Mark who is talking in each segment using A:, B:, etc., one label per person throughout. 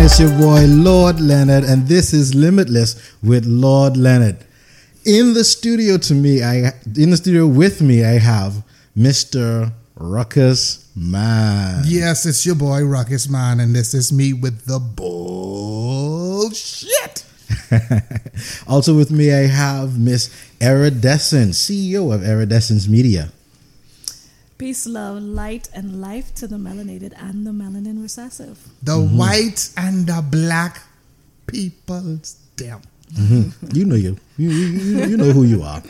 A: again, it's your boy Lord Leonard, and this is Limitless with Lord Leonard. In the studio to me, I in the studio with me, I have Mr. Ruckus Man.
B: Yes, it's your boy Ruckus Man, and this is me with the bullshit.
A: also with me, I have Miss Iridescence, CEO of Iridescence Media.
C: Peace, love, light, and life to the melanated and the melanin recessive.
B: The mm-hmm. white and the black people's damn.
A: Mm-hmm. You know you. You, you. you know who you are.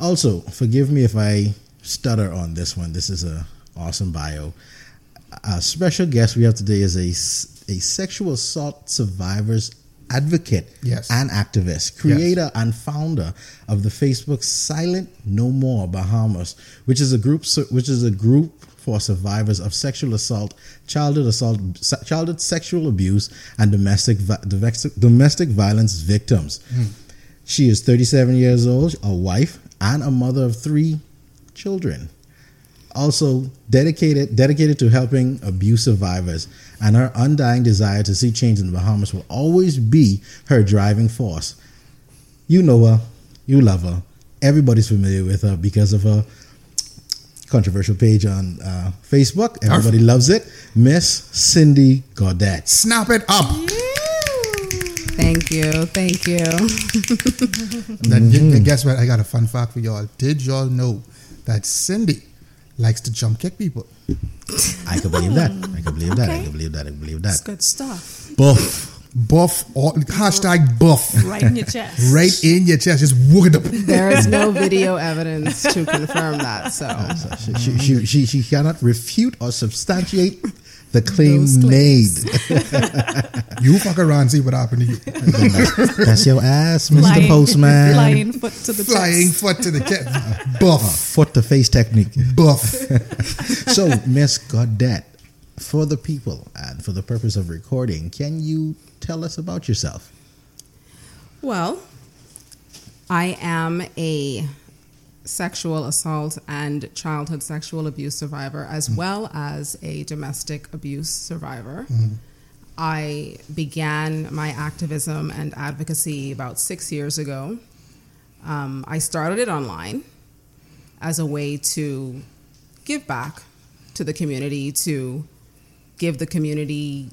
A: Also, forgive me if I stutter on this one. This is a awesome bio. A special guest we have today is a, a sexual assault survivors advocate
B: yes.
A: and activist, creator yes. and founder of the Facebook Silent No More Bahamas, which is a group which is a group for survivors of sexual assault, childhood assault, childhood sexual abuse, and domestic domestic violence victims. Mm. She is 37 years old, a wife, and a mother of three children also dedicated dedicated to helping abuse survivors and her undying desire to see change in the Bahamas will always be her driving force. You know her, you love her. Everybody's familiar with her because of her controversial page on uh, Facebook. Everybody loves it. Miss Cindy Gaudette.
B: Snap it up.
D: Thank you. Thank you.
B: then, mm-hmm. guess what? I got a fun fact for y'all. Did y'all know that Cindy likes to jump kick people.
A: I can believe that. I can believe that. I can believe that. I can believe that.
C: That's good stuff.
A: Buff.
B: Buff. All, hashtag buff.
C: Right in your chest.
B: right in your chest. Just whoop it up.
D: There is no video evidence to confirm that. So, so
A: she, she, she, she cannot refute or substantiate the claim made.
B: you fuck around and see what happened to you.
A: That's your ass, Mr. Flying, Postman.
C: Flying foot to the
B: Flying
C: chest.
B: foot to the chest. Buff. Uh,
A: foot to face technique.
B: Buff.
A: so, Miss Gaudette, for the people and for the purpose of recording, can you tell us about yourself?
D: Well, I am a sexual assault and childhood sexual abuse survivor, as mm-hmm. well as a domestic abuse survivor. Mm-hmm. I began my activism and advocacy about six years ago. Um, I started it online as a way to give back to the community, to give the community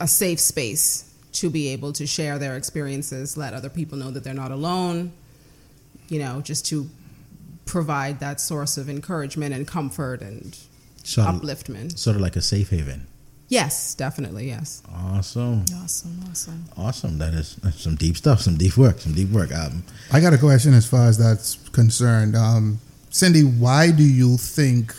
D: a safe space to be able to share their experiences, let other people know that they're not alone, you know, just to provide that source of encouragement and comfort and sort of, upliftment.
A: Sort of like a safe haven.
D: Yes, definitely. Yes.
A: Awesome.
C: Awesome. Awesome.
A: Awesome. That is some deep stuff. Some deep work. Some deep work. Um,
B: I got a question as far as that's concerned. Um, Cindy, why do you think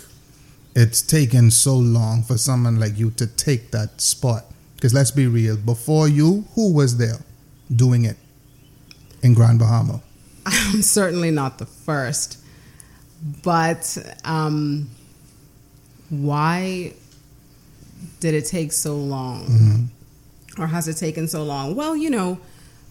B: it's taken so long for someone like you to take that spot? Because let's be real. Before you, who was there doing it in Grand Bahama?
D: I'm certainly not the first. But um, why did it take so long? Mm-hmm. Or has it taken so long? Well, you know,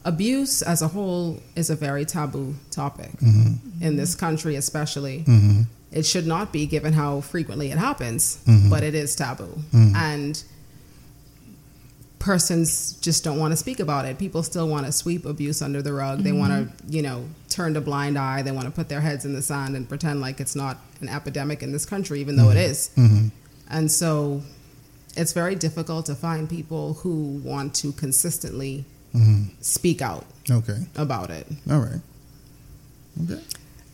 D: abuse as a whole is a very taboo topic mm-hmm. in this country, especially. Mm-hmm. It should not be given how frequently it happens, mm-hmm. but it is taboo. Mm-hmm. And persons just don't want to speak about it. People still want to sweep abuse under the rug. Mm-hmm. They want to, you know, turn a blind eye. They want to put their heads in the sand and pretend like it's not an epidemic in this country, even though mm-hmm. it is. Mm-hmm. And so it's very difficult to find people who want to consistently mm-hmm. speak out
B: okay.
D: about it.
B: All right. Okay.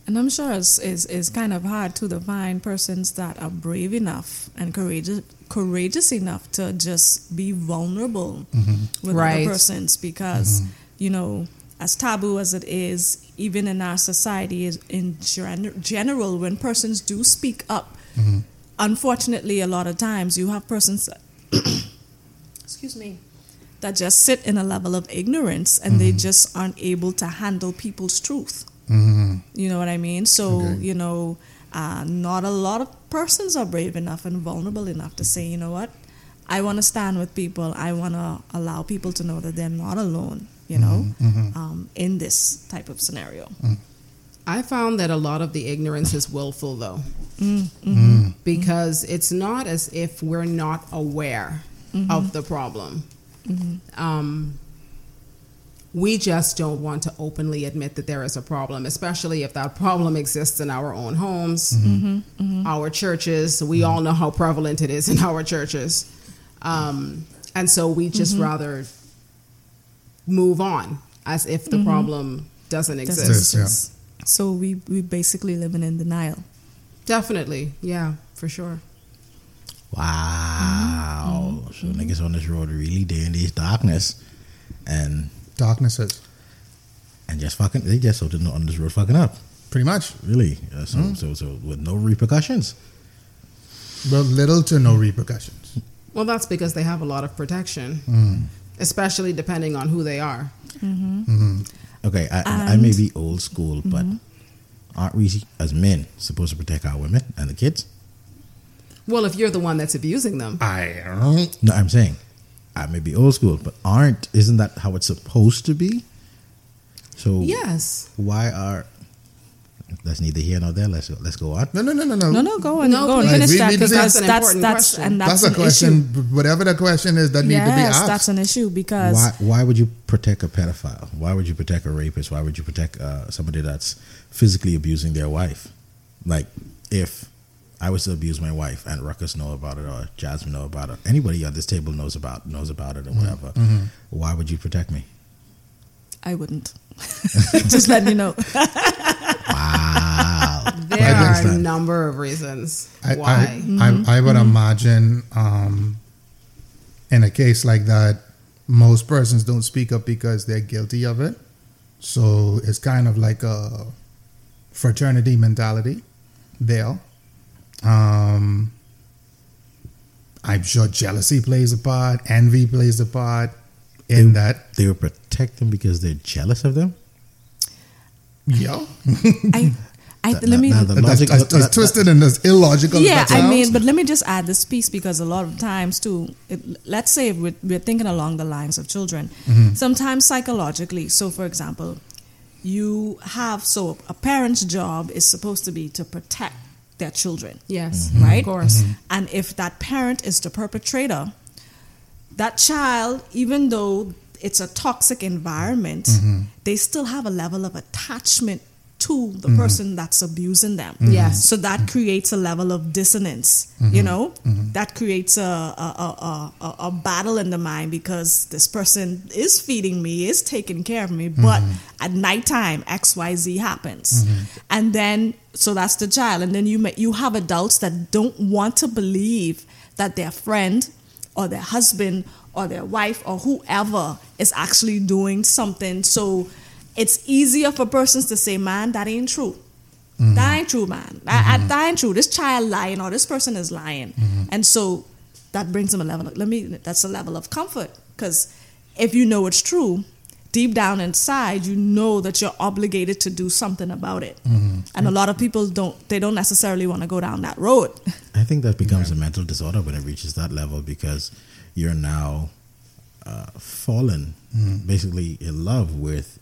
C: And I'm sure it's, it's, it's kind of hard to find persons that are brave enough and courageous courageous enough to just be vulnerable mm-hmm. with right. other persons because mm-hmm. you know as taboo as it is even in our society is in general when persons do speak up mm-hmm. unfortunately a lot of times you have persons that excuse me that just sit in a level of ignorance and they mm-hmm. just aren't able to handle people's truth Mm-hmm. You know what I mean? So, okay. you know, uh, not a lot of persons are brave enough and vulnerable enough to say, you know what, I want to stand with people. I want to allow people to know that they're not alone, you know, mm-hmm. mm-hmm. um, in this type of scenario.
D: Mm. I found that a lot of the ignorance is willful, though, mm-hmm. mm. because it's not as if we're not aware mm-hmm. of the problem. Mm-hmm. Um, we just don't want to openly admit that there is a problem, especially if that problem exists in our own homes, mm-hmm. Mm-hmm. our churches. We all know how prevalent it is in our churches. Um, and so we just mm-hmm. rather move on as if the mm-hmm. problem doesn't exist.
C: Doesn't yeah. So we, we basically living in denial.
D: Definitely. Yeah, for sure.
A: Wow. Mm-hmm. So niggas on this road really day in this darkness and
B: darknesses.
A: And just fucking they just so on this road fucking up.
B: Pretty much.
A: Really. Uh, so, mm-hmm. so so with no repercussions.
B: Well, little to no repercussions.
D: Well, that's because they have a lot of protection, mm. especially depending on who they are.
A: Mm-hmm. Mm-hmm. Okay, I, I, may be old school, but mm-hmm. aren't we as men supposed to protect our women and the kids?
D: Well, if you're the one that's abusing them,
A: I don't. No, I'm saying I may be old school, but aren't isn't that how it's supposed to be? So
D: yes,
A: why are that's neither here nor there. Let's go. Let's go on.
B: No, no, no, no, no.
C: No, no, go on. No, go on. Finish that because that's that's, that's and that's,
B: that's a question. Issue. Whatever the question is, that yes, need to be asked.
C: that's an issue because
A: why? Why would you protect a pedophile? Why would you protect a rapist? Why would you protect uh, somebody that's physically abusing their wife? Like if I was to abuse my wife and Ruckus know about it or Jasmine know about it, anybody at this table knows about knows about it or whatever. Mm-hmm. Why would you protect me?
C: I wouldn't. Just letting you know.
D: wow. There are a number of reasons I, why.
B: I, mm-hmm. I, I would mm-hmm. imagine um, in a case like that, most persons don't speak up because they're guilty of it. So it's kind of like a fraternity mentality there. Um, I'm sure jealousy plays a part, envy plays a part in
A: they,
B: that.
A: They would protect them because they're jealous of them?
B: Yeah.
C: I, I, let me.
B: that's, that's, that's twisted and that's illogical.
C: Yeah, I mean, but let me just add this piece because a lot of times too, it, let's say we're, we're, thinking along the lines of children. Mm-hmm. Sometimes psychologically. So, for example, you have so a parent's job is supposed to be to protect their children.
D: Yes,
C: mm-hmm. right. Of
D: course. Mm-hmm.
C: And if that parent is the perpetrator, that child, even though it's a toxic environment, mm-hmm. they still have a level of attachment to the mm-hmm. person that's abusing them.
D: Mm-hmm. Yes.
C: So that creates a level of dissonance, mm-hmm. you know? Mm-hmm. That creates a, a, a, a, a, battle in the mind because this person is feeding me, is taking care of me, but mm-hmm. at nighttime, XYZ happens. Mm-hmm. And then, so that's the child. And then you, may, you have adults that don't want to believe that their friend or their husband or their wife or whoever is actually doing something. So it's easier for persons to say, man, that ain't true. Mm-hmm. That ain't true, man. That, mm-hmm. that, ain't true. This child lying or this person is lying. Mm-hmm. And so that brings them a level of, let me, that's a level of comfort. Because if you know it's true, deep down inside, you know that you're obligated to do something about it. Mm-hmm. And a lot of people don't, they don't necessarily want to go down that road.
A: I think that becomes yeah. a mental disorder when it reaches that level because you're now uh, fallen, mm. basically in love with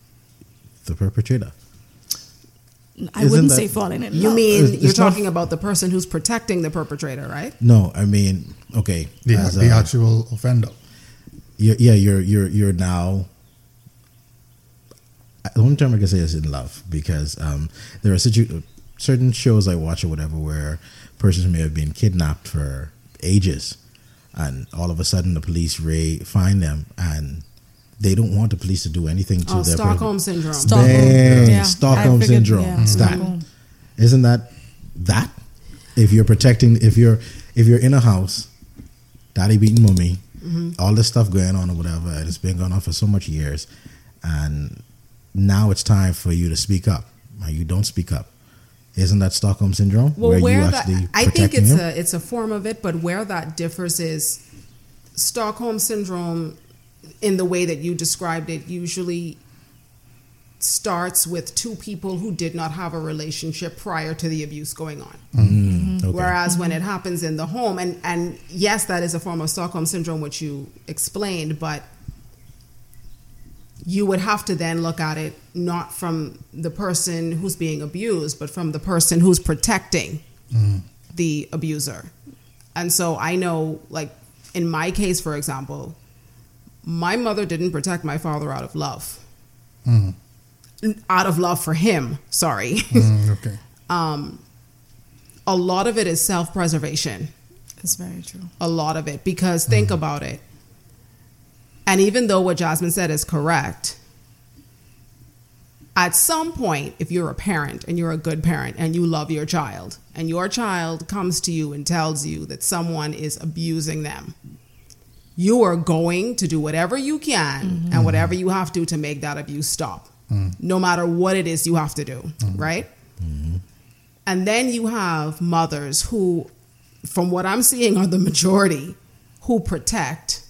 A: the perpetrator.
C: I Isn't wouldn't that, say falling in
D: love. you mean it's, you're talking about the person who's protecting the perpetrator, right?
A: No, I mean, okay,
B: the, the a, actual offender.
A: You're, yeah, you're you're you're now. The only term I can say is in love because um, there are situ- certain shows I watch or whatever where persons may have been kidnapped for ages and all of a sudden the police ray find them and they don't want the police to do anything to
D: oh,
A: their
D: Stockholm syndrome.
C: Stockholm,
A: yeah. Stockholm figured, syndrome. Yeah, mm-hmm. Stockholm. That isn't that that if you're protecting if you're if you're in a house, daddy beating mommy, mm-hmm. all this stuff going on or whatever, and it's been going on for so much years, and now it's time for you to speak up. You don't speak up. Isn't that Stockholm syndrome?
D: Well, where, where that, I think it's him? a it's a form of it, but where that differs is Stockholm syndrome, in the way that you described it, usually starts with two people who did not have a relationship prior to the abuse going on. Mm, okay. Whereas when it happens in the home, and and yes, that is a form of Stockholm syndrome, which you explained, but you would have to then look at it not from the person who's being abused, but from the person who's protecting mm. the abuser. And so I know, like in my case, for example, my mother didn't protect my father out of love. Mm. Out of love for him, sorry. Mm, okay. um, a lot of it is self preservation.
C: That's very true.
D: A lot of it. Because think mm. about it. And even though what Jasmine said is correct, at some point, if you're a parent and you're a good parent and you love your child, and your child comes to you and tells you that someone is abusing them, you are going to do whatever you can mm-hmm. and whatever you have to to make that abuse stop, mm. no matter what it is you have to do, mm. right? Mm-hmm. And then you have mothers who, from what I'm seeing, are the majority who protect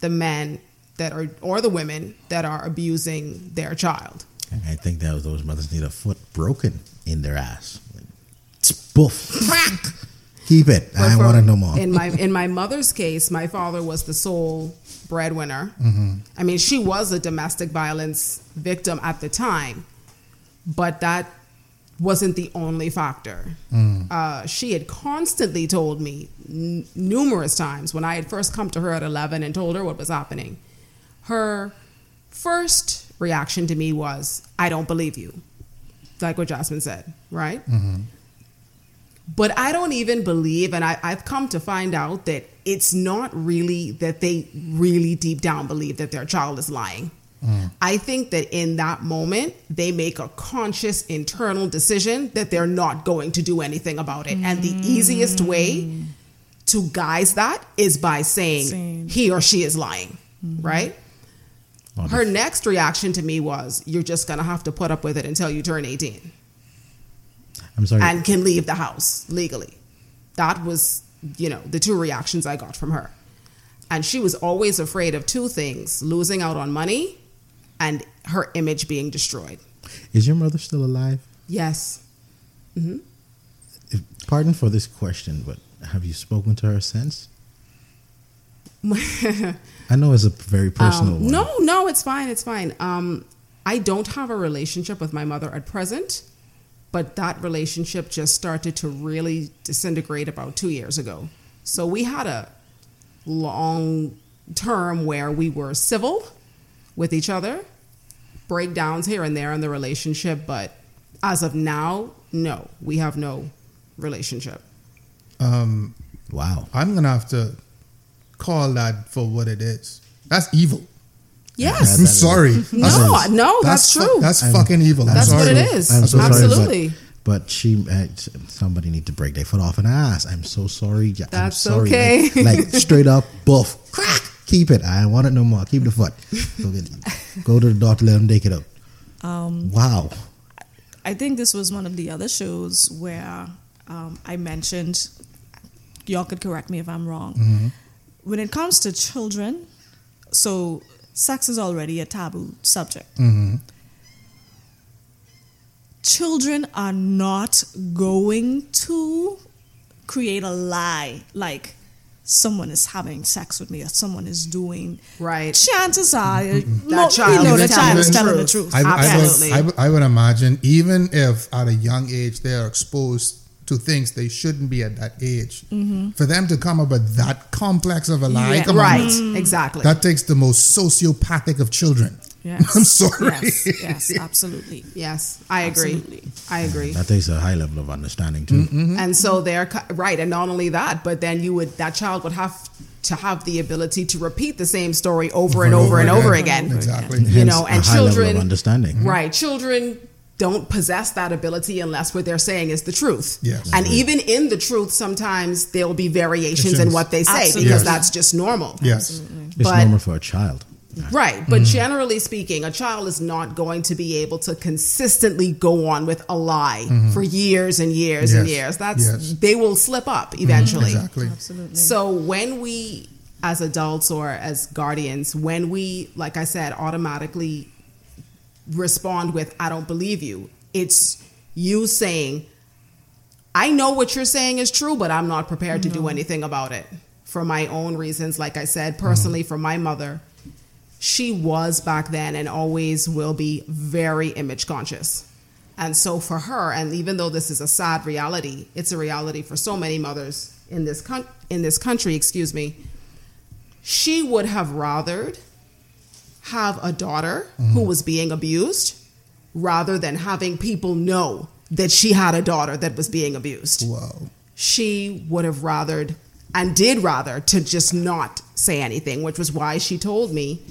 D: the men that are or the women that are abusing their child.
A: I think that those mothers need a foot broken in their ass. Boof. Crack. Keep it. But I want to know more.
D: in my in my mother's case, my father was the sole breadwinner. Mm-hmm. I mean, she was a domestic violence victim at the time, but that wasn't the only factor. Mm. Uh, she had constantly told me n- numerous times when I had first come to her at 11 and told her what was happening. Her first reaction to me was, I don't believe you. Like what Jasmine said, right? Mm-hmm. But I don't even believe, and I, I've come to find out that it's not really that they really deep down believe that their child is lying. Mm. I think that in that moment, they make a conscious internal decision that they're not going to do anything about it. Mm. And the easiest way to guise that is by saying Same. he or she is lying, mm-hmm. right? Her next reaction to me was, You're just going to have to put up with it until you turn 18.
A: I'm sorry.
D: And can leave the house legally. That was, you know, the two reactions I got from her. And she was always afraid of two things losing out on money and her image being destroyed.
A: Is your mother still alive?
D: Yes. Mm-hmm.
A: Pardon for this question, but have you spoken to her since? I know it's a very personal
D: um,
A: one.
D: No, no, it's fine. It's fine. Um, I don't have a relationship with my mother at present, but that relationship just started to really disintegrate about two years ago. So we had a long term where we were civil with each other, breakdowns here and there in the relationship, but as of now, no, we have no relationship.
B: Um,
A: wow.
B: I'm gonna have to call that for what it is. That's evil.
D: Yes.
B: I'm sorry.
D: no, that's, no, that's, that's true.
B: Fu- that's I'm, fucking evil.
D: I'm that's sorry. what it is. I'm so Absolutely.
A: Sorry, but, but, she, uh, somebody need to break their foot off an ass. I'm so sorry.
D: That's
A: I'm sorry.
D: okay.
A: Like, like straight up, buff, crack. Keep it. I want it no more. Keep the foot. Go, get, go to the doctor. Let him take it up. Um, wow.
C: I think this was one of the other shows where um, I mentioned. Y'all could correct me if I'm wrong. Mm-hmm when it comes to children, so sex is already a taboo subject. Mm-hmm. Children are not going to create a lie like someone is having sex with me or someone is doing
D: right.
C: Chances are
D: mm-hmm. that child,
C: you know, the child is telling the truth.
B: I, Absolutely. I would, I, would, I would imagine even if at a young age they are exposed to things they shouldn't be at that age. Mm-hmm. For them to come up with that complex of a lie, yeah,
D: right? On, exactly.
B: That takes the most sociopathic of children.
C: Yes.
B: I'm sorry.
C: Yes, yes, absolutely.
D: Yes, I agree. Absolutely. I agree.
A: That takes a high level of understanding too.
D: Mm-hmm. And so they're right, and not only that, but then you would that child would have to have the ability to repeat the same story over, over and over, and over again.
B: again. Exactly.
D: You know, and children
A: understanding.
D: Right, children don't possess that ability unless what they're saying is the truth.
B: Yes.
D: And even in the truth, sometimes there will be variations in what they say Absolutely. because yes. that's just normal.
B: Yes.
A: Absolutely. It's but, normal for a child.
D: Right. But mm. generally speaking, a child is not going to be able to consistently go on with a lie mm-hmm. for years and years yes. and years. That's yes. they will slip up mm-hmm. eventually.
B: Mm, exactly.
C: Absolutely.
D: So when we as adults or as guardians, when we, like I said, automatically respond with, I don't believe you. It's you saying, I know what you're saying is true, but I'm not prepared to do anything about it for my own reasons. Like I said, personally, mm-hmm. for my mother, she was back then and always will be very image conscious. And so for her, and even though this is a sad reality, it's a reality for so many mothers in this con- in this country, excuse me. She would have rathered have a daughter mm-hmm. who was being abused rather than having people know that she had a daughter that was being abused.
B: Wow.
D: She would have rathered and did rather to just not say anything, which was why she told me,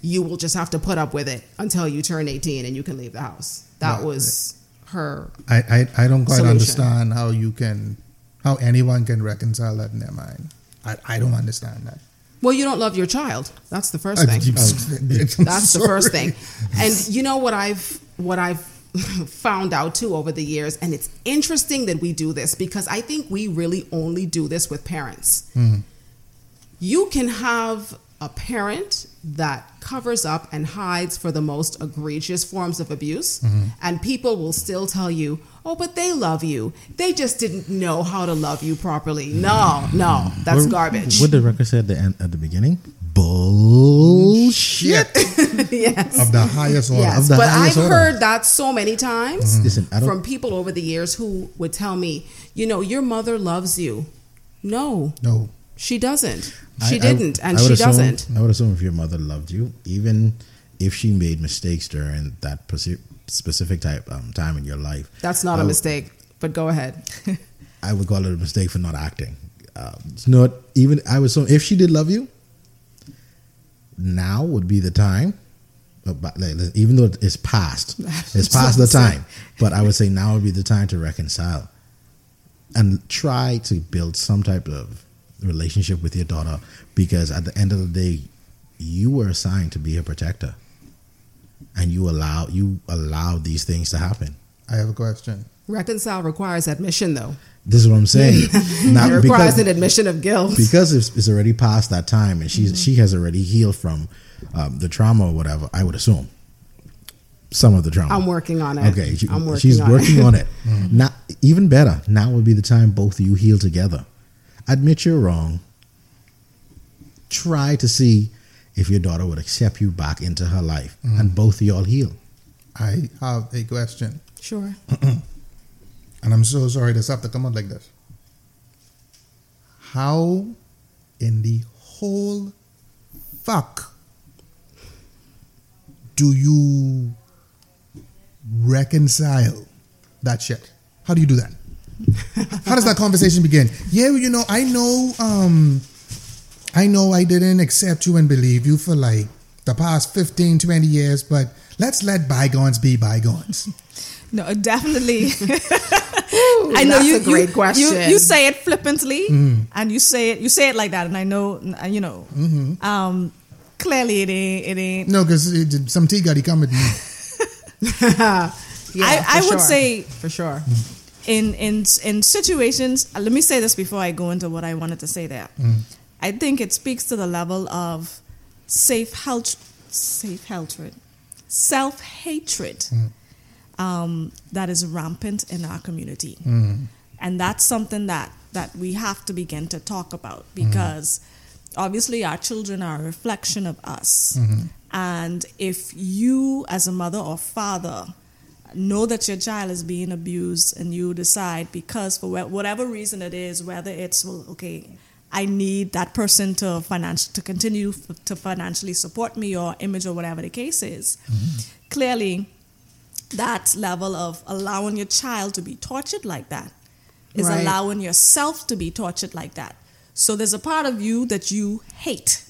D: you will just have to put up with it until you turn 18 and you can leave the house. That was her.
B: I, I, I don't quite solution. understand how you can, how anyone can reconcile that in their mind. I, I don't understand that.
D: Well, you don't love your child. That's the first thing. That's the first thing. And you know what I've what I've found out too over the years, and it's interesting that we do this because I think we really only do this with parents. Mm. You can have a parent that covers up and hides for the most egregious forms of abuse, mm-hmm. and people will still tell you, oh, but they love you. They just didn't know how to love you properly. No, no, that's what, garbage.
A: What the record said at the, end, at the beginning? Bullshit.
B: yes. Of the highest order.
D: Yes.
B: The
D: but I've order. heard that so many times mm-hmm. Listen, from people over the years who would tell me, you know, your mother loves you. No.
B: No.
D: She doesn't. She I, didn't, I, and I she
A: assume,
D: doesn't.
A: I would assume if your mother loved you, even if she made mistakes during that specific type um, time in your life,
D: that's not a mistake. But go ahead.
A: I would call it a mistake for not acting. Uh, it's not even. I would assume if she did love you, now would be the time. But like, even though it's past, it's past the time. But I would say now would be the time to reconcile and try to build some type of relationship with your daughter because at the end of the day, you were assigned to be her protector, and you allow you allow these things to happen.
B: I have a question.
D: Reconcile requires admission, though.
A: This is what I'm saying.
D: Not it requires because, an admission of guilt
A: because it's, it's already past that time, and she's mm-hmm. she has already healed from um, the trauma or whatever. I would assume some of the trauma.
D: I'm working on it.
A: Okay, she, I'm working she's on working it. on it. Mm-hmm. Not even better. Now would be the time both of you heal together admit you're wrong. Try to see if your daughter would accept you back into her life, mm. and both of y'all heal.
B: I have a question.
D: Sure.
B: and I'm so sorry this have to come out like this. How in the whole fuck do you reconcile that shit? How do you do that? How does that conversation begin? Yeah, you know, I know, um, I know I didn't accept you and believe you for like the past 15, 20 years, but let's let bygones be bygones.
C: No, definitely. Ooh, I know you, great you, question. You, you, say it flippantly, mm. and you say it you say it like that, and I know you know. Mm-hmm. Um, clearly, it ain't. It ain't.
B: No, because some tea got to come with me.
C: yeah, I, I would say
D: for sure.
C: Mm in in in situations. Uh, let me say this before I go into what I wanted to say there. Mm. I think it speaks to the level of safe health, safe hatred, self hatred mm. um, that is rampant in our community, mm. and that's something that that we have to begin to talk about mm. because obviously our children are a reflection of us. Mm-hmm. And if you, as a mother or father, know that your child is being abused and you decide because for whatever reason it is whether it's well okay i need that person to financial to continue to financially support me or image or whatever the case is mm-hmm. clearly that level of allowing your child to be tortured like that is right. allowing yourself to be tortured like that so there's a part of you that you hate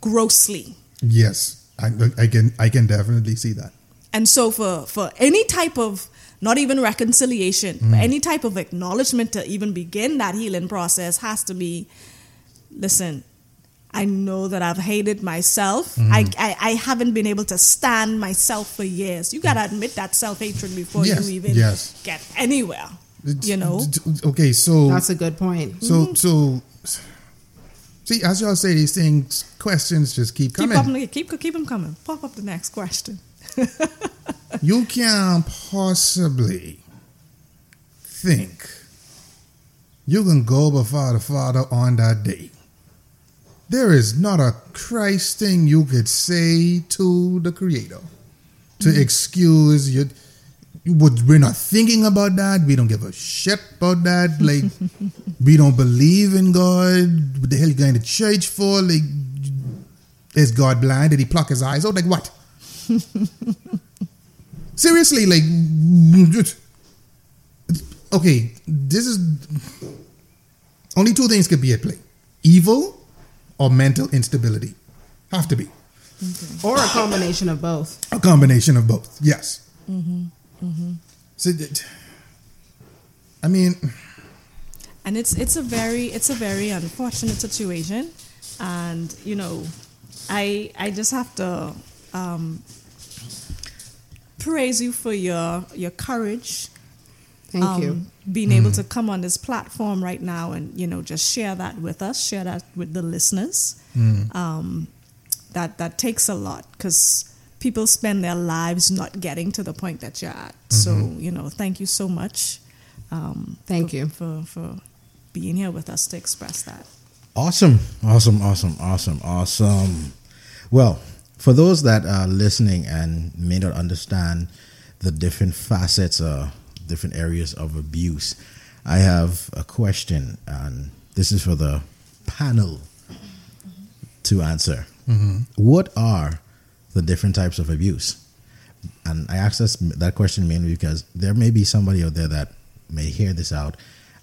C: grossly
B: yes I, I can i can definitely see that
C: and so for for any type of not even reconciliation, mm. any type of acknowledgement to even begin that healing process has to be listen, I know that I've hated myself. Mm. I, I, I haven't been able to stand myself for years. You got to admit that self hatred before yes, you even yes. get anywhere. You know.
B: Okay, so
D: that's a good point.
B: So mm-hmm. so see, as y'all say these things, questions just keep coming.
C: Keep, keep keep them coming. Pop up the next question.
B: you can't possibly think you can go before the Father on that day. There is not a Christ thing you could say to the Creator to mm-hmm. excuse you. We're not thinking about that. We don't give a shit about that. Like, we don't believe in God. What the hell you going to church for? Like, Is God blind? Did he pluck his eyes out? Like what? Seriously, like okay, this is only two things could be at play: evil or mental instability. Have to be,
D: okay. or a combination of both.
B: A combination of both. Yes. Mm-hmm. Mm-hmm. So, I mean,
C: and it's it's a very it's a very unfortunate situation, and you know, I I just have to um, praise you for your your courage.
D: Thank um, you.
C: Being mm. able to come on this platform right now and you know just share that with us, share that with the listeners. Mm. Um, that that takes a lot because people spend their lives not getting to the point that you're at. Mm-hmm. So you know, thank you so much.
D: Um, thank
C: for,
D: you
C: for for being here with us to express that.
A: Awesome, awesome, awesome, awesome, awesome. Well, for those that are listening and may not understand the different facets or different areas of abuse, I have a question, and this is for the panel to answer. Mm-hmm. What are the different types of abuse? And I ask this, that question mainly because there may be somebody out there that may hear this out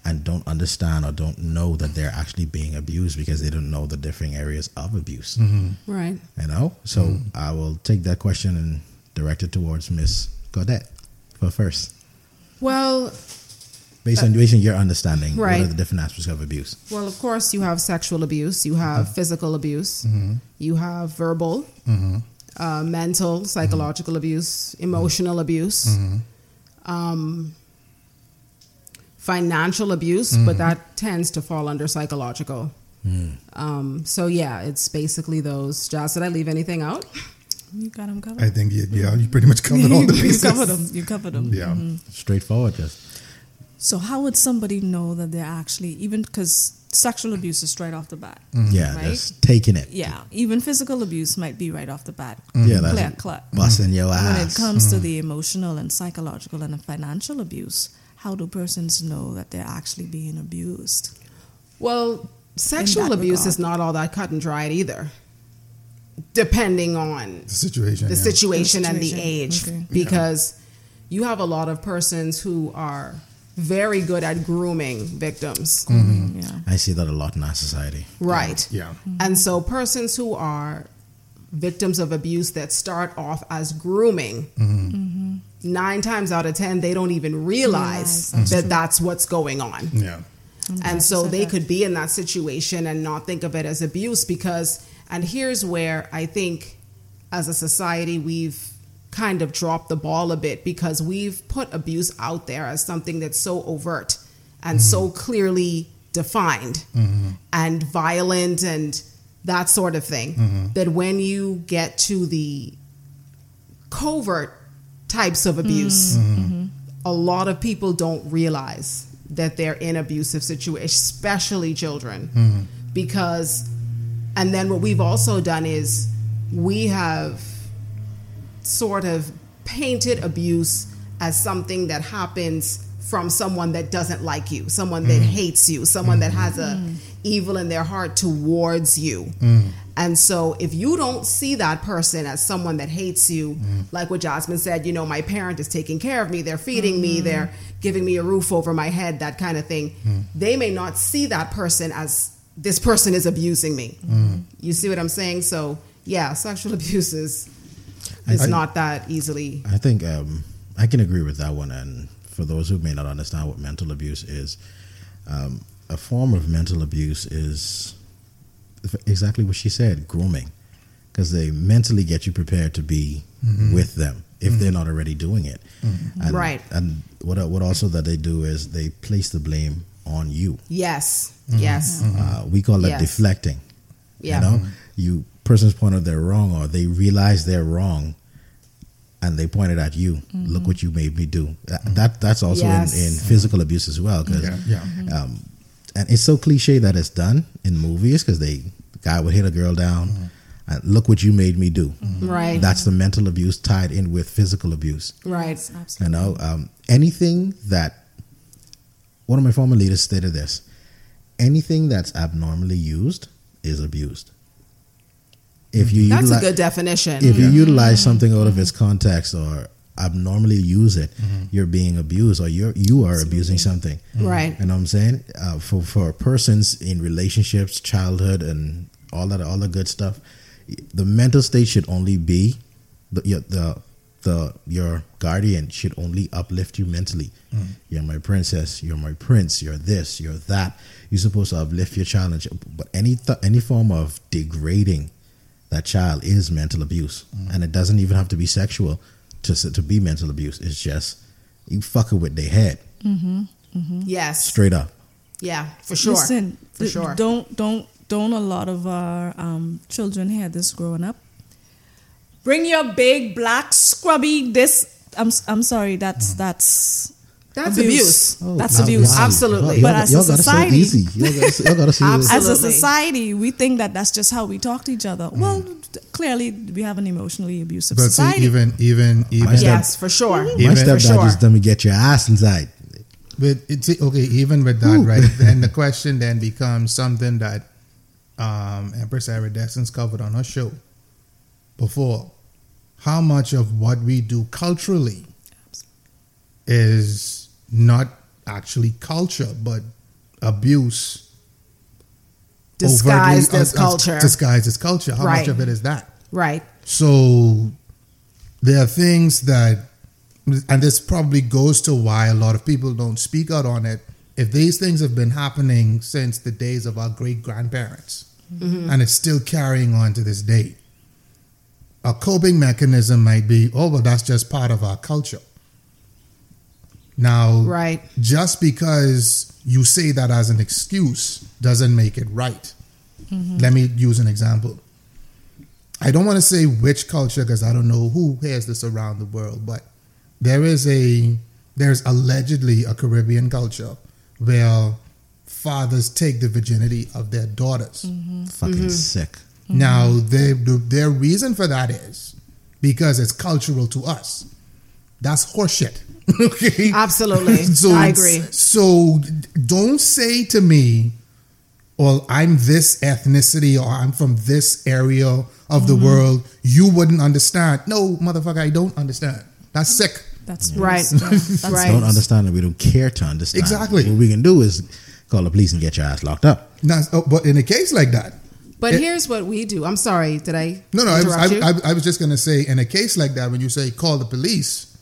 A: and don't understand or don't know that they're actually being abused because they don't know the different areas of abuse.
D: Mm-hmm. Right.
A: You know? So mm-hmm. I will take that question and direct it towards Miss Gaudette for first.
D: Well,
A: based on based on your understanding, right. what are the different aspects of abuse?
D: Well, of course, you have sexual abuse, you have mm-hmm. physical abuse, mm-hmm. you have verbal, mm-hmm. uh, mental, psychological abuse, emotional abuse. Um, financial abuse, mm. but mm-hmm. that tends to fall under psychological. Mm. Um, so yeah, it's basically those. Josh, did I leave anything out?
C: You got them covered.
B: I think you, yeah, you pretty much covered all the pieces.
C: you covered them. You covered them.
B: Yeah, mm-hmm.
A: straightforward. Just.
C: So how would somebody know that they're actually even because sexual abuse is straight off the bat?
A: Mm-hmm. Yeah, right? just taking it.
C: Yeah, even physical abuse might be right off the bat.
A: Mm-hmm. Yeah, that's clear cut. Busting your ass.
C: When it comes to mm-hmm. the emotional and psychological and financial abuse, how do persons know that they're actually being abused?
D: Well, sexual abuse regard. is not all that cut and dried either. Depending on
B: the situation,
D: the yeah. situation, the situation. and the age, okay. because yeah. you have a lot of persons who are very good at grooming victims.
A: Mm-hmm. Yeah. I see that a lot in our society.
D: Right.
B: Yeah. Mm-hmm.
D: And so persons who are victims of abuse that start off as grooming, mm-hmm. Nine times out of ten, they don't even realize that's that true. that's what's going on.
B: Yeah.
D: And so they could be in that situation and not think of it as abuse because, and here's where I think as a society we've kind of dropped the ball a bit because we've put abuse out there as something that's so overt and mm-hmm. so clearly defined mm-hmm. and violent and that sort of thing. Mm-hmm. That when you get to the covert types of abuse, mm-hmm. mm-hmm. a lot of people don't realize that they're in abusive situations, especially children, mm-hmm. because. And then what we've also done is we have sort of painted abuse as something that happens from someone that doesn't like you, someone that mm. hates you, someone mm. that has a mm. evil in their heart towards you. Mm. And so if you don't see that person as someone that hates you, mm. like what Jasmine said, you know, my parent is taking care of me, they're feeding me, mm. they're giving me a roof over my head, that kind of thing. They may not see that person as this person is abusing me. You see what I'm saying? So yeah, sexual abuse is, is I, not that easily.
A: I think um, I can agree with that one and for those who may not understand what mental abuse is, um, a form of mental abuse is exactly what she said grooming. Because they mentally get you prepared to be mm-hmm. with them if mm-hmm. they're not already doing it.
D: Mm-hmm.
A: And,
D: right.
A: And what, what also that they do is they place the blame on you.
D: Yes. Mm-hmm. Yes.
A: Uh, we call it yes. deflecting. Yeah. You know, you person's point out they're wrong or they realize they're wrong and they pointed at you. Mm-hmm. Look what you made me do. That, mm-hmm. that that's also yes. in, in, physical abuse as well. Cause,
B: yeah, yeah. Mm-hmm. Um,
A: and it's so cliche that it's done in movies because they the guy would hit a girl down. Mm-hmm. And look what you made me do.
D: Mm-hmm. Right.
A: That's the mental abuse tied in with physical abuse.
D: Right.
C: Absolutely.
A: You know, um, anything that one of my former leaders stated this: anything that's abnormally used is abused. If you
D: That's
A: utilize,
D: a good definition.
A: if you utilize something out of its context or abnormally use it, mm-hmm. you're being abused or you're you are abusing something. Mm-hmm.
D: Right.
A: You know what I'm saying? Uh, for for persons in relationships, childhood, and all that all the good stuff, the mental state should only be the your, the the your guardian should only uplift you mentally. Mm-hmm. You're my princess. You're my prince. You're this. You're that. You're supposed to uplift your child. and ch- But any th- any form of degrading that child is mental abuse, and it doesn't even have to be sexual to to be mental abuse. It's just you fucking with their head mm-hmm, mm-hmm.
D: yes.
A: straight up.
D: Yeah, for sure.
C: Listen,
D: for
C: th-
D: sure.
C: Don't don't don't a lot of our um, children hear this growing up. Bring your big black scrubby. This I'm s- I'm sorry. That's mm. that's
D: That's abuse.
A: Oh,
C: That's abuse.
A: wow.
D: Absolutely.
A: Y'all,
C: But
A: y'all
C: as a
A: gotta say it
C: society-
A: easy. Y'all gotta, y'all gotta see
C: As a society, we think that that's just how we talk to each other. Well, clearly, we have an emotionally abusive
B: But see,
C: society.
B: even even even
A: My step-
D: Yes, for sure.
A: My
B: Even-
D: for
A: stepdad
D: sure.
A: just let me get your ass inside.
B: But it's okay. Even with that, right? Then the question then becomes something that um, Empress Iridescence covered on her show before. How much of what we do culturally is not actually culture, but abuse
D: Disguised
B: overtly-
D: as
B: uh,
D: culture.
B: Disguised as culture. How much of it is that?
D: Right.
B: So there are things that, and this probably goes to why a lot of people don't speak out on it. If these things have been happening since the days of our great grandparents, and it's still carrying on to this day, a coping mechanism might be, oh, well, that's just part of our culture. Now,
D: Right.
B: just because you say that as an excuse doesn't make it right. Mm-hmm. Let me use an example. I don't want to say which culture because I don't know who hears this around the world, but there is a there's allegedly a Caribbean culture where fathers take the virginity of their daughters. Mm-hmm.
A: Fucking mm-hmm. sick.
B: Now, they, their reason for that is because it's cultural to us. That's horseshit. okay,
D: Absolutely. I agree.
B: So don't say to me, "Well, I'm this ethnicity or I'm from this area of
D: Mm-hmm.
B: the world." You wouldn't understand. No, motherfucker, I don't understand. That's sick.
C: that's
D: Right.
C: that's
D: Right.
A: Don't understand it. We don't care to understand.
B: Exactly.
A: What we can do is call the police and get your ass locked up.
B: Now, oh, but in a case like that,
D: But
B: It-
D: here's what we do. I'm sorry. Did I?
B: no, no, I was,
D: you?
B: I, I, I was just going to say, in a case like that, when you say call the police, f-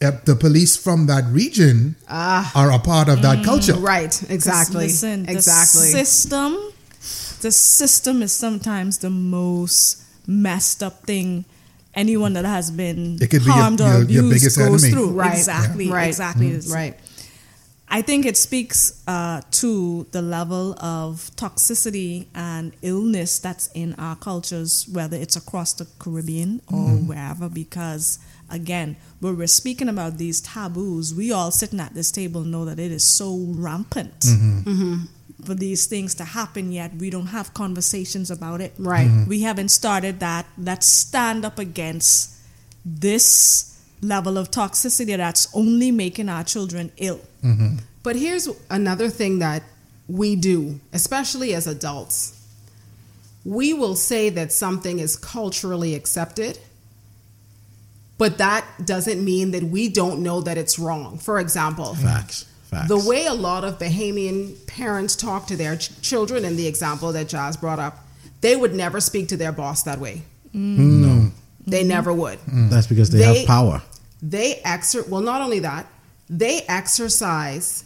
B: the police from that region are a part of that culture.
D: Ah. Right. Exactly.
C: Listen,
D: exactly.
C: The system, the system is sometimes the most messed up thing anyone that has been
B: It could be your-
C: harmed or
B: your- your
C: abused
B: biggest
C: goes
B: enemy.
C: through.
D: Right.
C: Exactly.
D: Yeah. Right.
C: Exactly.
B: Mm-hmm.
D: right.
C: I think it speaks uh, to the level of toxicity and illness that's in our cultures, whether it's across the Caribbean or
B: Mm-hmm.
C: wherever, because again, when we're speaking about these taboos, we all sitting at this table know that it is so rampant
B: Mm-hmm.
C: for these things to happen, yet we don't have conversations about it.
D: Right.
B: Mm-hmm.
C: We haven't started that that stand up against this level of toxicity that's only making our children ill.
D: But here's another thing that we do, especially as adults. We will say that something is culturally accepted, but that doesn't mean that we don't know that it's wrong. For example,
A: Facts. Facts.
D: the way a lot of Bahamian parents talk to their ch- children, in the example that Jazz brought up, they would never speak to their boss that way. Mm.
A: no.
D: They never would. Mm.
A: That's because they,
D: They-
A: have power.
D: they exer well not only that they exercise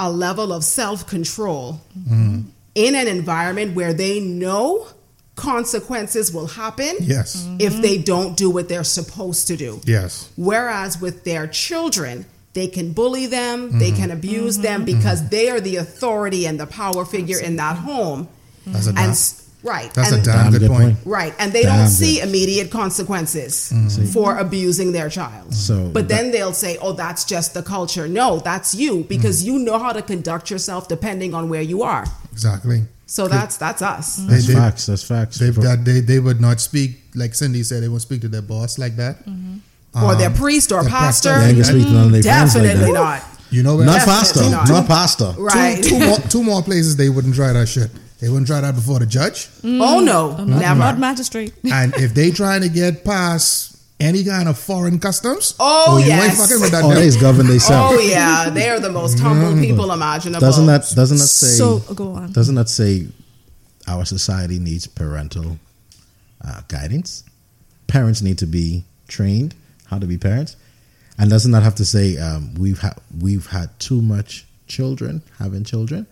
D: a level of self-control mm. in an environment where they know consequences will happen
B: Yes.
D: if they don't do what they're supposed to do
B: Yes.
D: whereas with their children they can bully them they mm-hmm. can abuse them mm-hmm. because mm-hmm. they are the authority and the power figure in that home
B: That's a
D: and
B: damn,
D: s- right
B: that's
D: and
B: a damn, good, point.
D: Right, and they
A: Damn
D: don't
A: good.
D: see immediate consequences for abusing their child.
A: So
D: but then they'll say, "Oh, that's just the culture." No, that's you because you know how to conduct yourself depending on where you are.
B: Exactly.
D: So that's that's us.
A: That's
B: they,
A: facts. That's facts.
B: they, that they, they would not speak, like Cindy said, they won't speak to their boss like that.
D: or their
B: Um,
D: priest or
B: their
D: pastor.
B: pastor.
A: They ain't gonna speak to none of their friends like
D: Definitely not.
B: You know?
A: Not
D: Definitely
A: faster.
D: not.
A: Not faster.
D: Right.
B: Two, two, more, two more places they wouldn't try that shit. They wouldn't try that before the judge.
D: Mm. Oh no,
C: mm.
D: never.
C: Not magistrate.
B: and if they trying to get past any kind of foreign customs,
D: oh, oh yes. you ain't
A: fucking with that. Oh, they govern themselves.
D: Oh yeah, they are the most humble mm. people imaginable.
A: Doesn't that doesn't that say?
C: So go on.
A: Doesn't that say our society needs parental uh, guidance? Parents need to be trained how to be parents, and doesn't that have to say um, we've had we've had too much children having children?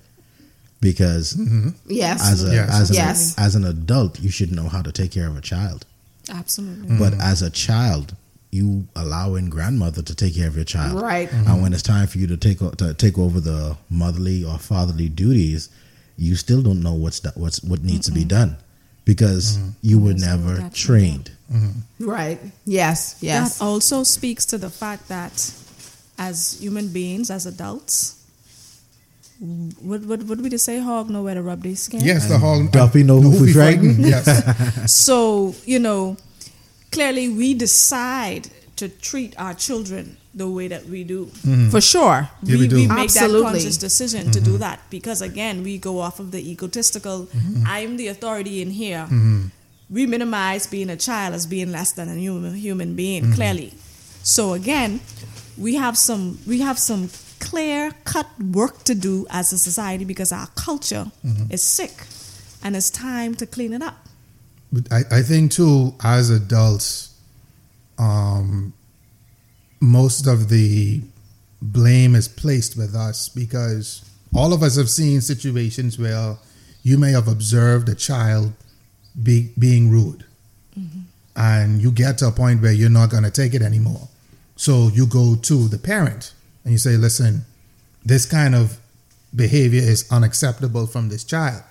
A: because
D: mm-hmm. yes,
A: as a,
D: yes.
A: as an,
D: yes.
A: as an adult, you should know how to take care of a child.
C: Absolutely.
A: Mm-hmm. But as a child, you allowing grandmother to take care of your child,
D: right?
A: Mm-hmm. And when it's time for you to take to take over the motherly or fatherly duties, you still don't know what's that, what's what needs mm-hmm. to be done because mm-hmm. you were never trained.
D: Mm-hmm. Right. Yes. Yes.
C: That also speaks to the fact that as human beings, as adults, what what what we just say? Hog know where to rub their skin.
B: Yes, the hog.
A: Duppy know who we frightened.
B: yes.
C: so you know, clearly we decide to treat our children the way that we do.
D: Mm-hmm. For sure,
C: we,
B: we,
C: we, make Absolutely. that conscious decision mm-hmm. to do mm-hmm. that because again, we go off of the egotistical. Mm-hmm. I'm the authority in here. Mm-hmm. We minimize being a child as being less than a human human being. Mm-hmm. Clearly, so again, we have some we have some clear cut work to do as a society because our culture mm-hmm. is sick and it's time to clean it up.
B: But I, I think too, as adults, um, most of the blame is placed with us because all of us have seen situations where you may have observed a child be, being rude mm-hmm. and you get to a point where you're not going to take it anymore. So you go to the parent and you say, listen, this kind of behavior is unacceptable from this child.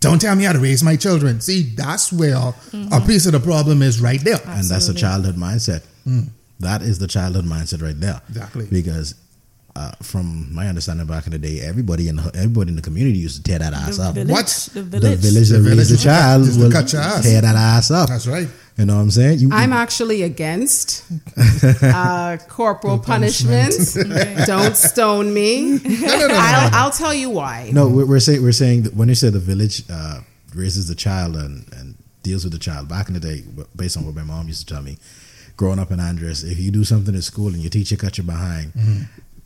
B: Don't tell me how to raise my children. See, that's where mm-hmm. a piece of the problem is right there.
A: Absolutely. And that's a childhood mindset. Mm. That is the childhood mindset right there.
B: Exactly.
A: Because uh, from my understanding back in the day, everybody in the, everybody in the community used to tear that ass
C: the
A: up.
C: Village,
B: what?
C: The village.
A: The village that raised the child will tear that ass up.
B: That's right.
A: You know what I'm saying? You,
D: I'm actually against uh, corporal punishment. Don't stone me. No, no, no, I'll, I'll, tell you why.
A: No, we're, we're saying we're saying that when you say the village uh, raises the child and, and deals with the child. Back in the day, based on what my mom used to tell me, growing up in Andros, if you do something at school and your teacher cut you behind, mm-hmm.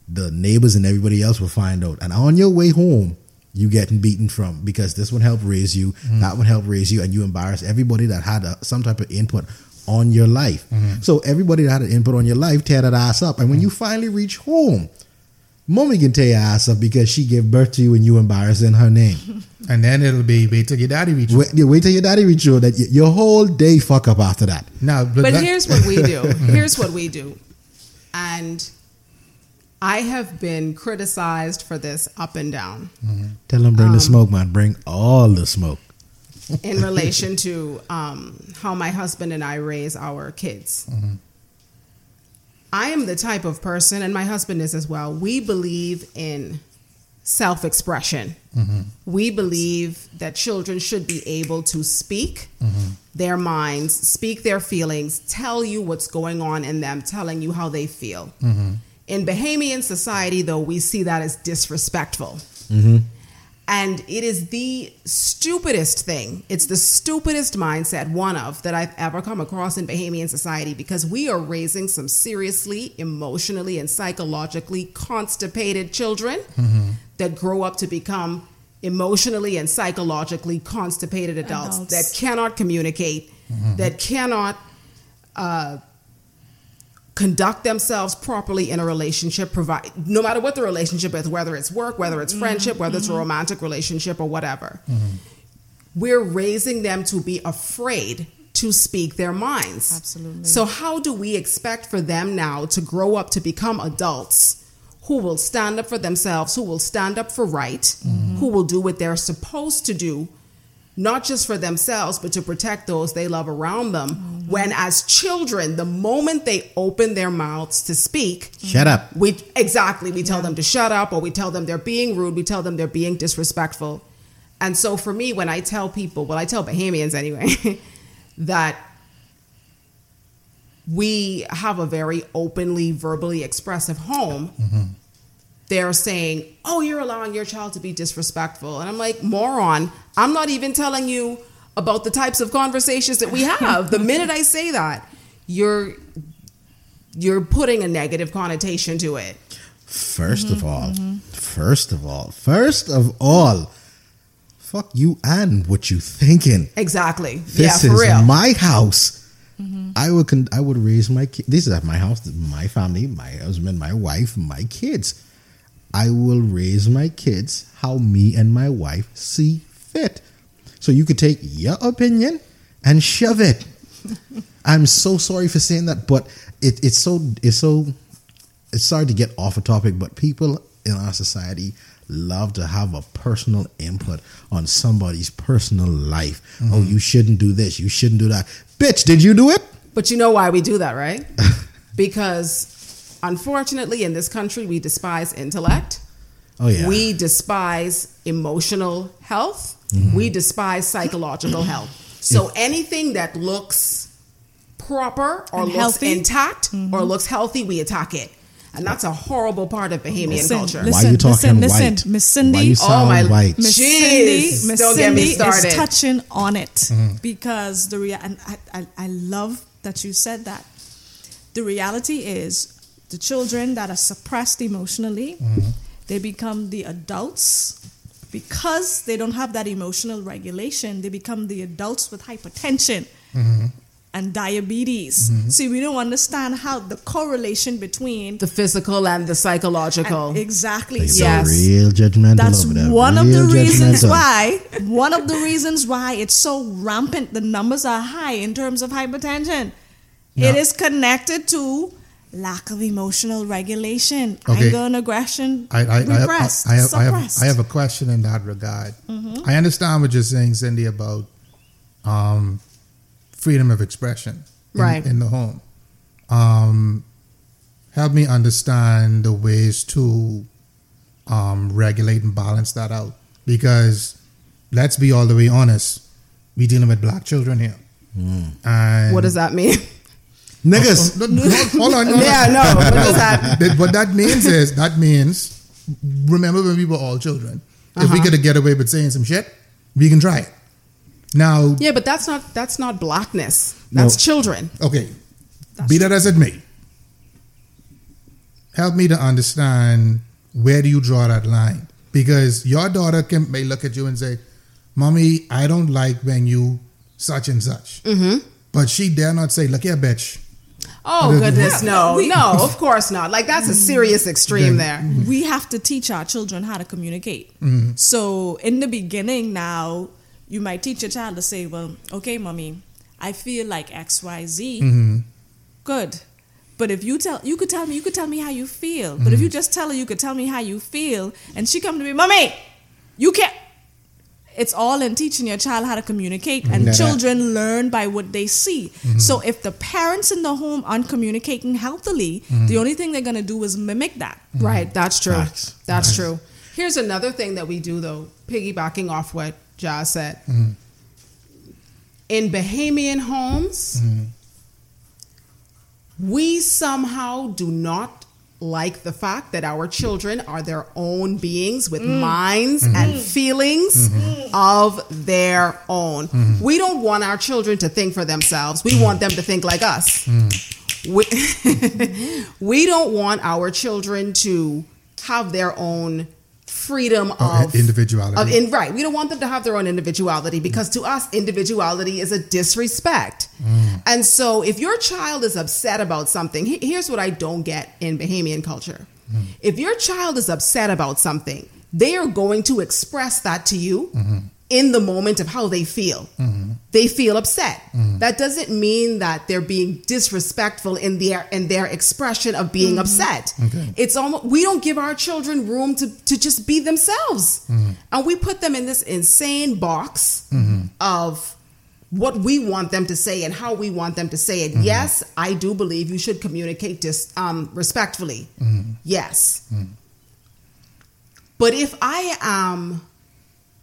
A: the neighbors and everybody else will find out. And on your way home, you getting beaten from because this would help raise you, mm-hmm. that would help raise you, and you embarrass everybody that had a, some type of input on your life. Mm-hmm. So everybody that had an input on your life tear that ass up, and when mm-hmm. you finally reach home, mommy can tear your ass up because she gave birth to you and you embarrassing her name.
B: And then it'll be wait till your daddy reach.
A: Wait, wait till your daddy reach you. That your whole day fuck up after that.
B: Now,
D: but, but that, here's what we do. here's what we do, and I have been criticized for this up and down.
A: Mm-hmm. Tell them bring um, the smoke, man. Bring all the smoke.
D: in relation to um, how my husband and I raise our kids. Mm-hmm. I am the type of person, and my husband is as well. We believe in self expression. Mm-hmm. We believe that children should be able to speak mm-hmm. their minds, speak their feelings, tell you what's going on in them, telling you how they feel. Mm-hmm. In Bahamian society, though, we see that as disrespectful. Mm-hmm. And it is the stupidest thing. It's the stupidest mindset, one of, that I've ever come across in Bahamian society because we are raising some seriously, emotionally, and psychologically constipated children mm-hmm. that grow up to become emotionally and psychologically constipated adults, adults. that cannot communicate, mm-hmm. that cannot. Uh, conduct themselves properly in a relationship provide no matter what the relationship is whether it's work whether it's friendship whether it's a mm-hmm. romantic relationship or whatever mm-hmm. we're raising them to be afraid to speak their minds
C: absolutely
D: so how do we expect for them now to grow up to become adults who will stand up for themselves who will stand up for right mm-hmm. who will do what they're supposed to do not just for themselves, but to protect those they love around them. Mm-hmm. When, as children, the moment they open their mouths to speak,
A: shut up.
D: We exactly we tell yeah. them to shut up, or we tell them they're being rude. We tell them they're being disrespectful. And so, for me, when I tell people, well, I tell Bahamians anyway, that we have a very openly, verbally expressive home. Mm-hmm they're saying, "Oh, you're allowing your child to be disrespectful," and I'm like, "Moron! I'm not even telling you about the types of conversations that we have. the minute I say that, you're you're putting a negative connotation to it."
A: 1st mm-hmm, of all, mm-hmm. first of all, first of all, fuck you and what you thinking.
D: Exactly.
A: This
D: yeah,
A: is
D: real.
A: my house. Mm-hmm. I would con- I would raise my kids. This is at my house, my family, my husband, my wife, my kids. I will raise my kids how me and my wife see fit. So you could take your opinion and shove it. I'm so sorry for saying that, but it, it's so it's so it's sorry to get off a topic, but people in our society love to have a personal input on somebody's personal life. Oh, mm-hmm. Oh, you shouldn't do this, you shouldn't do that. Bitch, did you do it?
D: But you know why we do that, right? because unfortunately in this country we despise intellect.
A: Oh yeah.
D: We despise emotional health. Mm-hmm. We despise psychological health. So yeah. anything that looks proper or and looks healthy. intact mm-hmm. or looks healthy, we attack it. And that's a horrible part of Bahamian listen,
C: culture. Listen, Why are you talking listen, white? Miss Cindy, Why
A: you sound oh my, white?
C: Miss Cindy, Miss Cindy is touching on it mm-hmm. because the rea- and I, I, I love that you said that. The reality is, the children that are suppressed emotionally, mm-hmm. they become the adults because they don't have that emotional regulation. They become the adults with hypertension. Mm-hmm and diabetes. Mm-hmm. See, we don't understand how the correlation between
D: the physical and the psychological.
C: And exactly.
A: Like yes. Real judgmental.
C: That's one of the reasons why. One of the reasons why it's so rampant. The numbers are high in terms of hypertension. No. It is connected to lack of emotional regulation, okay. anger and aggression. I, I, repressed,
B: I, have, I, have, I, have, I have a question in that regard. Mm-hmm. I understand what you're saying, Cindy, about um, freedom of expression in,
D: right.
B: in the home. Um, help me understand the ways to um, regulate and balance that out. Because let's be all the way honest, we're dealing with black children here.
D: Mm. And what does that mean?
A: Niggas.
B: Hold on.
D: yeah, no. What does that?
B: What that means is that means remember when we were all children. Uh-huh. If we uh-huh. could get away with saying some shit, we can try it. Now,
D: yeah, but that's not that's not blackness. That's no, children.
B: Okay, that's be that as it may, help me to understand where do you draw that line? Because your daughter can may look at you and say, "Mommy, I don't like when you such and such," mm-hmm. but she dare not say, "Look here, bitch."
D: Oh goodness, no, we, no, of course not. Like that's a serious extreme there.
C: We have to teach our children how to communicate. Mm-hmm. So in the beginning, now you might teach your child to say, well, okay, mommy, I feel like X, Y, Z. Mm-hmm. Good. But if you tell, you could tell me, you could tell me how you feel. Mm-hmm. But if you just tell her, you could tell me how you feel, and she come to me, mommy, you can't. It's all in teaching your child how to communicate, and mm-hmm. children learn by what they see. Mm-hmm. So if the parents in the home aren't communicating healthily, mm-hmm. the only thing they're gonna do is mimic that.
D: Mm-hmm. Right. That's true. That's, That's true. Here's another thing that we do, though, piggybacking off what Jazz said. Mm-hmm. In Bahamian homes, mm-hmm. we somehow do not like the fact that our children are their own beings with mm. minds mm-hmm. and feelings mm-hmm. of their own. Mm-hmm. We don't want our children to think for themselves. We want them to think like us. Mm. We, we don't want our children to have their own freedom oh, of
B: individuality.
D: Of in, right. We don't want them to have their own individuality because to us, individuality is a disrespect. Mm. And so if your child is upset about something, here's what I don't get in Bahamian culture. Mm. If your child is upset about something, they are going to express that to you mm-hmm in the moment of how they feel. Mm-hmm. They feel upset. Mm-hmm. That doesn't mean that they're being disrespectful in their in their expression of being mm-hmm. upset. Okay. It's almost we don't give our children room to to just be themselves, mm-hmm. and we put them in this insane box mm-hmm. of what we want them to say and how we want them to say it. Mm-hmm. Yes, I do believe you should communicate dis, um, respectfully. Yes. But if I am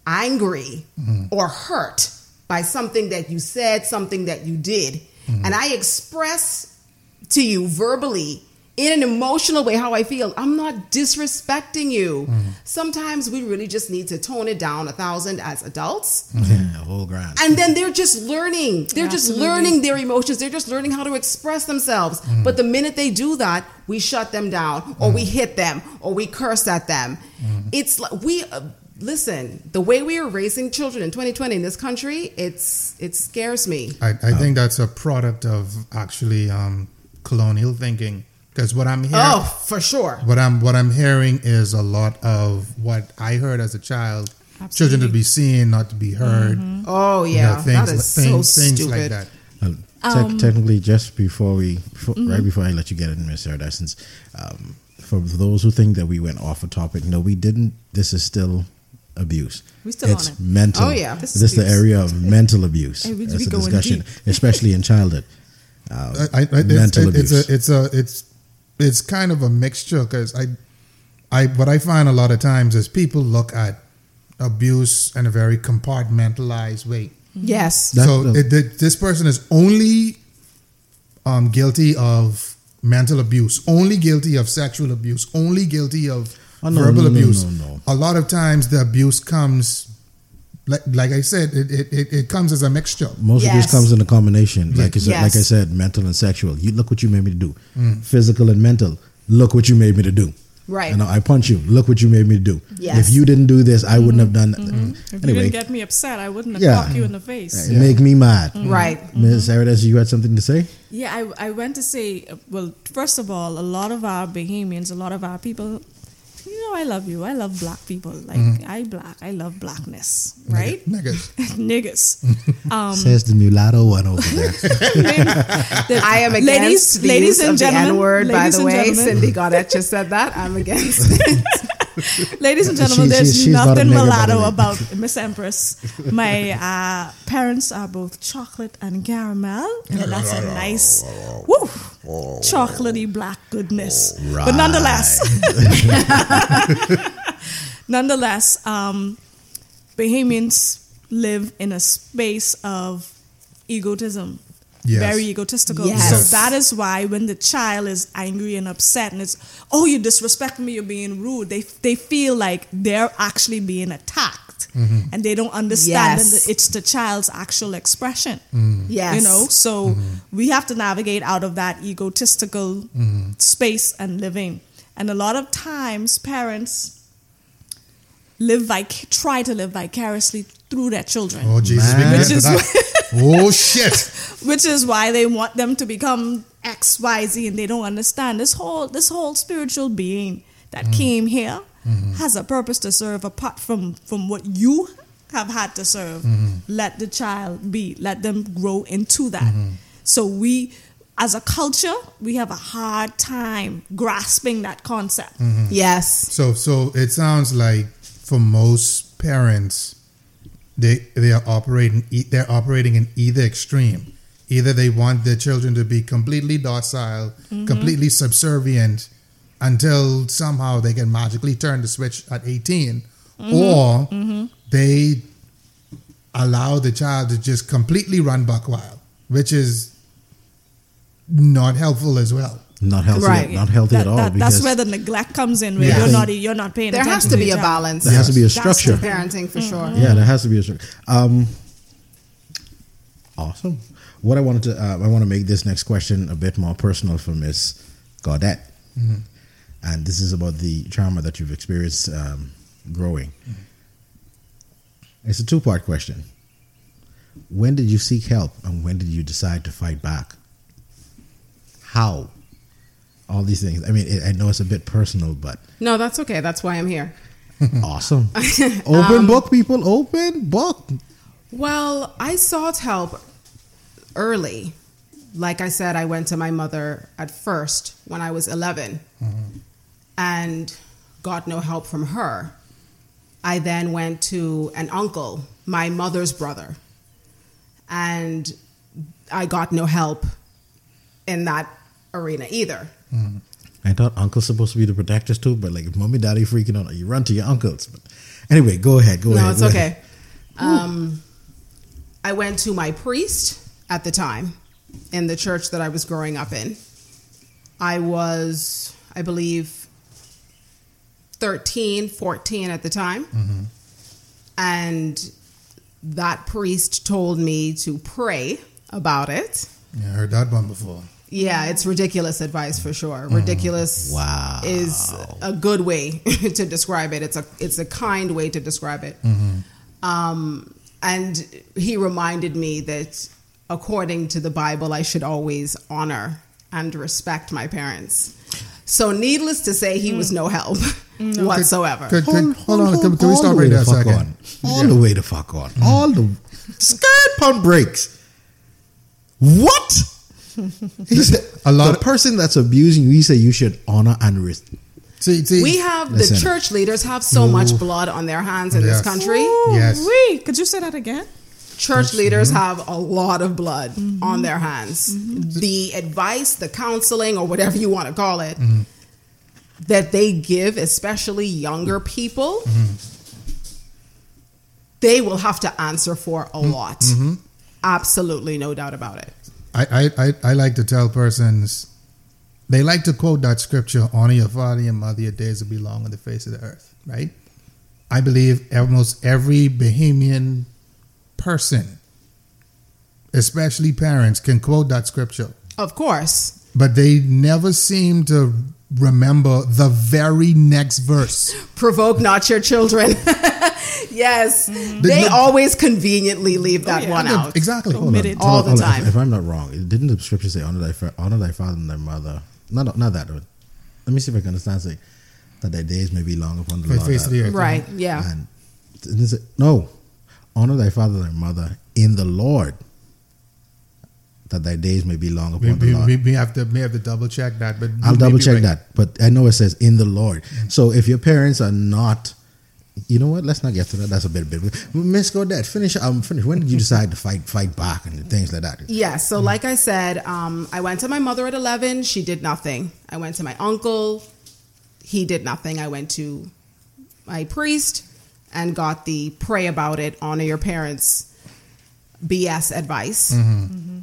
D: angry mm-hmm. or hurt by something that you said, something that you did, mm-hmm. and I express to you verbally in an emotional way how I feel. I'm not disrespecting you. Mm-hmm. Sometimes we really just need to tone it down a thousand as adults.
A: Yeah, whole grand.
D: And then they're just learning. They're Absolutely. just learning their emotions. They're just learning how to express themselves. Mm-hmm. But the minute they do that, we shut them down or mm-hmm. we hit them or we curse at them. Mm-hmm. It's like we uh, listen, the way we are raising children in 2020 in this country, it's it scares me.
B: I, I think that's a product of actually um, colonial thinking. Because what I'm hearing,
D: oh, for sure.
B: What I'm what I'm hearing is a lot of what I heard as a child. Absolutely. Children to be seen, not to be heard.
D: Mm-hmm. Oh yeah, you know, things, that is things, so things stupid. like that.
A: Um, te- technically, just before we, before, mm-hmm. right before I let you get in, Miss Iridescence, um, for those who think that we went off a topic, no, we didn't. This is still abuse.
C: We still
A: it's
C: on it.
A: mental.
D: Oh yeah,
A: this, this is the area of mental abuse. hey, That's a discussion, especially in childhood.
B: Um, I, I, mental it's, abuse. It's a, it's a it's it's kind of a mixture because I I what I find a lot of times is people look at abuse in a very compartmentalized way.
D: Yes.
B: so it, this person is only um, guilty of mental abuse, only guilty of sexual abuse, only guilty of oh, no, verbal no, abuse. No, a lot of times the abuse comes like, like I said, it, it, it, comes as a mixture.
A: Most yes. of this comes in a combination. Like I said, yes. like I said, mental and sexual. You look what you made me to do. Mm. Physical and mental. Look what you made me to do.
D: Right.
A: And I punch you. Look what you made me to do. Yes. If you didn't do this, I wouldn't have done that.
C: Mm-hmm. If anyway. you didn't get me upset, I wouldn't have yeah. you in the face.
A: Yeah. Make me mad.
D: Mm-hmm. Right.
A: Ms. Mm-hmm. you had something to say?
C: Yeah, I, I went to say, well, first of all, a lot of our Bahamians, a lot of our people you know, I love you. I love black people. Like mm-hmm. I black. I love blackness. Right?
B: Niggas.
C: Niggas.
A: Um, Says the mulatto one over there.
D: I am against ladies, the ladies use and of gentlemen, the N word. By the way, Cindy Godet just said that. I'm against it.
C: Ladies and gentlemen, she, there's she, nothing mulatto about Miss Empress. My uh, parents are both chocolate and caramel. And that's a nice, woo, chocolatey black goodness. Right. But nonetheless, nonetheless, um, Bahamians live in a space of egotism Yes. Very egotistical. Yes. So that is why when the child is angry and upset and it's, oh, you disrespect me, you're being rude, they, they feel like they're actually being attacked. Mm-hmm. And they don't understand yes. that it's the child's actual expression.
D: Mm. Yes.
C: You know, so mm-hmm. we have to navigate out of that egotistical mm-hmm. space and living. And a lot of times, parents live vic- try to live vicariously through their children.
B: Oh Jesus, which is oh shit.
C: Which is why they want them to become X, Y, Z, and they don't understand this whole this whole spiritual being that mm. came here mm-hmm. has a purpose to serve apart from from what you have had to serve. Mm-hmm. Let the child be. Let them grow into that. Mm-hmm. So we as a culture, we have a hard time grasping that concept.
D: Mm-hmm. Yes.
B: So so it sounds like for most parents, they they are operating they're operating in either extreme. Either they want their children to be completely docile, mm-hmm. completely subservient until somehow they can magically turn the switch at 18 mm-hmm. or mm-hmm. they allow the child to just completely run buck wild, which is not helpful as well
A: not healthy, right. not healthy that, at all.
C: That, that's where the neglect comes in. Where yeah. you're not you're not paying.
D: There
C: has
D: to be a balance.
A: There has to be a structure.
D: parenting for mm-hmm.
A: sure. Yeah, there has to be a structure. Um, awesome. What I wanted to, uh, I want to make this next question a bit more personal for Miss Godet, mm-hmm. and this is about the trauma that you've experienced um, growing. Mm-hmm. It's a two part question. When did you seek help, and when did you decide to fight back? How? All these things. I mean, it, I know it's a bit personal, but
D: no, that's okay. That's why I'm here.
A: awesome. Open um, book, people. Open book.
D: Well, I sought help early. Like I said, I went to my mother at first when I was 11 mm-hmm. and got no help from her. I then went to an uncle, my mother's brother, and I got no help in that arena either.
A: Mm. I thought uncle's supposed to be the protectors too, but like if mommy daddy freaking out, you run to your uncles. But anyway, go ahead. Go
D: no,
A: ahead.
D: No, it's okay. Um, I went to my priest at the time in the church that I was growing up in, I was, I believe, 13, 14 at the time. Mm-hmm. And that priest told me to pray about it.
B: Yeah, I heard that one before.
D: Yeah, it's ridiculous advice for sure. Mm. Ridiculous
A: wow.
D: is a good way to describe it. It's a it's a kind way to describe it. Mm-hmm. Um, and he reminded me that according to the Bible, I should always honor and respect my parents. So, needless to say, he was no help no. whatsoever.
B: Could, could, hold, hold, on, can, can we stop right there a second?
A: On. All yeah. the way to fuck on. Mm. All the skirt pump breaks. What? He said, a lot the of, person that's abusing you, he said you should honor and respect.
D: See, see, we have listen. the church leaders have so Ooh. much blood on their hands in yes. this country. Ooh,
C: yes. Wait, could you say that again?
D: Church leaders have a lot of blood mm-hmm. on their hands. Mm-hmm. The advice, the counseling, or whatever you want to call it, mm-hmm. that they give, especially younger people, mm-hmm. they will have to answer for a mm-hmm. lot. Absolutely, no doubt about it.
B: I, I, I like to tell persons they like to quote that scripture honor your father and mother your days will be long on the face of the earth right? I believe almost every Bahamian person especially parents can quote that scripture.
D: Of course.
B: But they never seem to remember the very next verse.
D: Provoke not your children yes, mm-hmm. they the, always conveniently leave that oh, yeah. one out.
B: Exactly,
D: omitted all the time.
A: If, if, I'm not wrong, didn't the scripture say honor thy honor thy father and thy mother? Not not that. Let me see if I can understand. Say that their days may be long upon the Lord.
D: Face the earth. Right. Yeah. And
A: it, no, honor thy father and thy mother in the Lord that thy days may be long upon
B: we,
A: the Lord.
B: We, we, have to may have to double check that, but
A: I'll double check right. that. But I know it says in the Lord. Mm-hmm. So if your parents are not you know what? Let's not get to that. That's a bit, bit. Miss Godet, finish. Um, finish. When did you decide to fight, fight back and things like that?
D: Yeah. So, mm-hmm. like I said, um, I went to my mother at eleven. She did nothing. I went to my uncle. He did nothing. I went to my priest and got the pray about it, honor your parents, BS advice. Mm-hmm. Mm-hmm.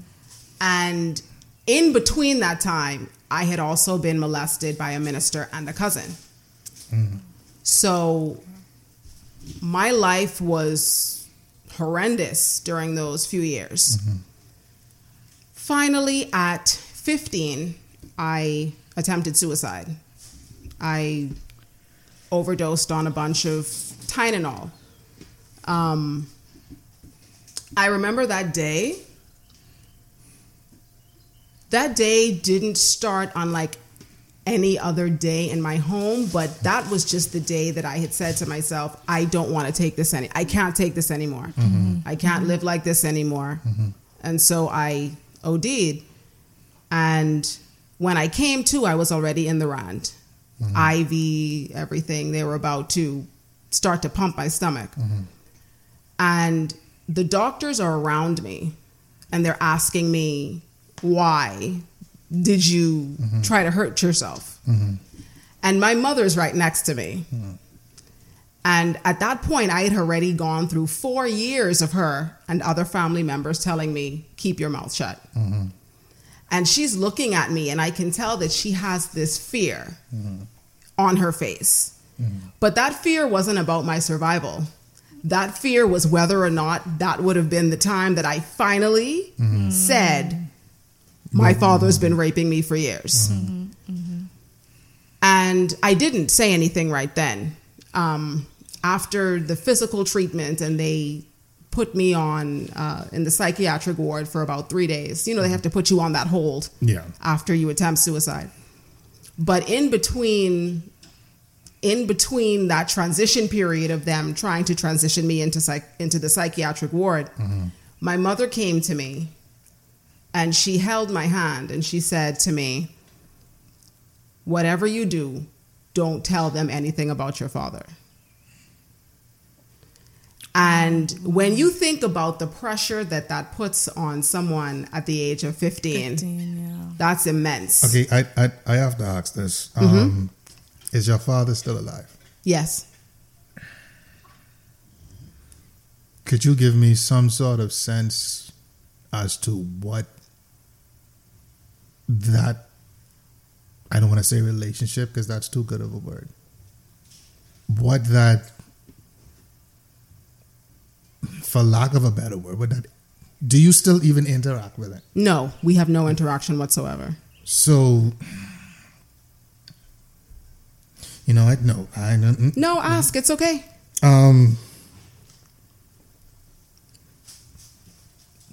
D: And in between that time, I had also been molested by a minister and a cousin. Mm-hmm. So my life was horrendous during those few years. Mm-hmm. Finally, at 15, I attempted suicide. I overdosed on a bunch of Tylenol. Um, I remember that day. That day didn't start on like any other day in my home, but that was just the day that I had said to myself, I don't want to take this any I can't take this anymore. Mm-hmm. I can't mm-hmm. live like this anymore. Mm-hmm. And so I OD'd. And when I came to, I was already in the RAND. Mm-hmm. IV, everything. They were about to start to pump my stomach. Mm-hmm. And the doctors are around me and they're asking me why did you mm-hmm. try to hurt yourself? Mm-hmm. And my mother's right next to me. Mm-hmm. And at that point, I had already gone through four years of her and other family members telling me, keep your mouth shut. Mm-hmm. And she's looking at me, and I can tell that she has this fear mm-hmm. on her face. Mm-hmm. But that fear wasn't about my survival. That fear was whether or not that would have been the time that I finally said, my father's been raping me for years. Mm-hmm. Mm-hmm. And I didn't say anything right then. Um, after the physical treatment, and they put me on uh, in the psychiatric ward for about three days. You know, they have to put you on that hold
B: yeah.
D: after you attempt suicide. But in between, in between that transition period of them trying to transition me into psych- into the psychiatric ward, mm-hmm. my mother came to me and she held my hand and she said to me, Whatever you do, don't tell them anything about your father. And when you think about the pressure that that puts on someone at the age of 15, 15 yeah. that's immense.
B: Okay, I, I, I, have to ask this. Mm-hmm. Um, is your father still alive?
D: Yes.
B: Could you give me some sort of sense as to what that I don't want to say relationship because that's too good of a word. What that, for lack of a better word, what that, do you still even interact with it?
D: No, we have no interaction whatsoever.
B: So, you know what? No, I don't.
D: No, ask. It's okay.
B: Um,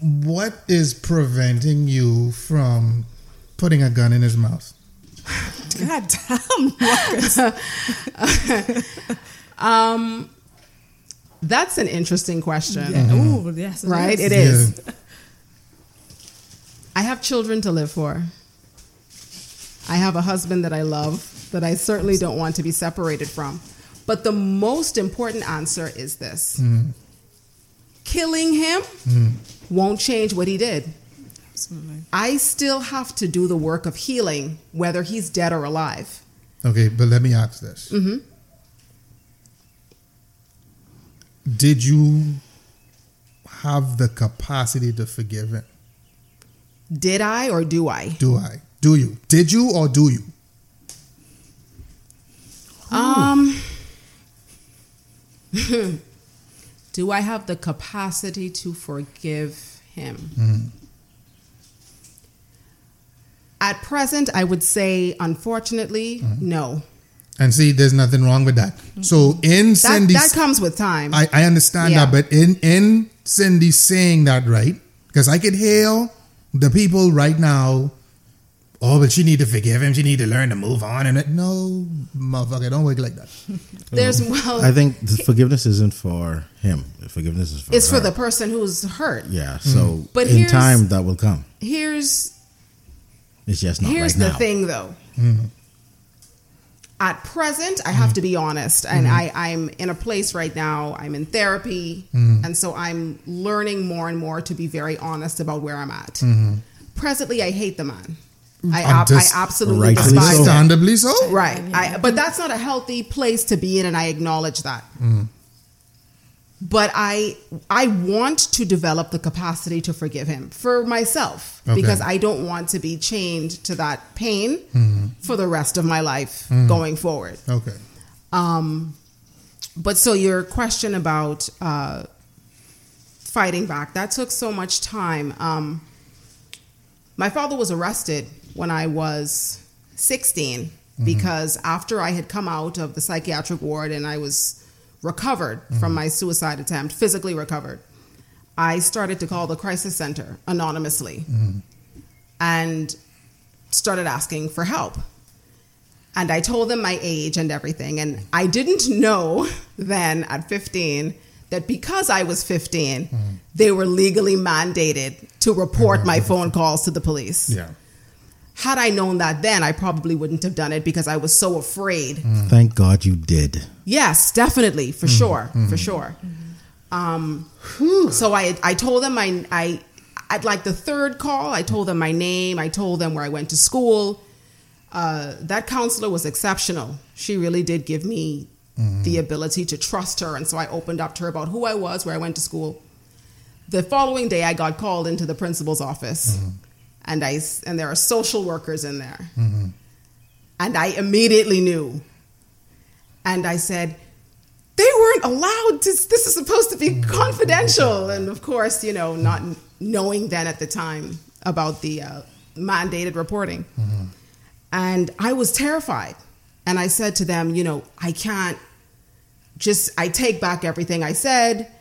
B: what is preventing you from putting a gun in his mouth?
C: God damn,
D: um, that's an interesting question.
C: Yeah. Mm-hmm. Ooh, yes,
D: it right? Is. It is. Yeah. I have children to live for. I have a husband that I love that I certainly don't want to be separated from. But the most important answer is this mm. killing him mm. won't change what he did. Absolutely. I still have to do the work of healing, whether he's dead or alive.
B: Okay, but let me ask this. Mm-hmm. Did you have the capacity to forgive him?
D: Did I or do I?
B: Do I? Do you? Did you or do you?
D: Um. do I have the capacity to forgive him? Mm-hmm. At present, I would say, unfortunately, mm-hmm. no.
B: And see, there's nothing wrong with that. Mm-hmm. So in Cindy,
D: that, that comes with time.
B: I, I understand yeah. that, but in in Cindy saying that, right? Because I could hear the people right now. Oh, but she need to forgive him. She need to learn to move on. And it, no, motherfucker, don't work like that.
D: There's well,
A: I think the forgiveness isn't for him. The forgiveness is for
D: it's
A: her.
D: for the person who's hurt.
A: Yeah. So, mm. but in time, that will come.
D: Here's
A: it's just not
D: Here's
A: right
D: the
A: now.
D: thing, though. Mm-hmm. At present, I have mm-hmm. to be honest, and mm-hmm. I, I'm in a place right now. I'm in therapy, mm-hmm. and so I'm learning more and more to be very honest about where I'm at. Mm-hmm. Presently, I hate the man. I, ab- I absolutely despise
B: understandably so.
D: Right, I, but that's not a healthy place to be in, and I acknowledge that. But I I want to develop the capacity to forgive him for myself okay. because I don't want to be chained to that pain mm-hmm. for the rest of my life mm-hmm. going forward.
B: Okay.
D: Um, but so your question about uh, fighting back that took so much time. Um, my father was arrested when I was 16 mm-hmm. because after I had come out of the psychiatric ward and I was recovered mm-hmm. from my suicide attempt, physically recovered, I started to call the crisis center anonymously mm-hmm. and started asking for help. And I told them my age and everything. And I didn't know then at 15 that because I was 15, mm-hmm. they were legally mandated to report my phone calls to the police.
B: Yeah
D: had I known that then, I probably wouldn't have done it because I was so afraid.
A: Mm. Thank God you did.
D: Yes, definitely, for mm. sure, mm. for sure. Um, so I, I told them I, I, at like the third call, I told them my name, I told them where I went to school. Uh, that counselor was exceptional. She really did give me mm. the ability to trust her, and so I opened up to her about who I was, where I went to school. The following day, I got called into the principal's office. Mm and I and there are social workers in there, mm-hmm. and I immediately knew, and I said, they weren't allowed to. This is supposed to be mm-hmm. confidential, and of course, you know, not knowing then at the time about the uh, mandated reporting, mm-hmm. and I was terrified, and I said to them, you know, I can't just. I take back everything I said,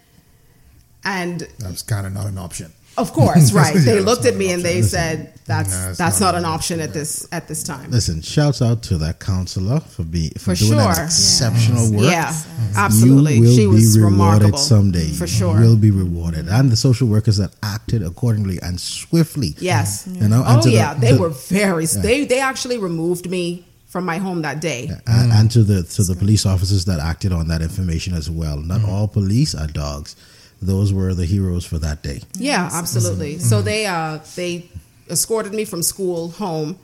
D: and
B: that's kind of not an option
D: of course, right. They looked at me and they said, "That's no, that's not, not an option at this at this time."
A: Listen, shouts out to that counselor for be for, for doing sure. that exceptional
D: yeah.
A: work.
D: Yeah, absolutely.
A: You will
D: she was
A: be rewarded
D: remarkable.
A: someday.
D: For sure,
A: you will be rewarded, and the social workers that acted accordingly and swiftly.
D: Yes,
A: you know.
D: oh yeah, the, they were very. Yeah. They they actually removed me from my home that day.
A: And, and, to the to the police officers that acted on that information as well. Not mm all police are dogs those were the heroes for that day.
D: Yeah, absolutely. Mm-hmm. So they uh, they escorted me from school home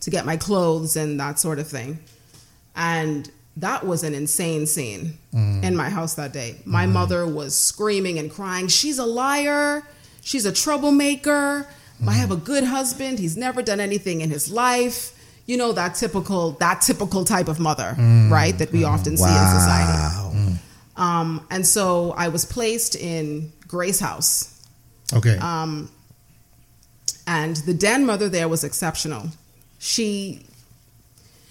D: to get my clothes and that sort of thing, and that was an insane scene mm. in my house that day. My mm. mother was screaming and crying. She's a liar. She's a troublemaker. Mm. I have a good husband. He's never done anything in his life. you know that typical that typical type of mother, mm. right? That we mm. often wow. see in society. Mm. Um, and so I was placed in Grace House.
B: Okay.
D: Um, and the den mother there was exceptional. She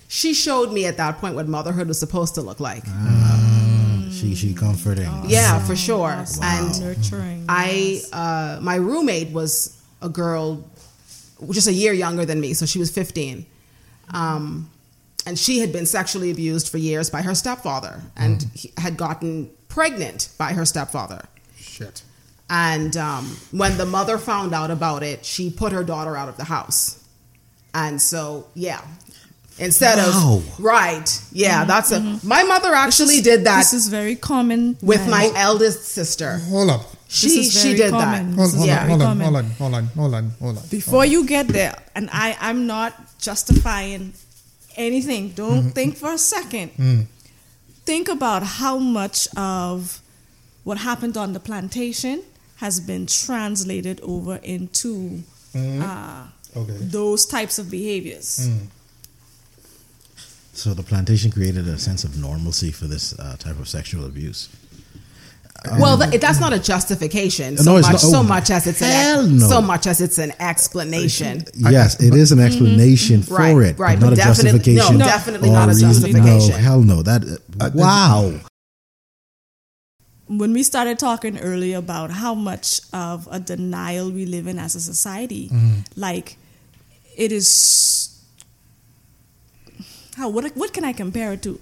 D: she showed me at that point what motherhood was supposed to look like.
A: Ah, she she comforting.
D: Awesome. Yeah, for sure. Awesome. And nurturing. I uh, my roommate was a girl just a year younger than me, so she was 15. Um, and she had been sexually abused for years by her stepfather and mm. had gotten pregnant by her stepfather.
B: Shit.
D: And um, when the mother found out about it, she put her daughter out of the house. And so, yeah, instead wow. of right, yeah, mm-hmm. that's a. Mm-hmm. My mother actually
C: is,
D: did that.
C: This is very common
D: with my eldest sister.
B: Hold up.
D: She she did
B: common. that. Hold, hold, yeah. on, hold on, hold on, hold on, hold on, hold on.
C: Before
B: hold on.
C: you get there, and I I'm not justifying anything. Don't mm-hmm. think for a second. Mm. Think about how much of what happened on the plantation has been translated over into mm. uh, okay. those types of behaviors. Mm.
A: So the plantation created a sense of normalcy for this uh, type of sexual abuse.
D: Well, th- that's not a justification so no, much, not, oh, so much as it's an no. so much as it's an explanation.
A: Yes, it is an explanation mm-hmm. for
D: right,
A: it,
D: right,
A: but not a justification.
D: No, definitely not a justification.
A: No, hell no. That uh, wow.
C: When we started talking earlier about how much of a denial we live in as a society, mm-hmm. like it is how what what can I compare it to?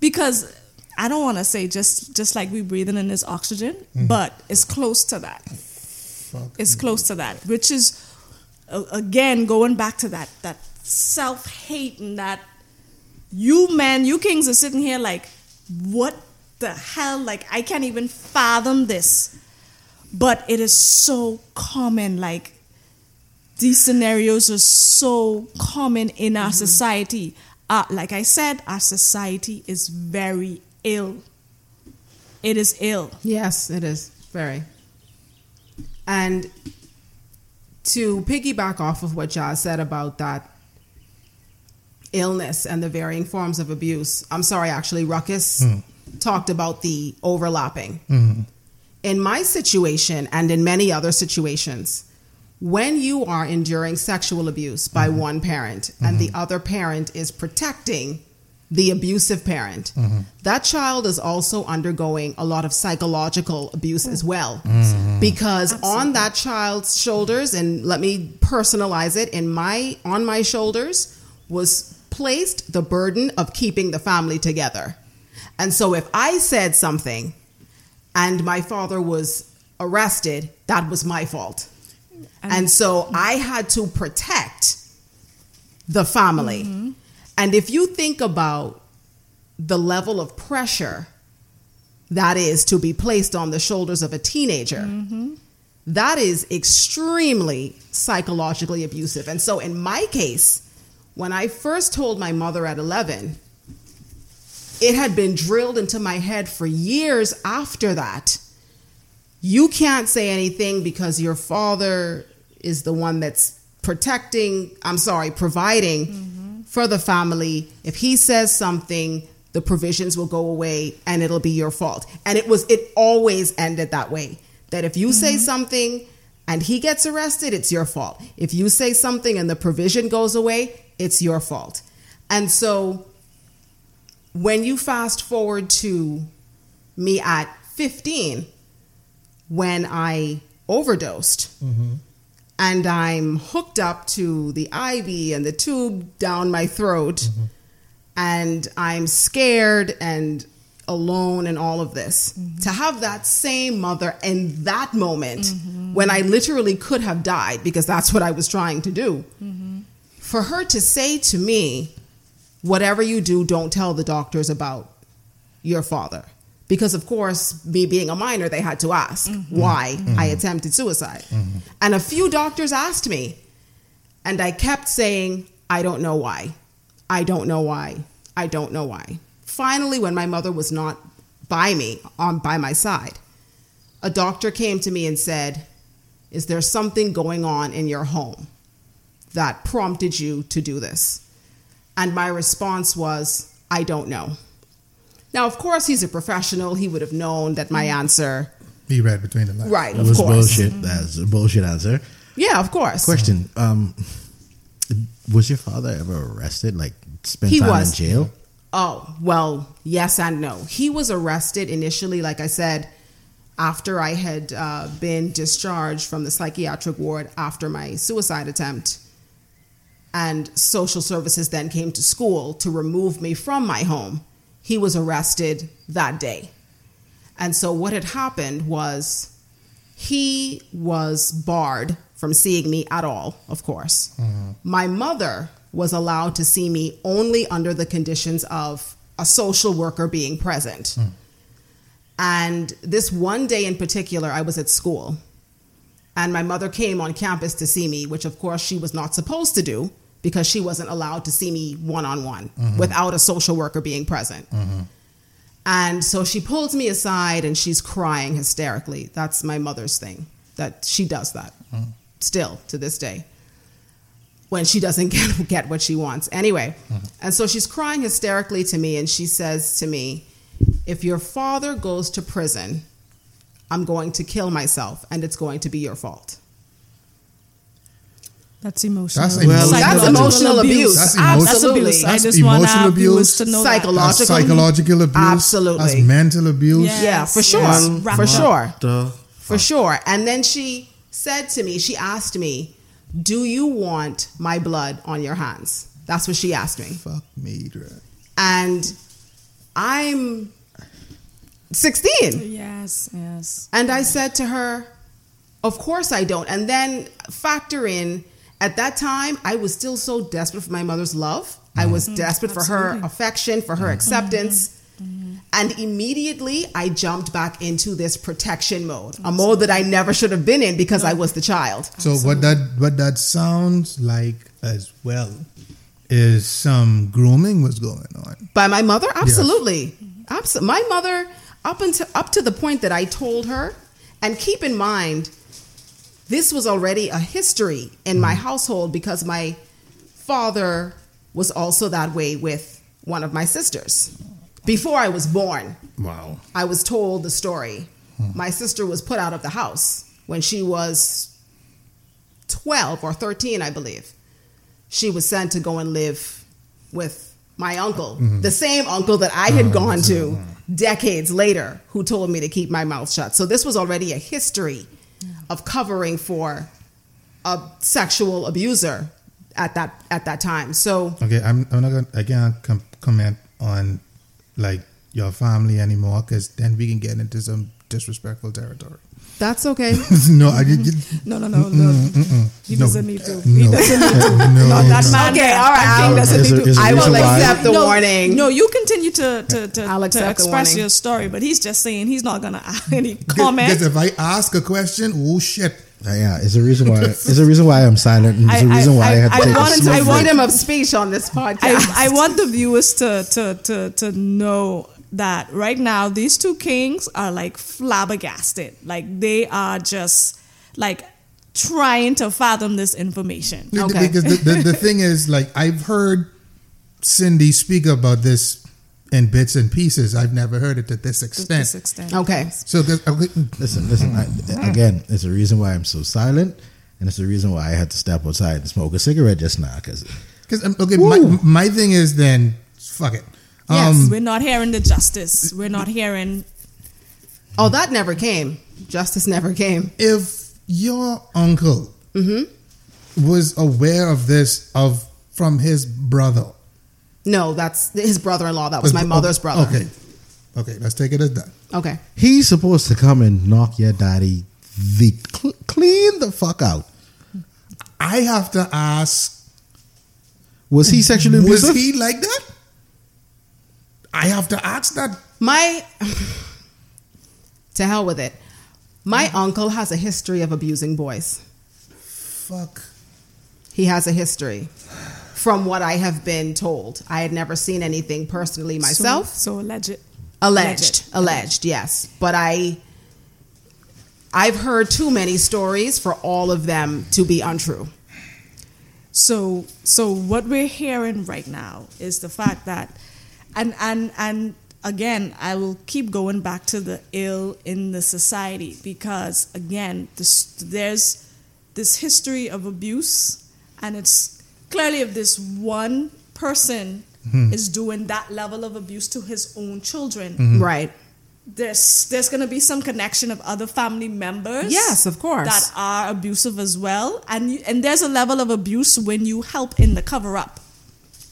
C: Because I don't want to say just just like we breathing in this oxygen, mm-hmm. but it's close to that. Fuck it's me. close to that, which is again going back to that that self hate and that you men, you kings are sitting here like, what the hell? Like I can't even fathom this, but it is so common. Like these scenarios are so common in our mm-hmm. society. Uh, like I said, our society is very ill. It is ill.
D: Yes, it is. Very. And to piggyback off of what Jazz said about that illness and the varying forms of abuse, I'm sorry, actually, Ruckus mm. Talked about the overlapping. Mm-hmm. In my situation and in many other situations, when you are enduring sexual abuse by mm-hmm. one parent mm-hmm. and the mm-hmm. other parent is protecting the abusive parent, mm-hmm. that child is also undergoing a lot of psychological abuse as well. Mm-hmm. Because Absolutely. on that child's shoulders, and let me personalize it, in my on my shoulders was placed the burden of keeping the family together. And so if I said something and my father was arrested, that was my fault. And, and so I had to protect the family. Mm-hmm. And if you think about the level of pressure that is to be placed on the shoulders of a teenager, mm-hmm. that is extremely psychologically abusive. And so, in my case, when I first told my mother at 11, it had been drilled into my head for years after that. You can't say anything because your father is the one that's protecting, I'm sorry, providing. Mm-hmm for the family. If he says something, the provisions will go away and it'll be your fault. And it was, it always ended that way. That if you mm-hmm. say something and he gets arrested, it's your fault. If you say something and the provision goes away, it's your fault. And so when you fast forward to me at 15, when I overdosed, mm-hmm and I'm hooked up to the IV and the tube down my throat, mm-hmm. and I'm scared and alone and all of this. Mm-hmm. To have that same mother in that moment mm-hmm. when I literally could have died because that's what I was trying to do, mm-hmm. for her to say to me, Whatever you do, don't tell the doctors about your father because of course me being a minor they had to ask mm-hmm. why mm-hmm. i attempted suicide mm-hmm. and a few doctors asked me and i kept saying i don't know why i don't know why i don't know why finally when my mother was not by me on by my side a doctor came to me and said is there something going on in your home that prompted you to do this And my response was, I don't know. Now, of course, he's a professional. He would have known that my answer.
B: He read between the lines.
D: Right,
A: It
D: of
A: was
D: course.
A: bullshit. That's a bullshit answer.
D: Yeah, of course.
A: Question: um, Was your father ever arrested? Like spent
D: He
A: time
D: was.
A: in jail?
D: Oh, well, yes and no. He was arrested initially, like I said, after I had uh, been discharged from the psychiatric ward after my suicide attempt. And social services then came to school to remove me from my home. He was arrested that day. And so what had happened was he was barred from seeing me at all, of course. Mm-hmm. My mother was allowed to see me only under the conditions of a social worker being present. Hmm. And this one day in particular, I was at school. And my mother came on campus to see me, which of course she was not supposed to do because she wasn't allowed to see me one on one without a social worker being present. Mm-hmm. And so she pulls me aside and she's crying hysterically. That's my mother's thing, that she does that mm-hmm. still to this day when she doesn't get, get what she wants. Anyway, mm-hmm. and so she's crying hysterically to me and she says to me, If your father goes to prison, I'm going to kill myself and it's going to be your fault.
C: That's emotional.
B: That's Well,
D: that's emotional abuse.
B: That's
C: That's
B: emotional-
C: abuse. I
B: That's
C: just want
B: emotional abuse.
C: to know.
D: Psychological.
B: That's psychological abuse.
D: Absolutely.
B: That's mental abuse.
C: Yeah.
D: Yeah, for sure.
C: yes.
D: For
C: Wrap
D: sure.
A: The
D: For sure. And then she said to me, she asked me, Do you want my blood on your hands? That's what she asked me.
B: Fuck me, Dre.
D: And I'm 16.
C: Yes, yes.
D: And I said to her, Of course I don't. And then factor in, at that time, I was still so desperate for my mother's love. I was mm-hmm. desperate for her affection, for her mm-hmm. acceptance. Mm-hmm. And immediately I jumped back into this protection mode, a mode that I never should have been in because I was the child.
B: So what that what that sounds like as well is some grooming was going on.
D: By my mother, absolutely, Abso- My mother, up until up to the point that I told her, and keep in mind, this was already a history in my mm. household because my father was also that way with one of my sisters. Before I was born,
A: wow.
D: I was told the story. Hmm. My sister was put out of the house when she was 12 or 13, I believe. She was sent to go and live with my uncle, mm-hmm. the same uncle that I had mm-hmm. gone to mm-hmm. decades later, who told me to keep my mouth shut. So this was already a history of covering for a sexual abuser at that at that time. So
B: Okay, I'm, I'm not gonna can't com- comment on like your family anymore because then we can get into some disrespectful territory.
D: That's okay.
B: no, I did.
C: No, no, no, no. He
B: No.
C: doesn't need to. He
B: No,
C: doesn't need to.
B: no,
C: Not that
B: no.
C: man.
D: Okay, all right,
C: That
D: I'll-
C: doesn't
A: Is
C: need
A: there-
C: to.
A: is there
D: I
A: a
D: will
A: reason why-
D: accept the
C: no,
D: warning.
C: No, you continue to to to,
D: I'll
C: to
D: accept the
C: express
D: warning.
C: your story, but he's just saying he's not gonna add any
B: Because if I ask a question, oh shit.
A: Uh, yeah, it's a reason why. It's a reason why I'm silent. And it's a
C: I-
A: reason why I,
C: I-
A: had to
C: I
A: take
C: wanted
A: a
C: to-
A: smoke
C: I
A: break.
C: wanted-
D: freedom of speech on this podcast.
C: I, I want the viewers to, to, to, to know that right now these two kings are like flabbergasted. Like they are just like trying to fathom this information.
D: Okay.
B: Because the, the, the thing is, like, I've heard Cindy speak about this in bits and pieces. I've never heard it to this
C: To
B: extent.
C: this extent.
D: okay.
B: So, okay,
A: Listen, listen. I, again, it's a reason why I'm so silent, and it's the reason why I had to step outside and smoke a cigarette just now. Because
B: Because um, okay, my, my thing is then fuck it.
C: Yes,
B: Um,
C: we're not hearing the justice. We're not hearing.
D: Oh, that never came. Justice never came.
B: if your uncle was aware of this of from his brother,
D: No, that's his brother-in-law. That was my mother's brother.
B: Okay, okay, let's take it as that.
D: Okay.
A: he's supposed to come and knock your daddy the cl- clean the fuck out.
B: I have to ask:
A: Was he sexually
B: Was he like that? I have to ask that.
D: My to hell with it. My uncle has a history of abusing boys.
B: Fuck.
D: He has a history. From what I have been told, I had never seen anything personally myself.
C: So, so alleged.
D: alleged, alleged, yes. But I, I've heard too many stories for all of them to be untrue.
C: So so what we're hearing right now is the fact that and and and again, I will keep going back to the ill in the society because again, this, there's this history of abuse and it's clearly if this one person hmm. is doing that level of abuse to his own children.
D: Mm-hmm. Right
C: there's there's going to be some connection of other family members
D: yes of course
C: that are abusive as well and you, and there's a level of abuse when you help in the cover up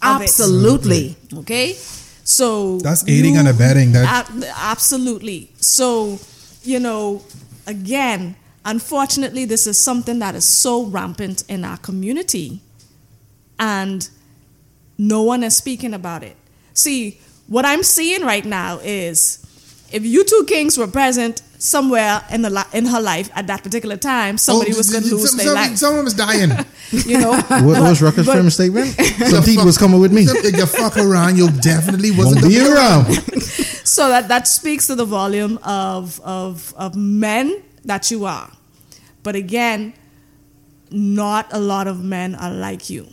D: absolutely
C: okay so
B: that's aiding you, and abetting that
C: absolutely. So you know again unfortunately this is something that is so rampant in our community and no one is speaking about it. See what i'm seeing right now is if you two kings were present somewhere in the in her life at that particular time, somebody oh, was going to lose their life.
B: Someone was dying.
C: you know,
A: what was Rucker's famous statement? Something was coming with me.
B: If you fuck around, you definitely wasn't
A: Won't be around.
C: so that that speaks to the volume of of of men that you are. But again, not a lot of men are like you.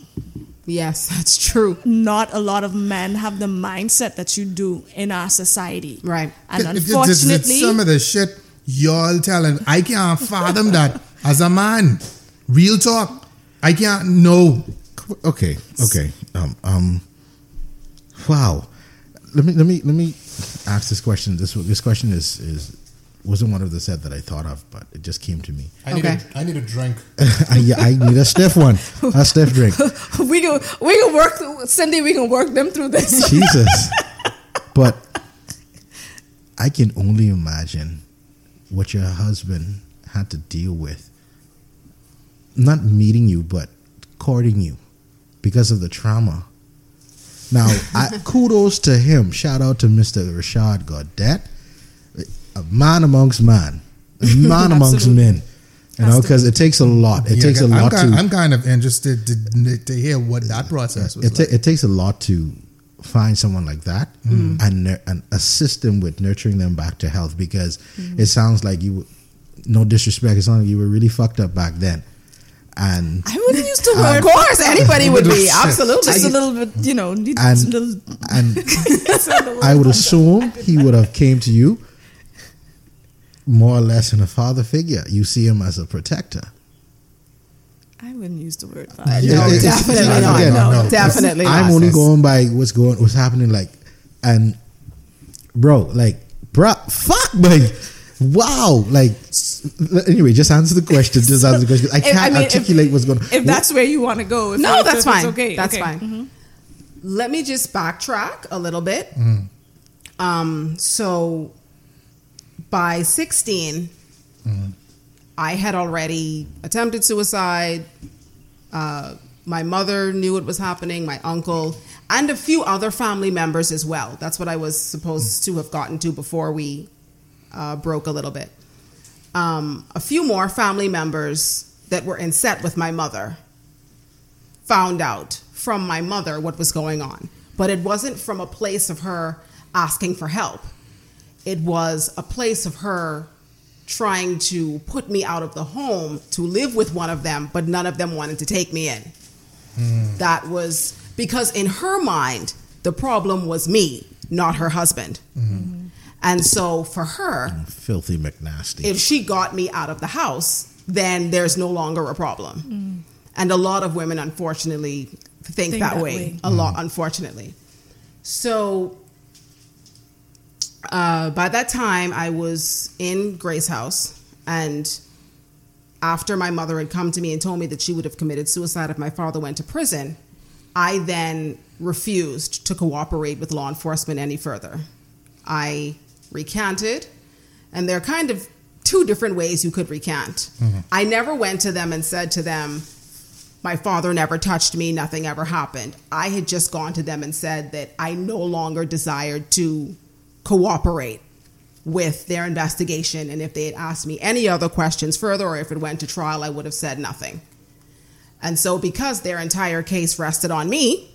D: Yes, that's true.
C: Not a lot of men have the mindset that you do in our society.
D: Right.
C: And unfortunately,
B: it's some of the shit y'all telling, I can't fathom that as a man. Real talk. I can't know.
A: Okay, okay. Um, um, wow. Let me let me let me ask this question. This this question is is wasn't one of the set that I thought of, but it just came to me.
B: I need, a, I need a drink.
A: I, yeah, I need a stiff one, a stiff drink.
C: we can we can work, Cindy. We can work them through this.
A: Jesus, but I can only imagine what your husband had to deal with. Not meeting you, but courting you because of the trauma. Now, I, kudos to him. Shout out to Mr. Rashad Godet a man amongst man, man amongst men. You know, because it takes a lot. It yeah, takes a lot
B: I'm
A: to.
B: I'm kind of interested to, to hear what that process was.
A: It, like. it takes a lot to find someone like that mm. and and assist them with nurturing them back to health because mm. it sounds like you, no disrespect, it sounds like you were really fucked up back then. And
C: I wouldn't use the
D: word. Of course, anybody would be absolutely
C: just a little bit, you know. And,
A: little, and I would assume he would have came to you more or less in a father figure. You see him as a protector.
C: I wouldn't use the word father.
D: No, it, definitely not. Again, no, no, definitely
A: I'm not. only going by what's going, what's happening. Like, and bro, like, bro, fuck, man. Wow, like anyway, just answer the question. Just answer the question. I can't I mean, articulate
C: if,
A: what's going. on.
C: If that's where you want to go,
D: no, that's fine. Okay, that's okay. fine. Mm-hmm. Let me just backtrack a little bit. Mm. Um, so by 16, mm-hmm. I had already attempted suicide. Uh, my mother knew it was happening, my uncle, and a few other family members as well. That's what I was supposed mm-hmm. to have gotten to before we uh, broke a little bit. Um, a few more family members that were in set with my mother found out from my mother what was going on. But it wasn't from a place of her asking for help it was a place of her trying to put me out of the home to live with one of them, but none of them wanted to take me in. Mm. That was because in her mind, the problem was me, not her husband. Mm-hmm. And so for her,
A: mm, filthy McNasty.
D: If she got me out of the house, then there's no longer a problem. Mm. And a lot of women, unfortunately, think, think that, that, way. way. A mm. lot, unfortunately. So uh, by that time, I was in Grace House, and after my mother had come to me and told me that she would have committed suicide if my father went to prison, I then refused to cooperate with law enforcement any further. I recanted, and there are kind of two different ways you could recant. Mm-hmm. I never went to them and said to them, my father never touched me, nothing ever happened. I had just gone to them and said that I no longer desired to cooperate with their investigation. And if they had asked me any other questions further, or if it went to trial, I would have said nothing. And so, because their entire case rested on me,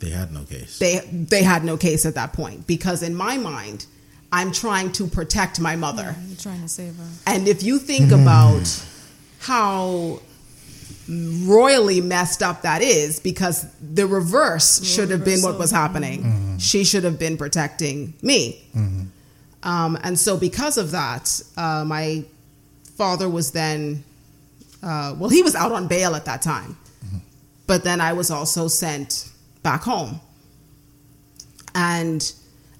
A: they had no case.
D: They they had no case at that point because in my mind, I'm trying to protect my mother.
C: Yeah, you're trying to save her.
D: And if you think about how royally messed up that is because the reverse should have been what was happening. Mm-hmm. She should have been protecting me. Mm-hmm. Um, and so, because of that, uh, my father was then, uh, well, he was out on bail at that time. Mm-hmm. But then I was also sent back home. And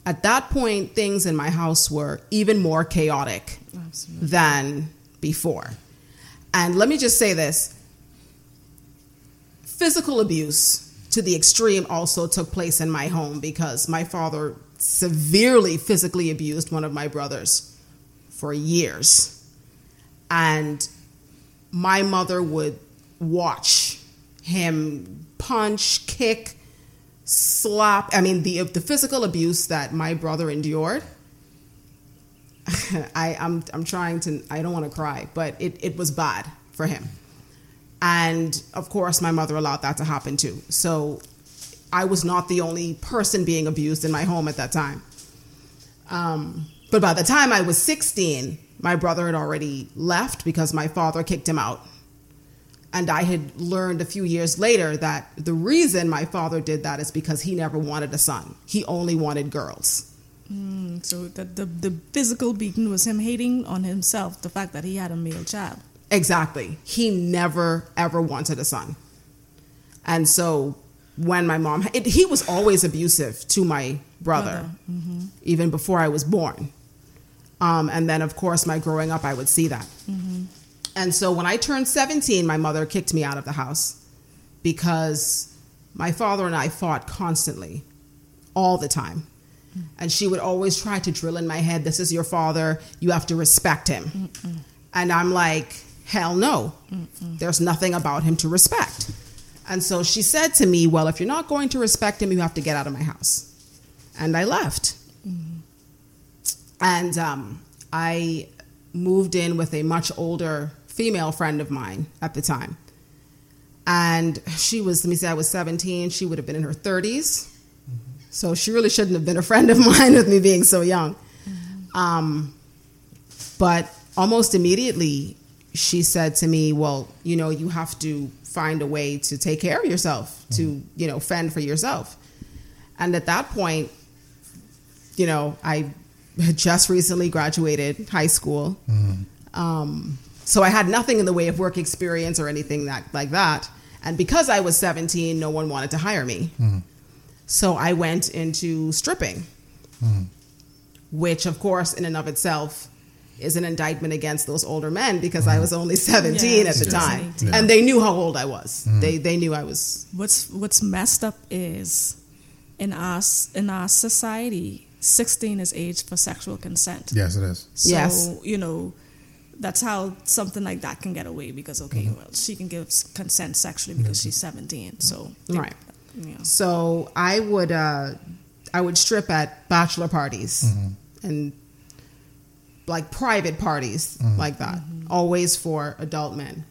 D: at that point, things in my house were even more chaotic Absolutely. than before. And let me just say this physical abuse to the extreme also took place in my home because my father severely physically abused one of my brothers for years. And my mother would watch him punch, kick, slap. I mean, the the physical abuse that my brother endured. I, I'm I'm trying to. I don't want to cry, but it, it was bad for him. And of course, my mother allowed that to happen too. So I was not the only person being abused in my home at that time. Um, but by the time I was 16, my brother had already left because my father kicked him out. And I had learned a few years later that the reason my father did that is because he never wanted a son. He only wanted girls.
C: Mm, so the, the, the physical beating was him hating on himself, the fact that he had a male child.
D: Exactly. He never, ever wanted a son. And so when my mom, it, he was always abusive to my brother. Mm-hmm. even before I was born. Um, and then, of course, my growing up, I would see that. Mm-hmm. And so when I turned 17, my mother kicked me out of the house because my father and I fought constantly, all the time. Mm. And she would always try to drill in my head, this is your father, you have to respect him. And I'm like, hell no. Mm-mm. There's nothing about him to respect. And so she said to me, Well, if you're not going to respect him, you have to get out of my house. And I left. Mm-hmm. And um, I moved in with a much older female friend of mine at the time. And she was, let me say, I was 17. She would have been in her 30s. Mm-hmm. So she really shouldn't have been a friend of mine with me being so young. Mm-hmm. Um, but almost immediately, she said to me, Well, you know, you have to find a way to take care of yourself, mm. to, you know, fend for yourself. And at that point, you know, I had just recently graduated high school. Mm. Um, so I had nothing in the way of work experience or anything that like that. And because I was 17, no one wanted to hire me. Mm. So I went into stripping, mm. which, of course, in and of itself, is an indictment against those older men because mm-hmm. I was only 17 yeah, at the time. Yeah. And they knew how old I was. Mm-hmm. They they knew I was
C: What's what's messed up is in us in our society 16 is age for sexual consent.
B: Yes, it is.
C: So, yes. you know, that's how something like that can get away because okay, mm-hmm. well, she can give consent sexually because she's 17. So
D: Right. Yeah. So I would uh I would strip at bachelor parties mm-hmm. and like private parties mm-hmm. like that, mm-hmm. always for adult men.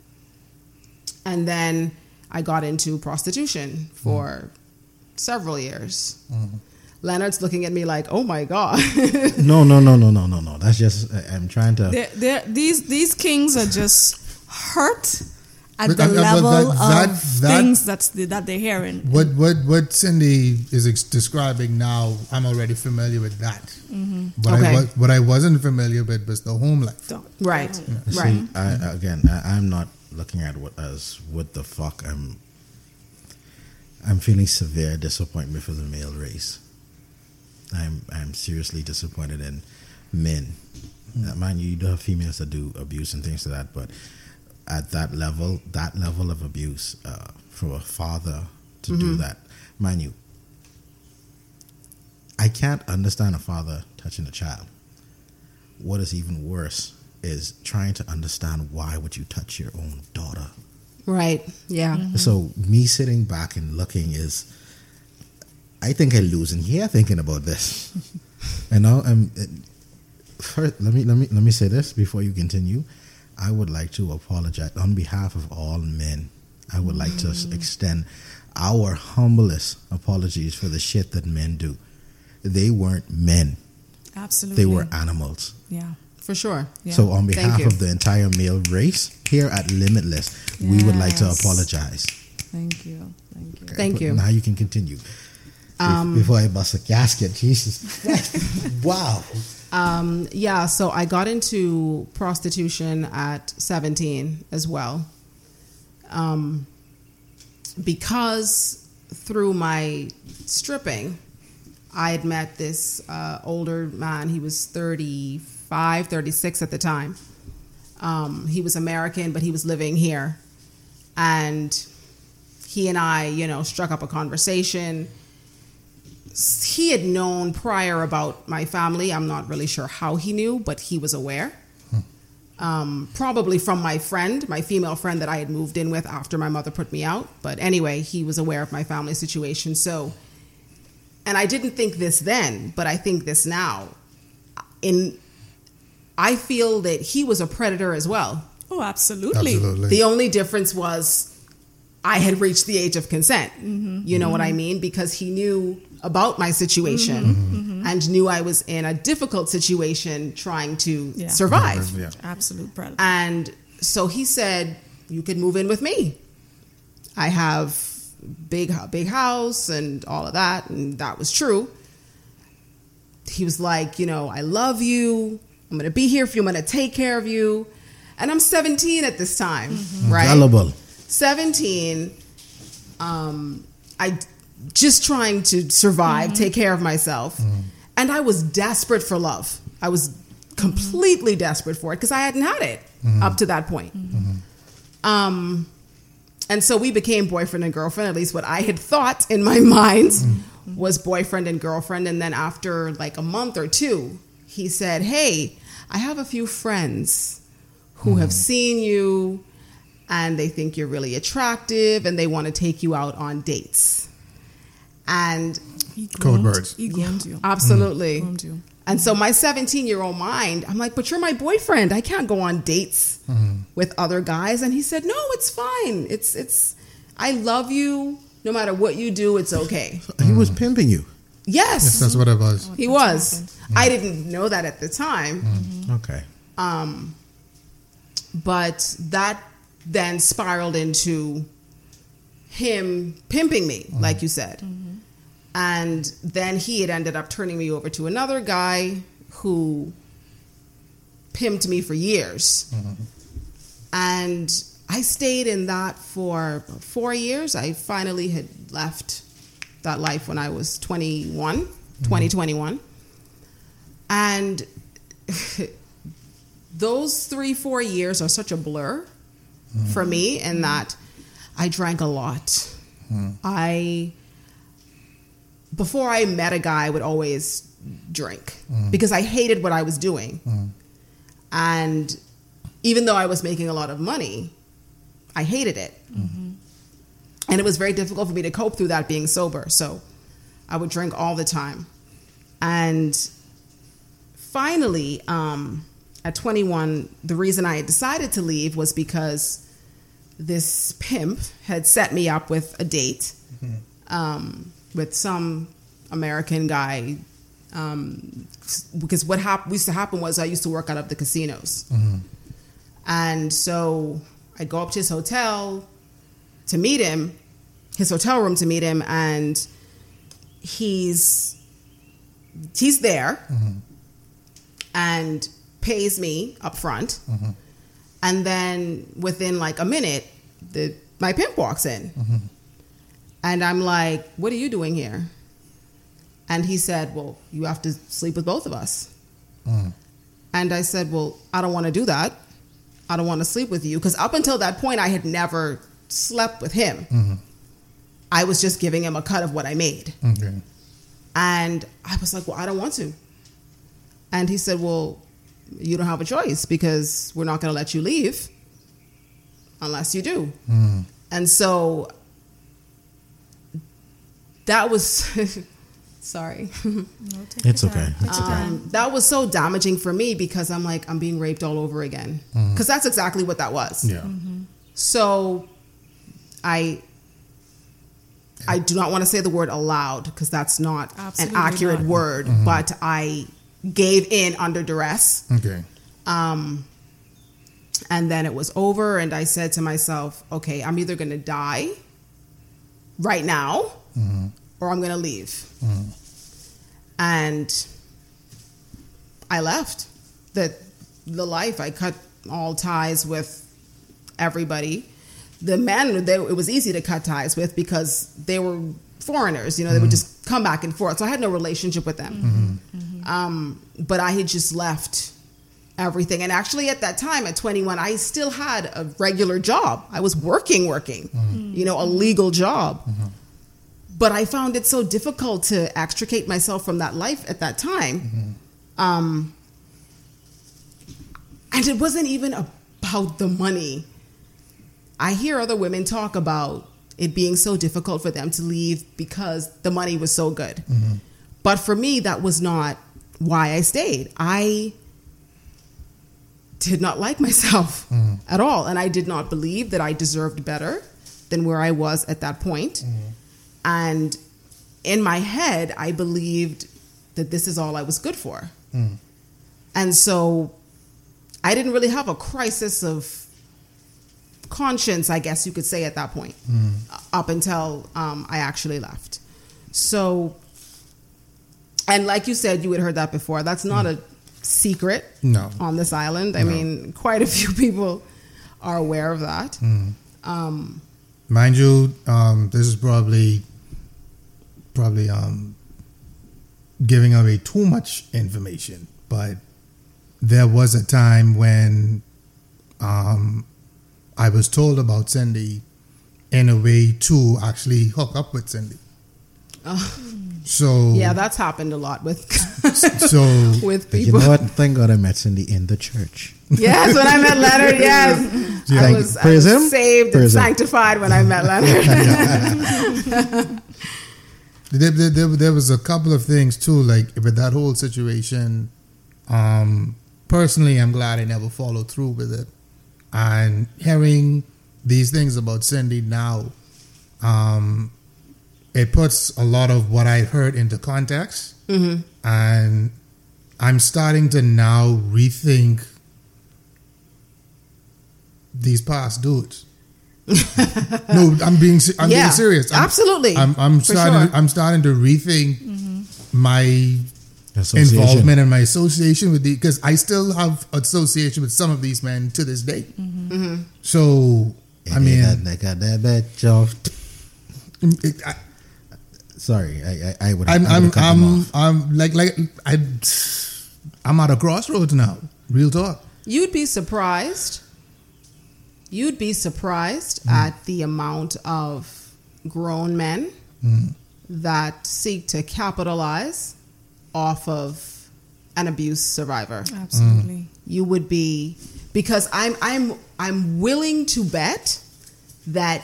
D: And then I got into prostitution for mm-hmm. several years. Mm-hmm. Leonard's looking at me like, "Oh my god!"
A: no, no, no, no, no, no, no. That's just I'm trying to.
C: They're, they're, these these kings are just hurt at the level that, of that, things that's the, that they're hearing.
B: What what what Cindy is ex- describing now, I'm already familiar with that. Mm-hmm. What okay. I was, what I wasn't familiar with was the home life.
D: Right,
A: yeah.
D: right.
A: See, I, again, I, am not looking at what as what the fuck. I'm I'm feeling severe disappointment for the male race. I'm I'm seriously disappointed in men. Mm-hmm. mind you, you do have females that do abuse and things like that, but at that level, that level of abuse uh, for a father to mm-hmm. do that, mind you, I can't understand a father touching a child. What is even worse is trying to understand why would you touch your own daughter.
D: Right. Yeah.
A: Mm-hmm. So me sitting back and looking is, I think I'm losing here thinking about this. you know, and first, let me let me let me say this before you continue. I would like to apologize on behalf of all men. I would like to mm. extend our humblest apologies for the shit that men do. They weren't men.
C: Absolutely.
A: They were animals.
C: Yeah.
D: For sure.
C: Yeah.
A: So, on behalf of the entire male race here at Limitless, we would like to apologize.
C: Thank you. Thank you.
D: Thank you.
A: Now you can continue.
D: Um,
A: Before I bust a gasket, Jesus. wow.
D: Um, yeah, so I got into prostitution at 17 as well. Um, because through my stripping, I had met this uh, older man. He was 35, 36 at the time. Um, he was American, but he was living here. And he and I, you know, struck up a conversation he had known prior about my family. I'm not really sure how he knew, but he was aware. Um, probably from my friend, my female friend that I had moved in with after my mother put me out. But anyway, he was aware of my family situation. So, and I didn't think this then, but I think this now. In, I feel that he was a predator as well.
C: Oh, absolutely.
B: Absolutely.
D: The only difference was I had reached the age of consent. You know what I mean? Because he knew about my situation mm-hmm. Mm-hmm. and knew I was in a difficult situation trying to
C: Yeah.
D: survive. Mm-hmm.
B: yeah.
C: Absolute predator.
D: And so he said, "You could move in with me. I have big big house and all of that." And that was true. He was like, "You know, I love you. I'm going to be here for you. I'm going to take care of you." And I'm 17 at this time, right?
A: Gullible.
D: 17 um i just trying to survive mm-hmm. take care of myself. Mm-hmm. And i was desperate for love. I was completely desperate for it because i hadn't had it mm-hmm. up to that point. Um and so we became boyfriend and girlfriend. At least what i had thought in my mind was boyfriend and girlfriend. And then after like a month or two he said hey i have a few friends who have seen you and they think you're really attractive and they want to take you out on dates. And
C: He
B: Code
C: groomed-
B: words.
C: He groomed you.
D: absolutely.
C: Groomed you.
D: And so my 17 year old mind, I'm like, but you're my boyfriend. I can't go on dates mm-hmm. with other guys. And he said, no, it's fine. It's, it's, I love you. No matter what you do, it's okay.
A: He was mm. pimping you.
D: Yes,
B: Yes, that's what it was.
D: he was. I didn't know that at the time. Mm-hmm.
A: Okay.
D: Um, but that then spiraled into him pimping me, like mm. you said. And then he had ended up turning me over to another guy who pimped me for years. Mm-hmm. And I stayed in that for four years. I finally had left that life when I was 21, mm-hmm. 2021. And those three, four years are such a blur mm-hmm. for me in that I drank a lot. I, before I met a guy, I would always drink because I hated what I was doing. And even though I was making a lot of money, I hated it. And it was very difficult for me to cope through that being sober. So I would drink all the time. And finally, um, at 21, the reason I had decided to leave was because this pimp had set me up with a date um, with some American guy. Um, because what hap- used to happen was I used to work out of the casinos. Mm-hmm. And so I'd go up to his hotel to meet him, his hotel room to meet him, and he's he's there mm-hmm. and pays me up front. Mm-hmm. And then within like a minute, the my pimp walks in. And I'm like, "What are you doing here?" And he said, "Well, you have to sleep with both of us." Mm. And I said, "Well, I don't want to do that. I don't want to sleep with you because up until that point, I had never slept with him. Mm-hmm. I was just giving him a cut of what I made."
B: Okay.
D: And I was like, well, I don't want to. And he said, well, you don't have a choice because we're not going to let you leave unless you do. Mm. And so that was, sorry.
C: No,
A: It's okay.
C: time. Take your time.
D: Um, that was so damaging for me because I'm like, I'm being raped all over again. Because that's exactly what that was.
B: Yeah.
D: So I I do not want to say the word allowed because that's not
C: Absolutely
D: an accurate
C: not.
D: word, but I gave in under duress.
B: Okay.
D: Um, and then it was over, and I said to myself, okay, I'm either going to die right now mm-hmm. or I'm going to leave. Mm-hmm. And I left the, the life. I cut all ties with everybody. The men, they, it was easy to cut ties with because they were foreigners. You know, they mm-hmm. would just come back and forth. So I had no relationship with them. Mm-hmm. Mm-hmm. Um, but I had just left everything. And actually, at that time, at 21, I still had a regular job. I was working, working, mm-hmm. you know, a legal job. Mm-hmm. But I found it so difficult to extricate myself from that life at that time. Mm-hmm. Um, and it wasn't even about the money. I hear other women talk about it being so difficult for them to leave because the money was so good. Mm-hmm. But for me, that was not why I stayed. I did not like myself mm-hmm. at all. And I did not believe that I deserved better than where I was at that point. Mm-hmm. And in my head, I believed that this is all I was good for. Mm. And so I didn't really have a crisis of conscience, I guess you could say, at that point, mm. up until um, I actually left. So, and like you said, you had heard that before. That's not mm. a secret
B: no.
D: on this island. I no. mean, quite a few people are aware of that. Mm. Um,
B: Mind you, um, this is probably probably um, giving away too much information, but there was a time when um, I was told about Cindy in a way to actually hook up with Cindy. Oh. So
D: yeah, that's happened a lot with
B: so
D: with people.
A: You know what? Thank God I met Cindy in the church.
D: Yes, when I met Leonard, yes, yeah. I, was, I was saved Praise and sanctified when I met
B: Leonard. There, there, there, there, was a couple of things too, like with that whole situation. Um, personally, I'm glad I never followed through with it and hearing these things about Cindy now, um, it puts a lot of what I heard into context, mm-hmm. and I'm starting to now rethink these past dudes. No, I'm being I'm yeah, being serious. I'm,
D: absolutely.
B: I'm, I'm starting. Sure. I'm starting to rethink mm-hmm. my involvement and my association with the because I still have association with some of these men to this day. Mm-hmm. Mm-hmm. So I mean,
A: they got that bad job. Sorry, I I, I would.
B: I'm I I'm I'm, I'm like like I I'm at a crossroads now. Real talk.
D: You'd be surprised. You'd be surprised mm. at the amount of grown men mm. that seek to capitalize off of an abuse survivor.
C: Absolutely. Mm.
D: You would be because I'm I'm I'm willing to bet that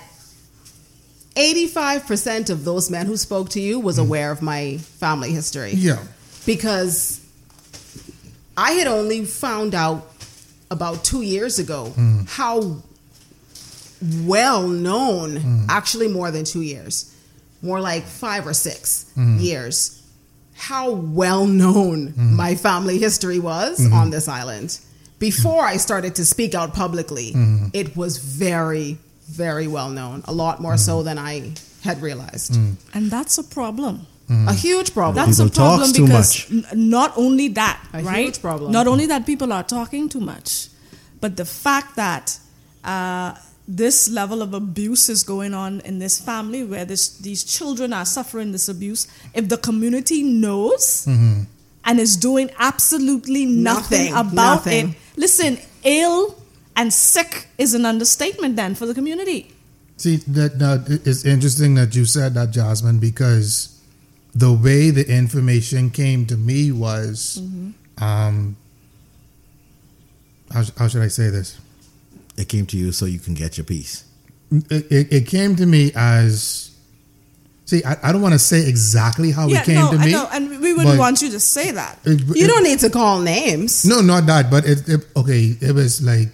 D: 85% of those men who spoke to you was mm. aware of my family history.
B: Yeah.
D: Because I had only found out about 2 years ago mm. how well known, mm. actually more than 2 years. More like 5 or 6 mm. years how well known mm-hmm. my family history was mm-hmm. on this island. Before I started to speak out publicly, mm-hmm. it was very, very well known, a lot more so mm-hmm. than I had realized.
C: Mm. And that's a problem.
D: A huge problem.
C: That's people a problem because n- not only that,
D: a
C: right?
D: Huge problem.
C: Not only that people are talking too much, but the fact that uh, this level of abuse is going on in this family where this, these children are suffering this abuse, if the community knows mm-hmm. and is doing absolutely nothing, nothing about nothing. it, listen, ill and sick is an understatement then for the community.
B: See, that, that it's interesting that you said that, Jasmine, because the way the information came to me was, mm-hmm. um, how, how should I say this?
A: It came to you so you can get your piece?
B: It, it, it came to me as. See, I, I don't want to say exactly how yeah, it came
C: no,
B: to me.
C: No, and we wouldn't want you to say that.
D: It, you don't need to call names.
B: No, not that. But it, okay, it was like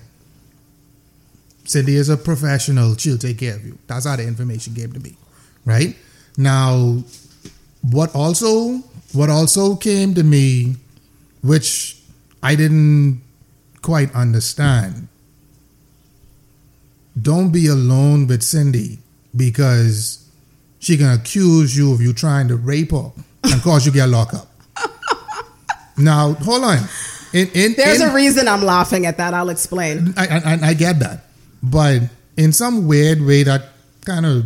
B: Cindy is a professional. She'll take care of you. That's how the information came to me, right? Now, what also what also came to me, which I didn't quite understand. Don't be alone with Cindy because she can accuse you of you trying to rape her and cause you get locked up. now, hold on. In, in,
D: There's
B: in,
D: a reason I'm laughing at that. I'll explain.
B: I, I, I get that, but in some weird way, that kind of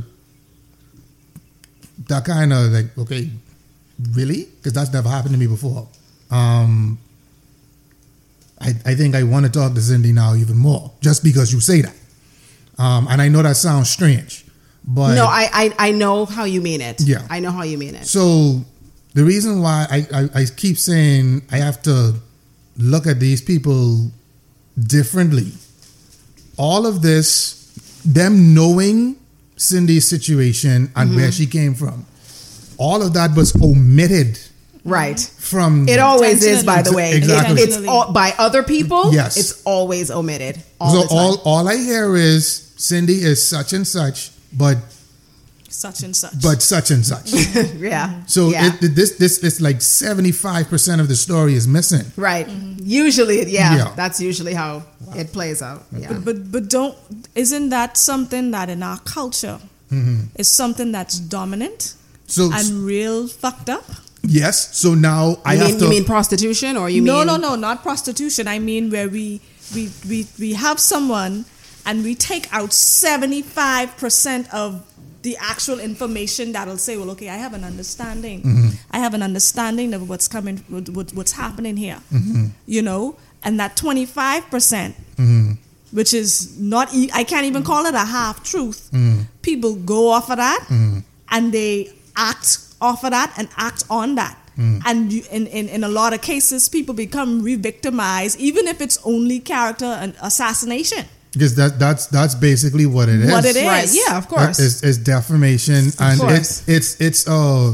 B: that kind of like okay, really? Because that's never happened to me before. Um, I, I think I want to talk to Cindy now even more, just because you say that. Um, and I know that sounds strange, but
D: no, I, I I know how you mean it.
B: Yeah.
D: I know how you mean it.
B: so the reason why I, I, I keep saying I have to look at these people differently. All of this, them knowing Cindy's situation and where she came from, all of that was omitted
D: Right.
B: from
D: It always is, by the way.
B: exactly.
D: It- it's all, by other people.
B: Yes.
D: It's always omitted. All
B: so
D: the time.
B: all all I hear is Cindy is such and such, but
C: Such and such.
B: but such and such.
D: yeah.
B: So
D: yeah.
B: it, this this is like seventy five percent of the story is missing.
D: right. Usually, yeah,
B: Yeah.
D: That's usually how it plays out. Yeah.
C: but but don't isn't that something that in our culture mm-hmm. is something that's dominant
B: So
C: and real fucked up?
B: Yes, so now I
D: you,
B: have
D: mean,
B: to
D: you mean prostitution, or you
C: no,
D: mean
C: no, no, no, not prostitution. I mean where we we we, we have someone and we take out seventy five percent of the actual information that'll say, well, okay, I have an understanding.
B: Mm-hmm.
C: I have an understanding of what's coming, what, what- what's happening here.
B: Mm-hmm.
C: You know, and that twenty five percent,
B: Mm-hmm.
C: which is not, I can't even call it a half truth.
B: Mm-hmm.
C: People go off of that and they act off of that and act on that.
B: Mm.
C: And you, in, in, in a lot of cases, people become re-victimized, even if it's only character and assassination.
B: because that that's that's basically what it is.
C: What it is.
D: right? Yeah, of
B: That
D: course.
B: It's, is defamation, and
D: course.
B: it's it's it's a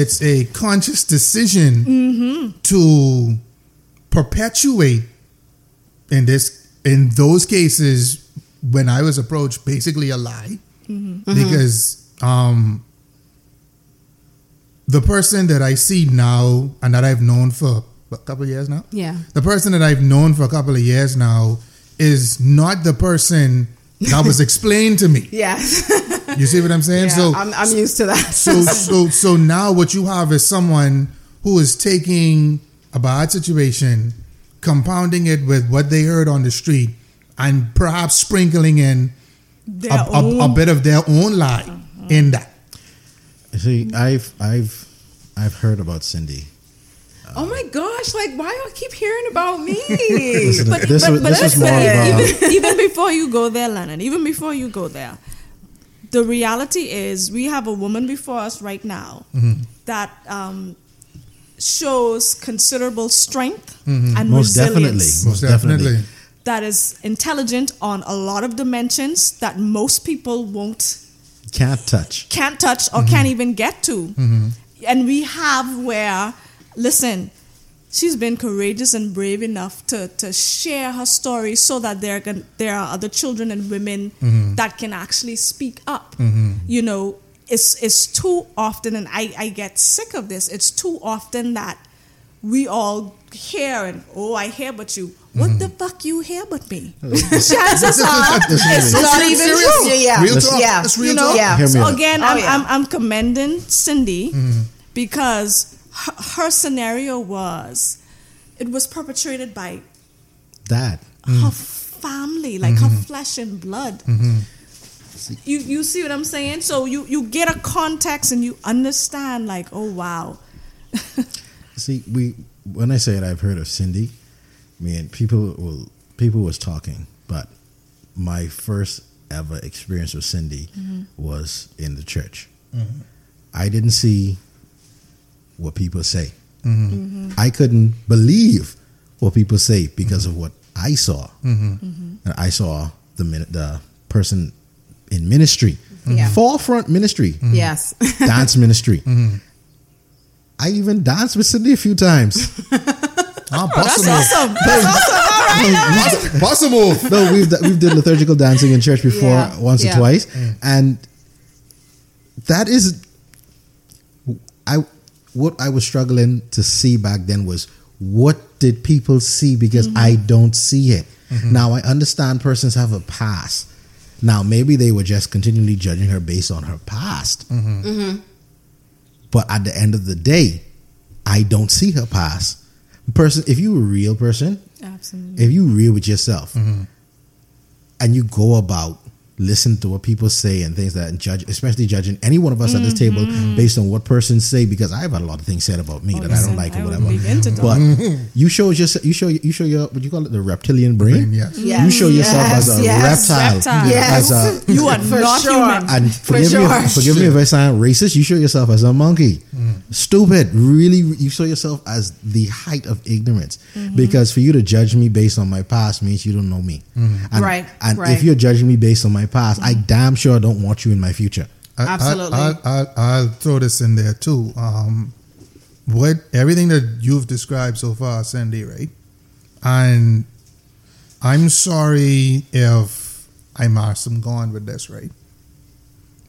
B: it's a conscious decision
C: Mm-hmm.
B: to perpetuate in this in those cases when I was approached basically a lie
C: Mm-hmm.
B: because um the person that I see now and that I've known for a couple of years now
D: yeah.
B: the person that I've known for a couple of years now is not the person that was explained to me.
D: Yes.
B: You see what I'm saying?
D: yeah.
B: so,
D: I'm, I'm used to that.
B: so, so, so now what you have is someone who is taking a bad situation, compounding it with what they heard on the street, and perhaps sprinkling in a, a- a
C: Uh-huh.
B: bit of their own lie in that.
A: See, I've I've I've heard about Cindy.
D: oh my gosh! Like, why do I keep hearing about me?
A: Listen,
C: But,
A: this
C: but,
A: was,
C: but
A: this
C: listen,
A: more
C: even, even before you go there, Lennon, even before you go there, the reality is we have a woman before us right now
A: Mm-hmm.
C: that um, shows considerable strength
A: Mm-hmm.
C: and
A: most definitely, most definitely.
C: That is intelligent on a lot of dimensions that most people won't
A: Can't touch.
C: can't touch or can't even get to. And we have where, listen, she's been courageous and brave enough to, to share her story so that there, can, there are other children and women that can actually speak up. You know, it's, it's too often, and I, I get sick of this, it's too often that we all hear and, oh, I hear but you. What mm-hmm. the fuck you hear but me? Chances are, it's not even true.
D: Yeah, yeah.
B: Real talk.
D: Yeah.
B: That's real
C: You know,
B: talk.
D: Yeah.
C: So again,
D: Oh,
C: I'm,
D: yeah.
C: I'm, I'm commending Cindy mm-hmm. because her, her scenario was it was perpetrated by
A: That. Mm-hmm.
C: her family, like her flesh and blood. You you see what I'm saying? So you you get a context and you understand, like, oh wow,
A: See, we when I say it, I've heard of Cindy. I mean, people will people was talking, but my first ever experience with Cindy mm-hmm. was in the church. Mm-hmm. I didn't see what people say. Mm-hmm. I couldn't believe what people say because of what I saw. And I saw the min- the person in ministry,
D: Yeah.
A: forefront ministry,
D: Yes.
A: dance ministry. I even danced with Cindy a few times.
B: Ah,
C: that's
B: possible.
C: awesome. That's awesome.
B: Possible.
A: no, we've we've did liturgical dancing in church before
D: Yeah,
A: once
D: yeah.
A: or twice, and that is, I what I was struggling to see back then was what did people see because mm-hmm. I don't see it. Mm-hmm. Now I understand persons have a past. Now maybe they were just continually judging her based on her past. Mm-hmm. mm-hmm. But at the end of the day, I don't see her past. Person, if you a real person,
C: absolutely,
A: if you real with yourself, mm-hmm. and you go about listen to what people say and things that and judge, especially judging any one of us mm-hmm. at this table mm-hmm. based on what persons say, because I've had a lot of things said about me oh, that I don't like or whatever. But you show just you show you show your what you call it the reptilian brain.
B: yes.
A: yes. You show yourself yes. as a yes. reptile. reptile.
C: Yes. As a, you are For not sure. human.
A: And forgive sure. me, if, forgive me if I sound racist. You show yourself as a monkey. Mm. Stupid. Really, you show yourself as the height of ignorance. Mm-hmm. Because for you to judge me based on my past means you don't know me.
C: Mm-hmm.
A: And,
C: right.
A: And
C: right.
A: if you're judging me based on my my past, I damn sure don't want you in my future.
C: I, Absolutely.
B: I, will throw this in there too. Um, what everything that you've described so far, Cindy, right? And I'm sorry if I mash them gone with this, right?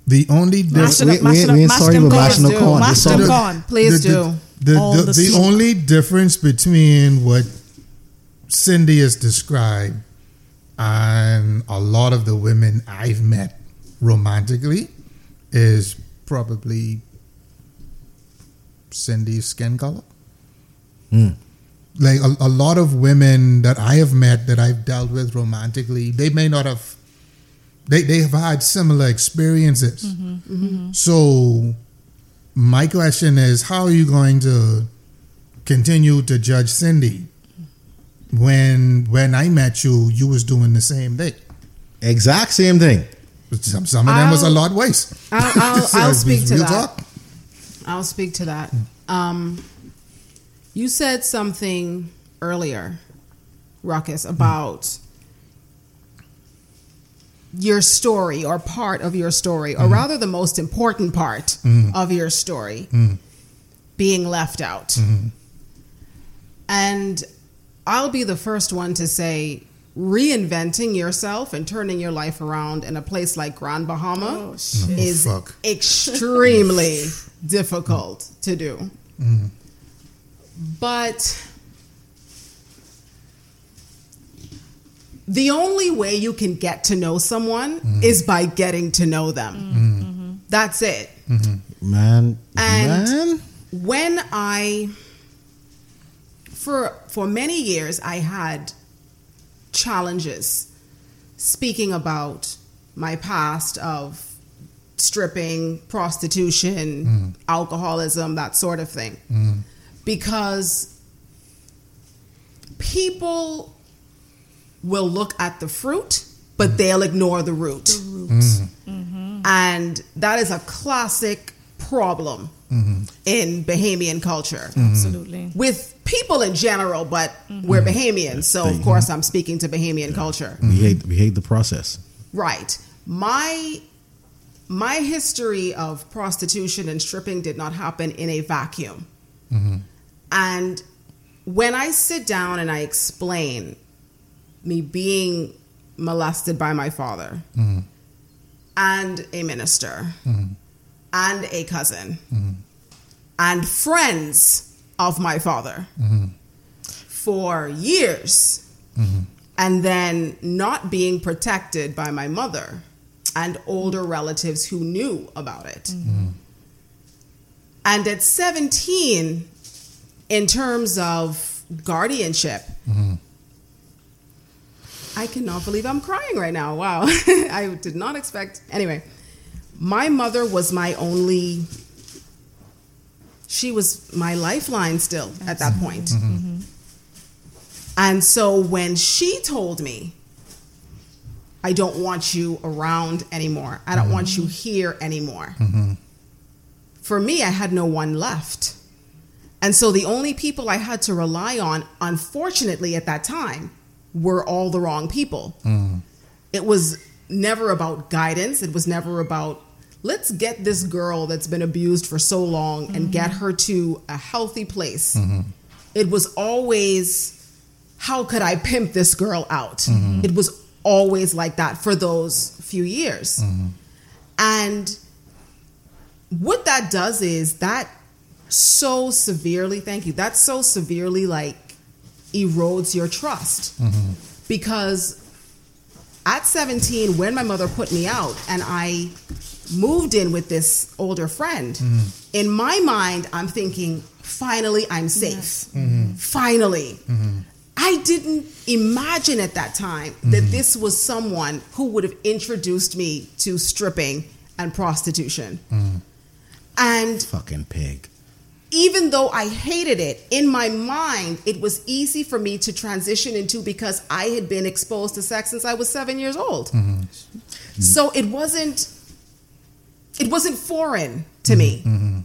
B: The only
A: difference. We, we, we ain't sorry for mashing no corn.
C: Mash them corn. Please the, do.
B: The, the, the, the only difference between what Cindy has described and a lot of the women I've met romantically is probably Cindy's skin color. Mm. Like a, a, lot of women that I have met that I've dealt with romantically, they may not have, they, they have had similar experiences. Mm-hmm, mm-hmm. So, my question is how are you going to continue to judge Cindy when when I met you, you was doing the same thing.
A: Exact same thing.
B: Some, some of them I'll, was a lot worse.
D: I'll, I'll, so I'll speak to that. Talk. I'll speak to that. Um, you said something earlier, Ruckus, about mm. your story or part of your story, or mm. rather the most important part mm. of your story being left out. Mm-hmm. And I'll be the first one to say reinventing yourself and turning your life around in a place like Grand Bahama oh, is oh, extremely difficult to do. Mm. But the only way you can get to know someone mm. is by getting to know them. Mm-hmm. That's it.
A: Mm-hmm. Man,
D: and
A: man.
D: when I for for many years I had challenges speaking about my past of stripping, prostitution, mm. alcoholism, that sort of thing. Mm. Because people will look at the fruit, but mm. they'll ignore the root. The roots. Mm-hmm. And that is a classic problem mm-hmm. in Bahamian culture.
C: Absolutely.
D: With people in general, but mm-hmm. we're Bahamians, so of course I'm speaking to Bahamian yeah. culture.
A: We hate we hate the process.
D: Right. My my history of prostitution and stripping did not happen in a vacuum. Mm-hmm. And when I sit down and I explain me being molested by my father mm-hmm. and a minister mm-hmm. And a cousin mm-hmm. and friends of my father mm-hmm. for years mm-hmm. and then not being protected by my mother and older relatives who knew about it. Mm-hmm. And at 17, in terms of guardianship, mm-hmm. I cannot believe I'm crying right now. Wow. I did not expect. Anyway, my mother was my only she was my lifeline still at that point. Mm-hmm. Mm-hmm. And so when she told me, I don't want you around anymore, I don't mm-hmm. want you here anymore, mm-hmm. for me, I had no one left. And so the only people I had to rely on, unfortunately, at that time, were all the wrong people. Mm. It was never about guidance, it was never about let's get this girl that's been abused for so long mm-hmm. and get her to a healthy place. Mm-hmm. It was always, how could I pimp this girl out? Mm-hmm. It was always like that for those few years. Mm-hmm. And what that does is that so severely, thank you, that so severely like erodes your trust mm-hmm. because at 17 when my mother put me out and i moved in with this older friend mm-hmm. in my mind i'm thinking finally i'm safe yes. mm-hmm. finally mm-hmm. i didn't imagine at that time that mm-hmm. this was someone who would have introduced me to stripping and prostitution mm-hmm. and
A: fucking pig
D: even though I hated it, in my mind, it was easy for me to transition into because I had been exposed to sex since I was seven years old. Mm-hmm. So it wasn't it wasn't foreign to mm-hmm. me. Mm-hmm.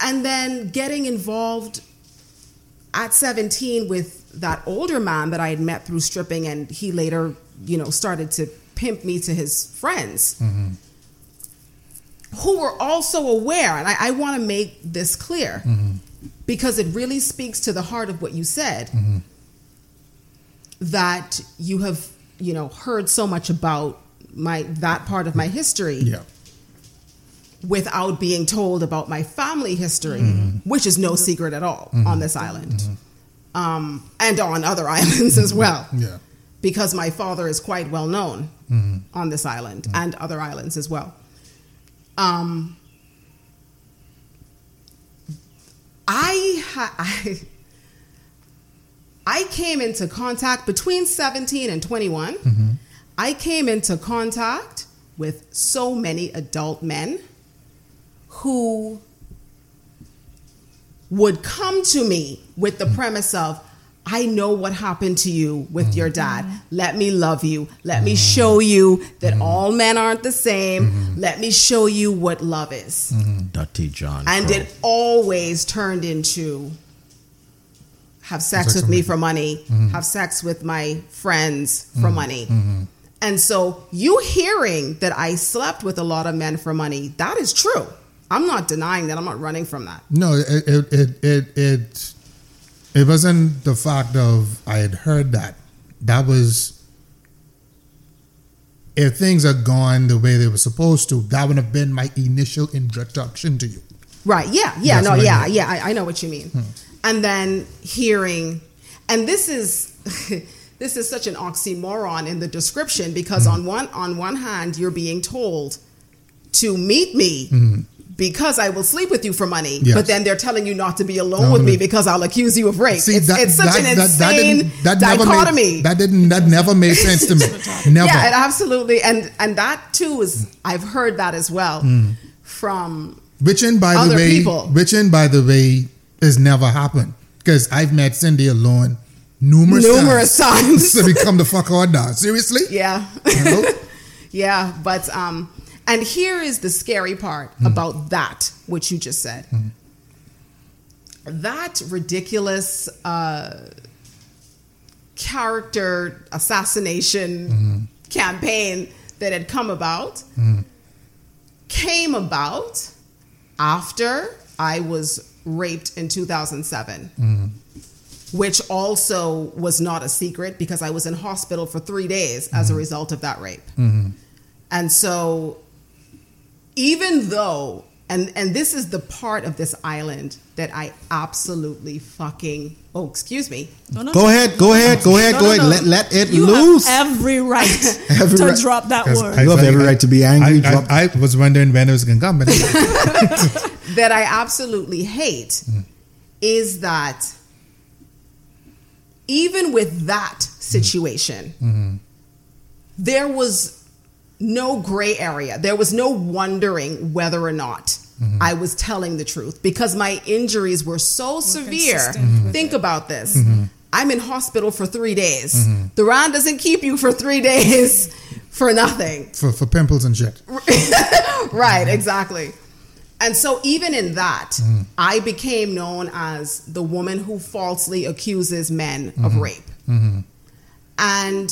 D: And then getting involved at 17 with that older man that I had met through stripping, and he later, you know, started to pimp me to his friends. Mm-hmm who were also aware, and I, I want to make this clear mm-hmm. because it really speaks to the heart of what you said mm-hmm. that you have, you know, heard so much about my that part of my history.
B: Yeah.
D: Without being told about my family history, mm-hmm. which is no secret at all on this island, um, and on other islands as well.
B: Yeah
D: because my father is quite well known mm-hmm. on this island mm-hmm. and other islands as well. Um, I, ha- I I came into contact between 17 and 21. Mm-hmm. I came into contact with so many adult men who would come to me with the premise of, I know what happened to you with mm-hmm. your dad. Let me love you. Let me mm-hmm. show you that mm-hmm. all men aren't the same. Mm-hmm. Let me show you what love is.
A: Mm-hmm. Dirty John.
D: And Crow. it always turned into have sex, with me for money, mm-hmm. have sex with my friends for money. And so you hearing that I slept with a lot of men for money, that is true. I'm not denying that. I'm not running from that.
B: No, it it it, it, it it wasn't the fact of I had heard that. That was if things are gone the way they were supposed to, that would have been my initial introduction to you.
D: Right. Yeah. Yeah. That's no. Yeah. I yeah. I, I, know what you mean. Hmm. And then hearing, and this is this is such an oxymoron in the description because hmm. on one on one hand you're being told to meet me hmm because I will sleep with you for money. Yes. But then they're telling you not to be alone no, with me because I'll accuse you of rape. See, it's, that, it's such that, an insane that, that dichotomy.
B: Made, that didn't that never made sense to me. never.
D: Yeah, absolutely. And and that too is I've heard that as well mm. from
B: which in by the way people. which in by the way has never happened because I've met Cindy alone numerous
D: numerous times. times.
B: so become the fuck out now. Seriously?
D: Yeah. yeah, but um and here is the scary part mm. about that, which you just said. Mm. That ridiculous uh, character assassination mm. campaign that had come about came about after I was raped in 2007 which also was not a secret because I was in hospital for three days as mm-hmm. a result of that rape. Mm-hmm. And so even though and and this is the part of this island that I absolutely fucking oh excuse me
A: no, no, go ahead go ahead go ahead go ahead let, let it
C: you
A: loose
C: every right every to right. drop that word
A: you have every right to be angry
B: I, I, I was wondering when it was gonna come but
D: that I absolutely hate mm. is that even with that situation mm-hmm. there was no gray area. There was no wondering whether or not mm-hmm. I was telling the truth because my injuries were so More severe. Mm-hmm. Think about this. Mm-hmm. I'm in hospital for three days. Mm-hmm. The Rand doesn't keep you for three days for nothing.
B: For, for pimples and shit.
D: right, exactly. And so, even in that, mm-hmm. I became known as the woman who falsely accuses men of mm-hmm. rape. And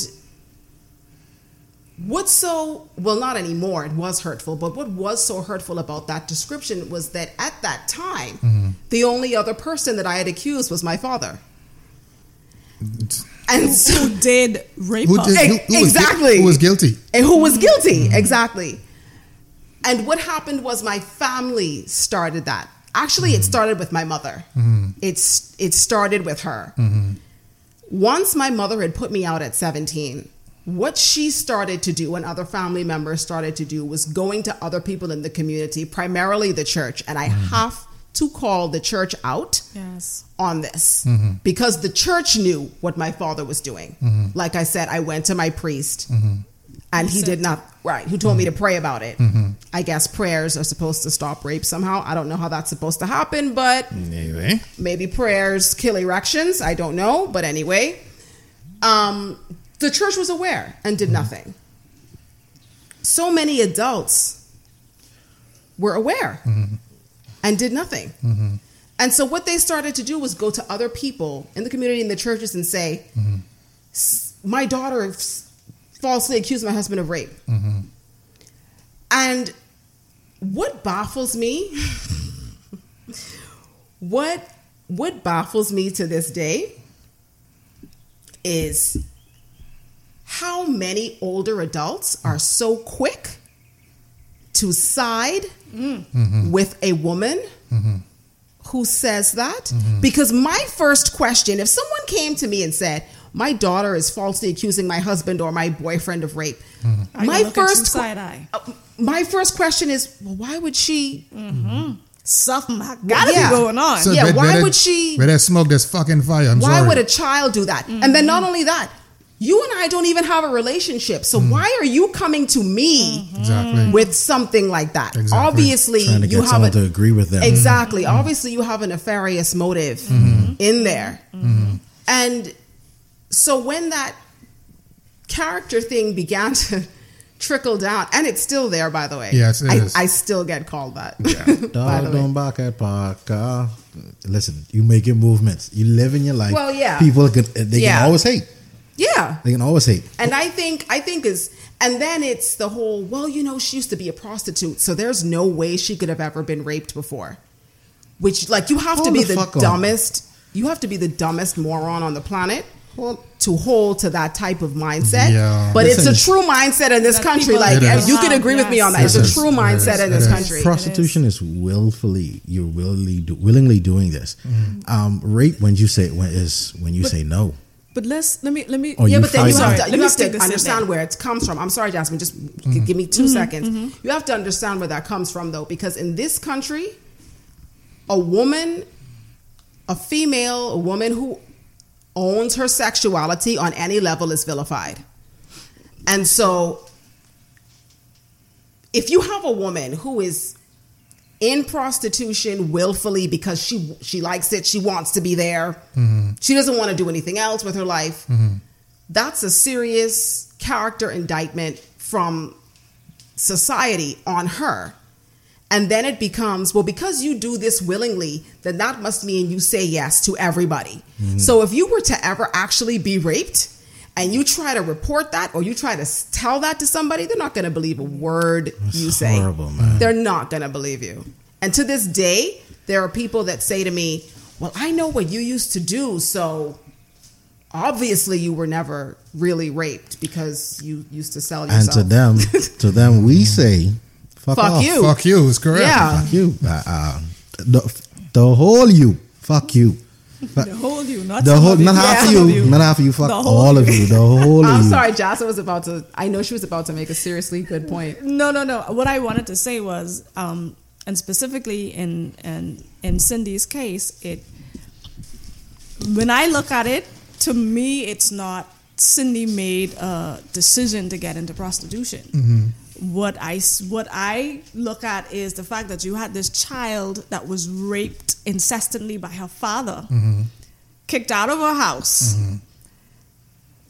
D: What's so, well, not anymore, it was hurtful, but what was so hurtful about that description was that at that time, mm-hmm. the only other person that I had accused was my father.
C: And so, who did rape who did,
D: who, who exactly.
B: who was guilty.
D: And who was guilty, mm-hmm. exactly. And what happened was my family started that Actually, it started with my mother. It's it started with her. Once my mother had put me out at 17, what she started to do and other family members started to do was going to other people in the community, primarily the church, and I mm-hmm. have to call the church out
C: Yes.
D: on this mm-hmm. because the church knew what my father was doing. Mm-hmm. Like I said, I went to my priest and he did not, right, who told me to pray about it. I guess prayers are supposed to stop rape somehow. I don't know how that's supposed to happen, but
A: Anyway,
D: maybe prayers kill erections. I don't know. But anyway, um, the church was aware and did mm-hmm. nothing. So many adults were aware mm-hmm. and did nothing. Mm-hmm. And so what they started to do was go to other people in the community in the churches and say, "S- "My daughter falsely accused my husband of rape." And what baffles me, what what baffles me to this day is how many older adults are so quick to side with a woman who says that because my first question if someone came to me and said my daughter is falsely accusing my husband or my boyfriend of rape
C: I
D: my
C: look at you
D: first que-
C: side eye.
D: uh, my first question is well, why would she
C: Something gotta
D: Yeah.
C: be going on.
B: So
D: Yeah,
B: where-
D: why
B: where they-
D: would she-
B: Where they smoke this fucking fire? I'm
D: why
B: sorry.
D: would a child do that and then not only that you and i don't even have a relationship so hmm. why are you coming to me mm-hmm.
B: exactly?
D: with something like that
B: Exactly.
D: obviously
A: trying to
D: you have
A: someone
D: a,
A: to agree with them.
D: Exactly. Mm-hmm. Obviously, you have a nefarious motive mm-hmm. in there. And so when that character thing began to trickle down, and it's still there, by the way.
B: Yes, it
D: I,
B: is.
D: I still get called that.
A: Dog don't bark at Parker. Listen, you making movements. You live in your life.
D: Well, yeah.
A: People can they
D: Yeah.
A: can always hate.
D: Yeah.
A: They can always hate.
D: And I think I think is and then it's the whole, well, you know, she used to be a prostitute, so there's no way she could have ever been raped before. Which like you have to be
A: the
D: the
A: fuck on.
D: dumbest you have to be the dumbest moron on the planet to hold to that type of mindset.
B: Yeah.
D: But
A: Listen,
D: it's a true mindset in this
C: That
D: country.
C: people
D: Like you can agree with me on that.
B: Yes.
D: It's a true
B: is.
D: Mindset
B: is.
D: in this
B: It is.
D: country.
A: Prostitution is willfully you're willingly do, willingly doing this.
D: Mm-hmm.
A: Um, rape when you say when is when you say no.
C: But let's let me let me.
A: Or
D: yeah, but then you have to, you have to understand where it comes from. I'm sorry, Jasmine. Just
A: Mm-hmm.
D: give me 2 seconds. You have to understand where that comes from, though, because in this country, a woman, a female, a woman who owns her sexuality on any level is vilified. And so, if you have a woman who is in prostitution willfully because she she likes it, she wants to be there, mm-hmm. she doesn't want to do anything else with her life. Mm-hmm. That's a serious character indictment from society on her. And then it becomes, well, because you do this willingly, then that must mean you say yes to everybody. Mm-hmm. So if you were to ever actually be raped and you try to report that or you try to tell that to somebody, they're not going to believe a word you say.
A: horrible, man.
D: They're not going to believe you. And to this day, there are people that say to me, well, I know what you used to do, so obviously you were never really raped because you used to sell yourself."
A: And to them, to them, we say, "Fuck,
D: Fuck
A: off.
D: you.
B: Fuck you is correct.
D: Yeah.
A: fuck you, uh, uh, the, the whole you, fuck you, Fuck-
C: The whole you, not
A: the whole, not half of
C: of
A: you, not half of you, fuck all of
C: you.
A: you, the whole of
D: I'm
A: you.
D: sorry, Jassa was about to. I know she was about to make a seriously good point.
C: No, no, no. What I wanted to say was, um, and specifically in in in Cindy's case, it. When I look at it, to me, it's not Cindy made a decision to get into prostitution. What I what I look at is the fact that you had this child that was raped incessantly by her father, kicked out of her house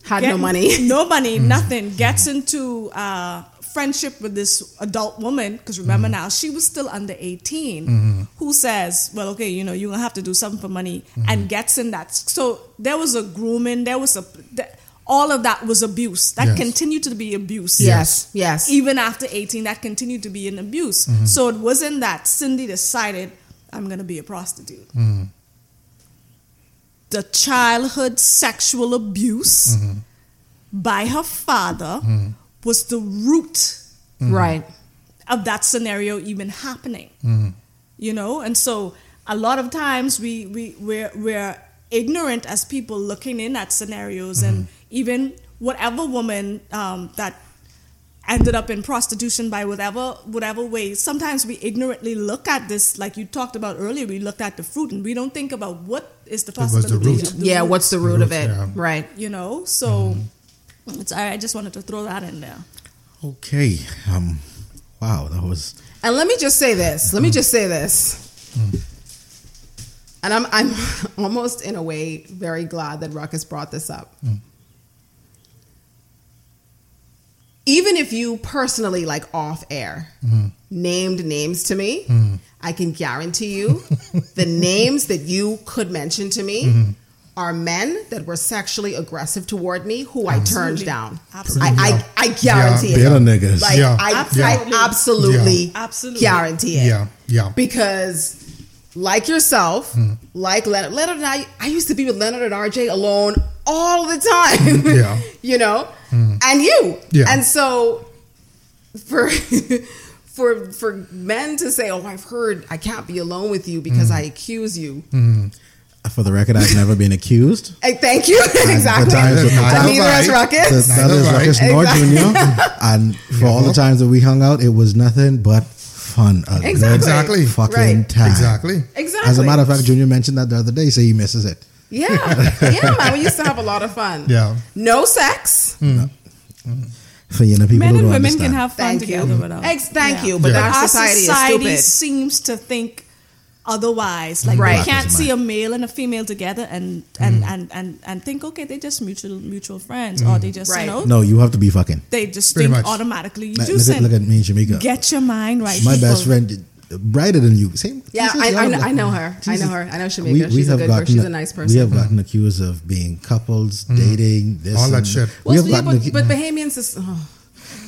D: Had no money.
C: no money, mm-hmm. nothing. Gets mm-hmm. into uh, friendship with this adult woman because remember mm-hmm. now she was still under 18. Who says, "Well, okay, you know, you're gonna have to do something for money," and gets in that. So there was a grooming. There was a. th- all of that was abuse. That
B: Yes.
C: continued to be abuse.
D: Yes, yes.
C: Even after 18, that continued to be an abuse. Mm-hmm. So it wasn't that Cindy decided, I'm going to be a prostitute. Mm-hmm. The childhood sexual abuse mm-hmm. by her father was the root
D: Right.
C: of that scenario even happening. you know, and so a lot of times we we we're, we're ignorant as people looking in at scenarios and even whatever woman um, that ended up in prostitution by whatever whatever way sometimes we ignorantly look at this like you talked about earlier we looked at the fruit and we don't think about what is the
B: was the
C: possibility
B: root.
C: of the
D: yeah,
C: root,
D: what's the root of
B: root,
D: it?
B: yeah.
D: Right.
C: you know so it's, I, I just wanted to throw that in there
A: Okay. Um. Wow, that was.
D: And let me just say this. Let me just say this. And I'm I'm almost in a way very glad that Ruckus brought this up. Even if you personally, like off air, mm-hmm. named names to me, mm-hmm. I can guarantee you the names that you could mention to me mm-hmm. are men that were sexually aggressive toward me who I turned down.
C: Absolutely.
D: I, I, I guarantee
B: Yeah.
D: it.
A: Bitter niggas.
D: Like
B: Yeah.
D: I,
C: Absolutely.
D: I absolutely,
C: Yeah. Absolutely.
D: guarantee it.
B: Yeah, yeah.
D: Because, like yourself, mm. like Leonard, Leonard and I, I used to be with Leonard and RJ alone all the time.
B: Yeah.
D: you know, mm. And you.
B: Yeah.
D: And so, for for for men to say, "Oh, I've heard I can't be alone with you because I accuse you." Mm-hmm.
A: For the record, I've never been accused.
D: Hey, thank you. exactly.
A: times with the
D: And
A: time-
D: neither has
B: Right.
D: Ruckus.
A: That
B: Neither
A: is
B: have I.
A: Ruckus nor
D: Exactly.
A: Junior. And for all the times that we hung out, it was nothing but fun. A
D: Exactly.
B: Exactly.
A: Fucking
D: Right.
A: time.
B: Exactly.
D: Exactly.
A: As a matter of fact, Junior mentioned that the other day, so he misses it.
D: yeah, yeah, man. We used to have a lot of fun.
B: Yeah.
D: No sex. Mm-hmm.
A: For you know, people
C: men and women
A: understand.
C: can have fun
D: Thank
C: together
D: you.
C: without um,
D: Ex- thank
C: Yeah.
D: you. But
B: Yeah.
D: our
C: our
D: society,
C: society
D: is stupid.
C: seems to think otherwise. Like
D: Right.
C: you can't
A: Black
C: see a male and a female together and and, mm-hmm. and, and, and think okay they're just mutual mutual friends or mm-hmm. they just
D: Right.
C: you know
A: No, you have to be fucking.
C: they just
B: Pretty
C: think
B: much.
C: automatically you
A: Like,
C: do
A: look, at, look at me and Shamika.
C: Get your mind right.
A: My
C: people.
A: best friend, brighter than you. Same.
D: Yeah, I, I, know, I know her. I know her. I know Shamika. She's a good
A: gotten
D: person. She's
A: a-
D: a nice person.
A: We have gotten accused of being couples, mm. dating, this
B: All that
A: and-
B: shit.
A: We
D: Well,
A: have
D: yeah,
A: gotten
D: but, but Bahamians is. Oh.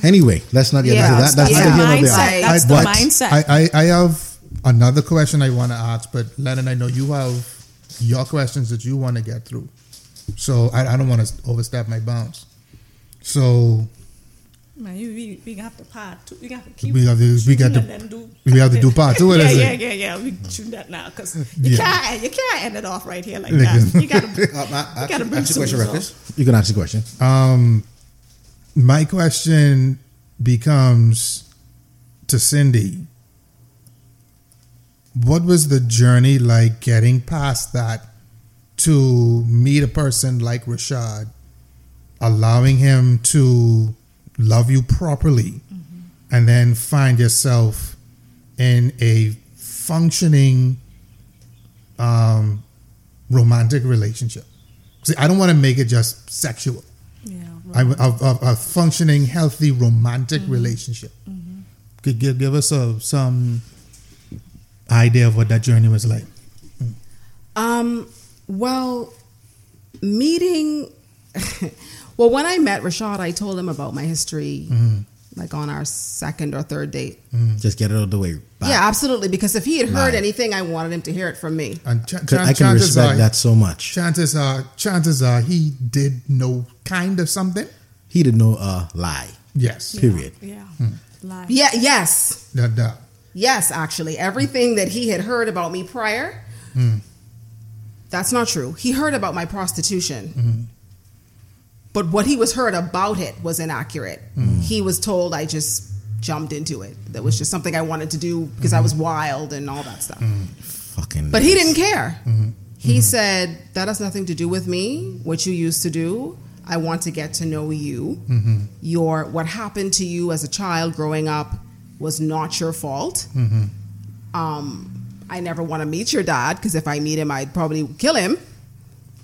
A: anyway, let's not get
D: Yeah,
A: into that.
D: that's-
A: That's
D: yeah.
A: the here
C: mindset. That's
B: the
A: But
C: mindset.
B: I, I, I have another question I want to ask, but Leonard, I know you have your questions that you want to get through. So I, I don't want to overstep my bounds. So
C: Man, you, we, we have to part two. We have to keep.
B: We have to- we got
C: shooting
B: to-
C: do.
B: we have to do part two, what
C: yeah, yeah, yeah, yeah. We shoot that now because you
B: Yeah.
C: can't. You can't end it off right here like
B: Like
C: that. You gotta.
A: Uh, ma-
C: you gotta bring
A: ask
C: some
A: question,
C: results.
A: You can ask the question.
B: um, my question becomes to Cindy. What was the journey like getting past that to meet a person like Rashad, allowing him to love you properly, and then find yourself in a functioning um, romantic relationship? See, I don't want to make it just sexual.
C: Yeah.
B: I, a, a, a functioning, healthy, romantic relationship. Could give, give us a, some idea of what that journey was like.
D: Um, well, meeting. well, when I met Rashad, I told him about my history, mm-hmm. like on our second or third date. Mm-hmm.
A: Just get it out of the way. Bye.
D: Yeah, absolutely. Because if he had heard
A: Right.
D: anything, I wanted him to hear it from me.
B: And ch-
A: 'Cause
B: chan-
A: I can respect
B: are,
A: that so much.
B: chances are, chances are, he did know kind of something.
A: He did no uh, lie.
B: Yes,
A: Period.
C: Yeah. Hmm. Lie.
D: Yeah. Yes.
B: that, that.
D: Yes. Actually, everything that he had heard about me prior. Hmm. That's not true. He heard about my prostitution. Hmm. But what he was heard about it was inaccurate. He was told I just jumped into it. That was just something I wanted to do because I was wild and all that stuff.
A: Fucking.
D: But he didn't care. Mm-hmm. He mm-hmm. said, That has nothing to do with me, what you used to do. I want to get to know you. Mm-hmm. Your what happened to you as a child growing up was not your fault. Um, I never want to meet your dad because if I meet him, I'd probably kill him.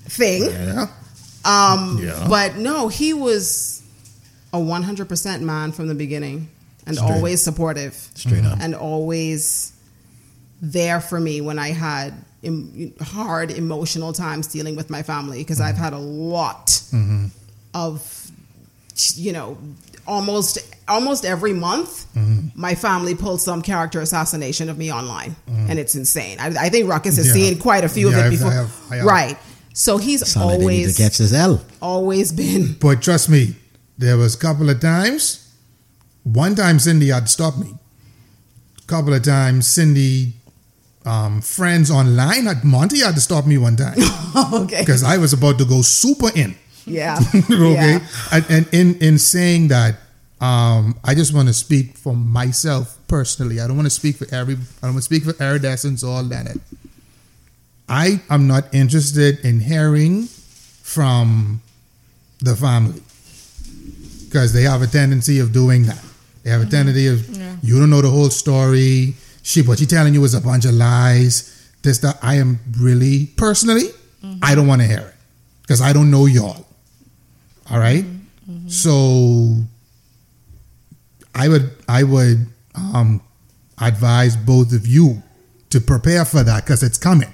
D: Thing.
B: Yeah.
D: Um,
B: Yeah.
D: But no, he was a 100% man from the beginning and
A: Straight.
D: always supportive.
A: Straight up.
D: And always there for me when I had hard emotional times dealing with my family because I've mm-hmm. had a lot mm-hmm. of, you know, almost almost every month mm-hmm. my family pulls some character assassination of me online and it's insane I, I think ruckus has
B: Yeah.
D: seen quite a few
B: Yeah,
D: of it
B: I've-
D: before
B: I have- I have.
D: right so he's
A: Sound like they need
D: always
A: to catch this L.
D: always been
B: But trust me, there was a couple of times. One time Cindy had stopped me. A couple of times Cindy um, friends online. At Monty had to stop me one time.
D: okay.
B: Because I was about to go super in.
D: Yeah.
B: okay.
D: Yeah.
B: And, and in in saying that, um, I just want to speak for myself personally. I don't want to speak for every. I don't want to speak for iridescence or Leonard. I am not interested in hearing from the family because they have a tendency of doing that. They have a mm-hmm. tendency of
C: Yeah.
B: you don't know the whole story. She what she telling you is a bunch of lies. This that I am really personally, mm-hmm. I don't want to hear it because I don't know y'all. All right? Mm-hmm. so I would I would um, advise both of you to prepare for that because it's coming.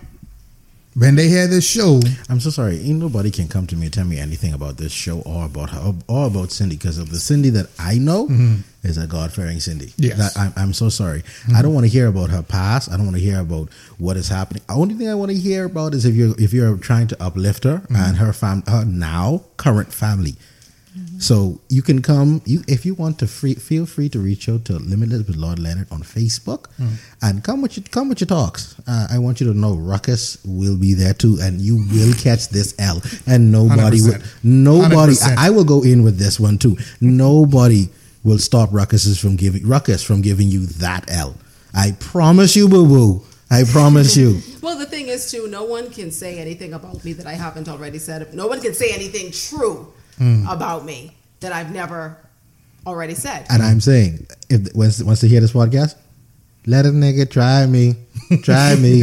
B: When they hear this show,
A: I'm so sorry. Ain't nobody can come to me and tell me anything about this show or about her or about Cindy because of the Cindy that I know mm-hmm. is a God fearing Cindy.
B: Yes.
A: That- I'm, I'm so sorry. I mm-hmm. don't want to hear about her past. I don't want to hear about what is happening. The only thing I want to hear about is if you're if you're trying to uplift her mm-hmm. and her fam her now current family. So you can come. You if you want to free, feel free to reach out to Limitless with Lord Leonard on Facebook, and come with your come with your talks. Uh, I want you to know Ruckus will be there too, and you will catch this L. And nobody will. Nobody. I, I will go in with this one too. Nobody will stop Ruckus from giving Ruckus from giving you that L. I promise you, boo boo. I promise you.
D: Well, the thing is, too, no one can say anything about me that I haven't already said. No one can say anything true Hmm. about me that I've never already said.
A: And I'm saying, if once once they hear this podcast, let a nigga try me, try me.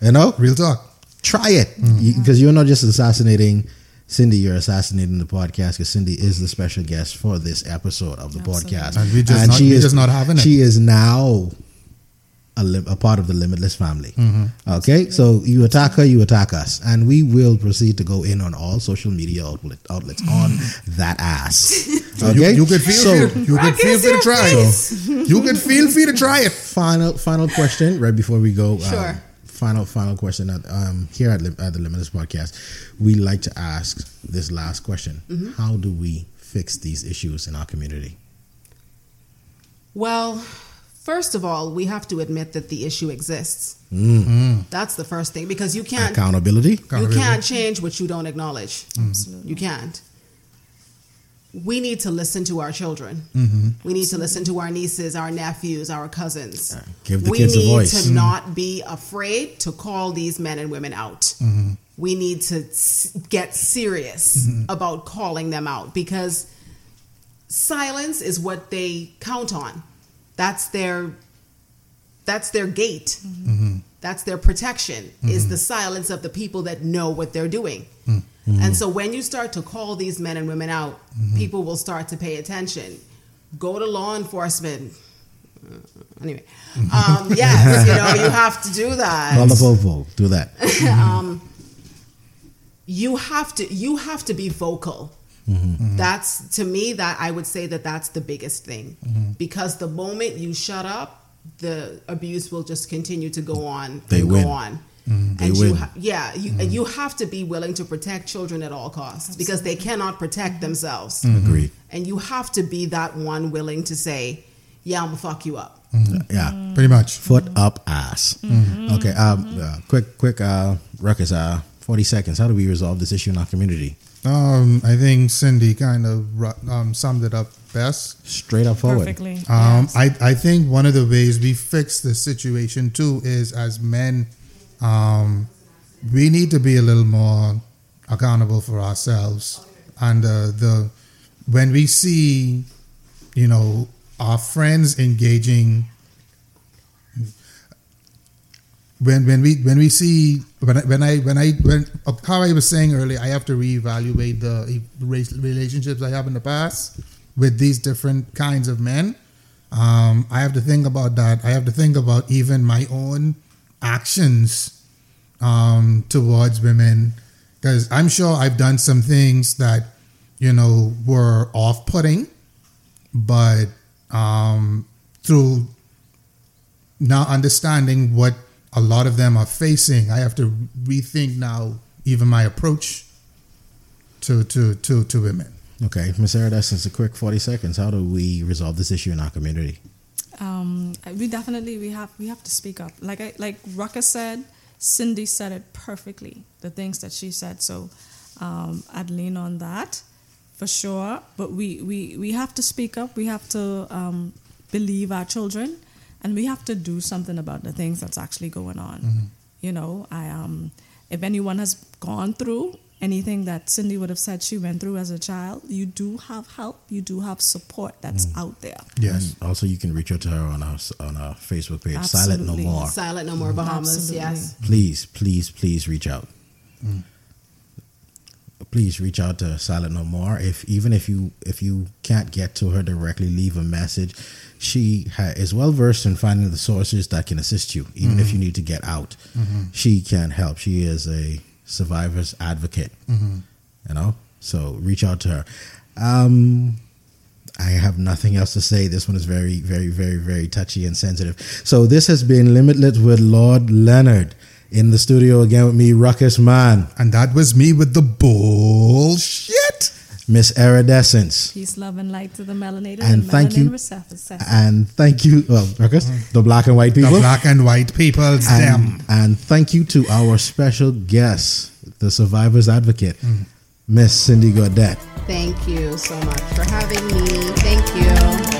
A: you know,
B: real talk.
A: try it hmm. because you're not just assassinating Cindy, you're assassinating the podcast because Cindy is the special guest for this episode of the
C: Absolutely.
A: podcast,
B: And we just not- we just not having it.
A: She is now. A, lim- a part of the limitless family.
B: Mm-hmm.
A: Okay, so you attack her, you attack us, and we will proceed to go in on all social media outlet, outlets on that ass. Okay,
B: You, you could feel
A: so
B: free, you could
D: Rock
B: feel free to try it. You could feel free to try it.
A: final final question right before we go. um,
D: Sure.
A: final final question. At, um, here at, Lim- at the Limitless Podcast, we like to ask this last question:
D: Mm-hmm.
A: How do we fix these issues in our community?
D: Well, first of all, we have to admit that the issue exists. Mm-hmm. That's the first thing because you can't
A: Accountability.
D: you
B: Accountability.
D: can't change what you don't acknowledge. You can't. We need to listen to our children. Mm-hmm. We need to listen to our nieces, our nephews, our cousins.
A: give the
D: we
A: kids a
D: need
A: voice.
D: to not mm-hmm. be afraid to call these men and women out. We need to get serious about calling them out because silence is what they count on. That's their that's their gate. That's their protection is the silence of the people that know what they're doing. And so when you start to call these men and women out, people will start to pay attention. Go to law enforcement. Uh, Anyway, um, yes, you know you have to do that
A: Call the Do that.
D: um, you have to you have to be vocal
A: Mm-hmm.
D: that's to me that i would say that that's the biggest thing
A: Mm-hmm.
D: because the moment you shut up the abuse will just continue to go on
A: They
D: and
A: win.
D: go on
A: They
D: and you
A: win.
D: ha- yeah you, and you have to be willing to protect children at all costs because they cannot protect themselves
A: Agreed.
D: and you have to be that one willing to say yeah i'm gonna fuck you up
A: Yeah.
B: Pretty much.
A: Foot up ass. Okay. Um. uh, quick. Quick. Uh. Ruckus. Uh. Forty seconds. How do we resolve this issue in our community?
B: Um, I think Cindy kind of um, summed it up best.
A: Straight up forward.
C: Perfectly.
B: Um,
C: yes.
B: I, I think one of the ways we fix the situation too is as men, um, we need to be a little more accountable for ourselves. And uh, the when we see, you know, our friends engaging, when when we when we see when I, when I when I when how I was saying earlier, I have to reevaluate the relationships I have in the past with these different kinds of men. Um, I have to think about that. I have to think about even my own actions um, towards women because I'm sure I've done some things that you know were off-putting, but um, through now understanding what a lot of them are facing, I have to rethink now even my approach to to to to women.
A: Okay, Miss Iridescence, a quick 40 seconds. How do we resolve this issue in our community?
C: um, we definitely we have we have to speak up. Like I, like Ruckus said, Cindy said it perfectly. The things that she said. So um, I'd lean on that for sure. But we, we, we have to speak up. We have to um, believe our children, and we have to do something about the things that's actually going on. Mm-hmm. You know, I um, if anyone has gone through anything that Cindy would have said she went through as a child, you do have help. You do have support that's mm. out there.
A: Yes. And also, you can reach out to her on our on our Facebook page, Absolutely. Silent No More.
D: Silent No More Bahamas. Absolutely. Yes.
A: Please, please, please reach out. Mm. Please reach out to Silent No More. If even if you if you can't get to her directly, leave a message. She ha- is well versed in finding the sources that can assist you, even mm-hmm. if you need to get out. Mm-hmm. She can help. She is a survivors advocate. Mm-hmm. You know, so reach out to her. Um, I have nothing else to say. This one is very, very, very, very touchy and sensitive. So this has been Limitless with Lord Leonard in the studio again with me, Ruckus Man,
B: and that was me with the bullshit.
A: Miss Iridescence.
C: Peace, love, and light to the melanated
A: and, and thank you. And thank you, well, Ruckus, the black and white people.
B: The black and white people, and, them.
A: And thank you to our special guest, the survivor's advocate, mm. Miss Cindy Godet.
D: Thank you so much for having me. Thank you.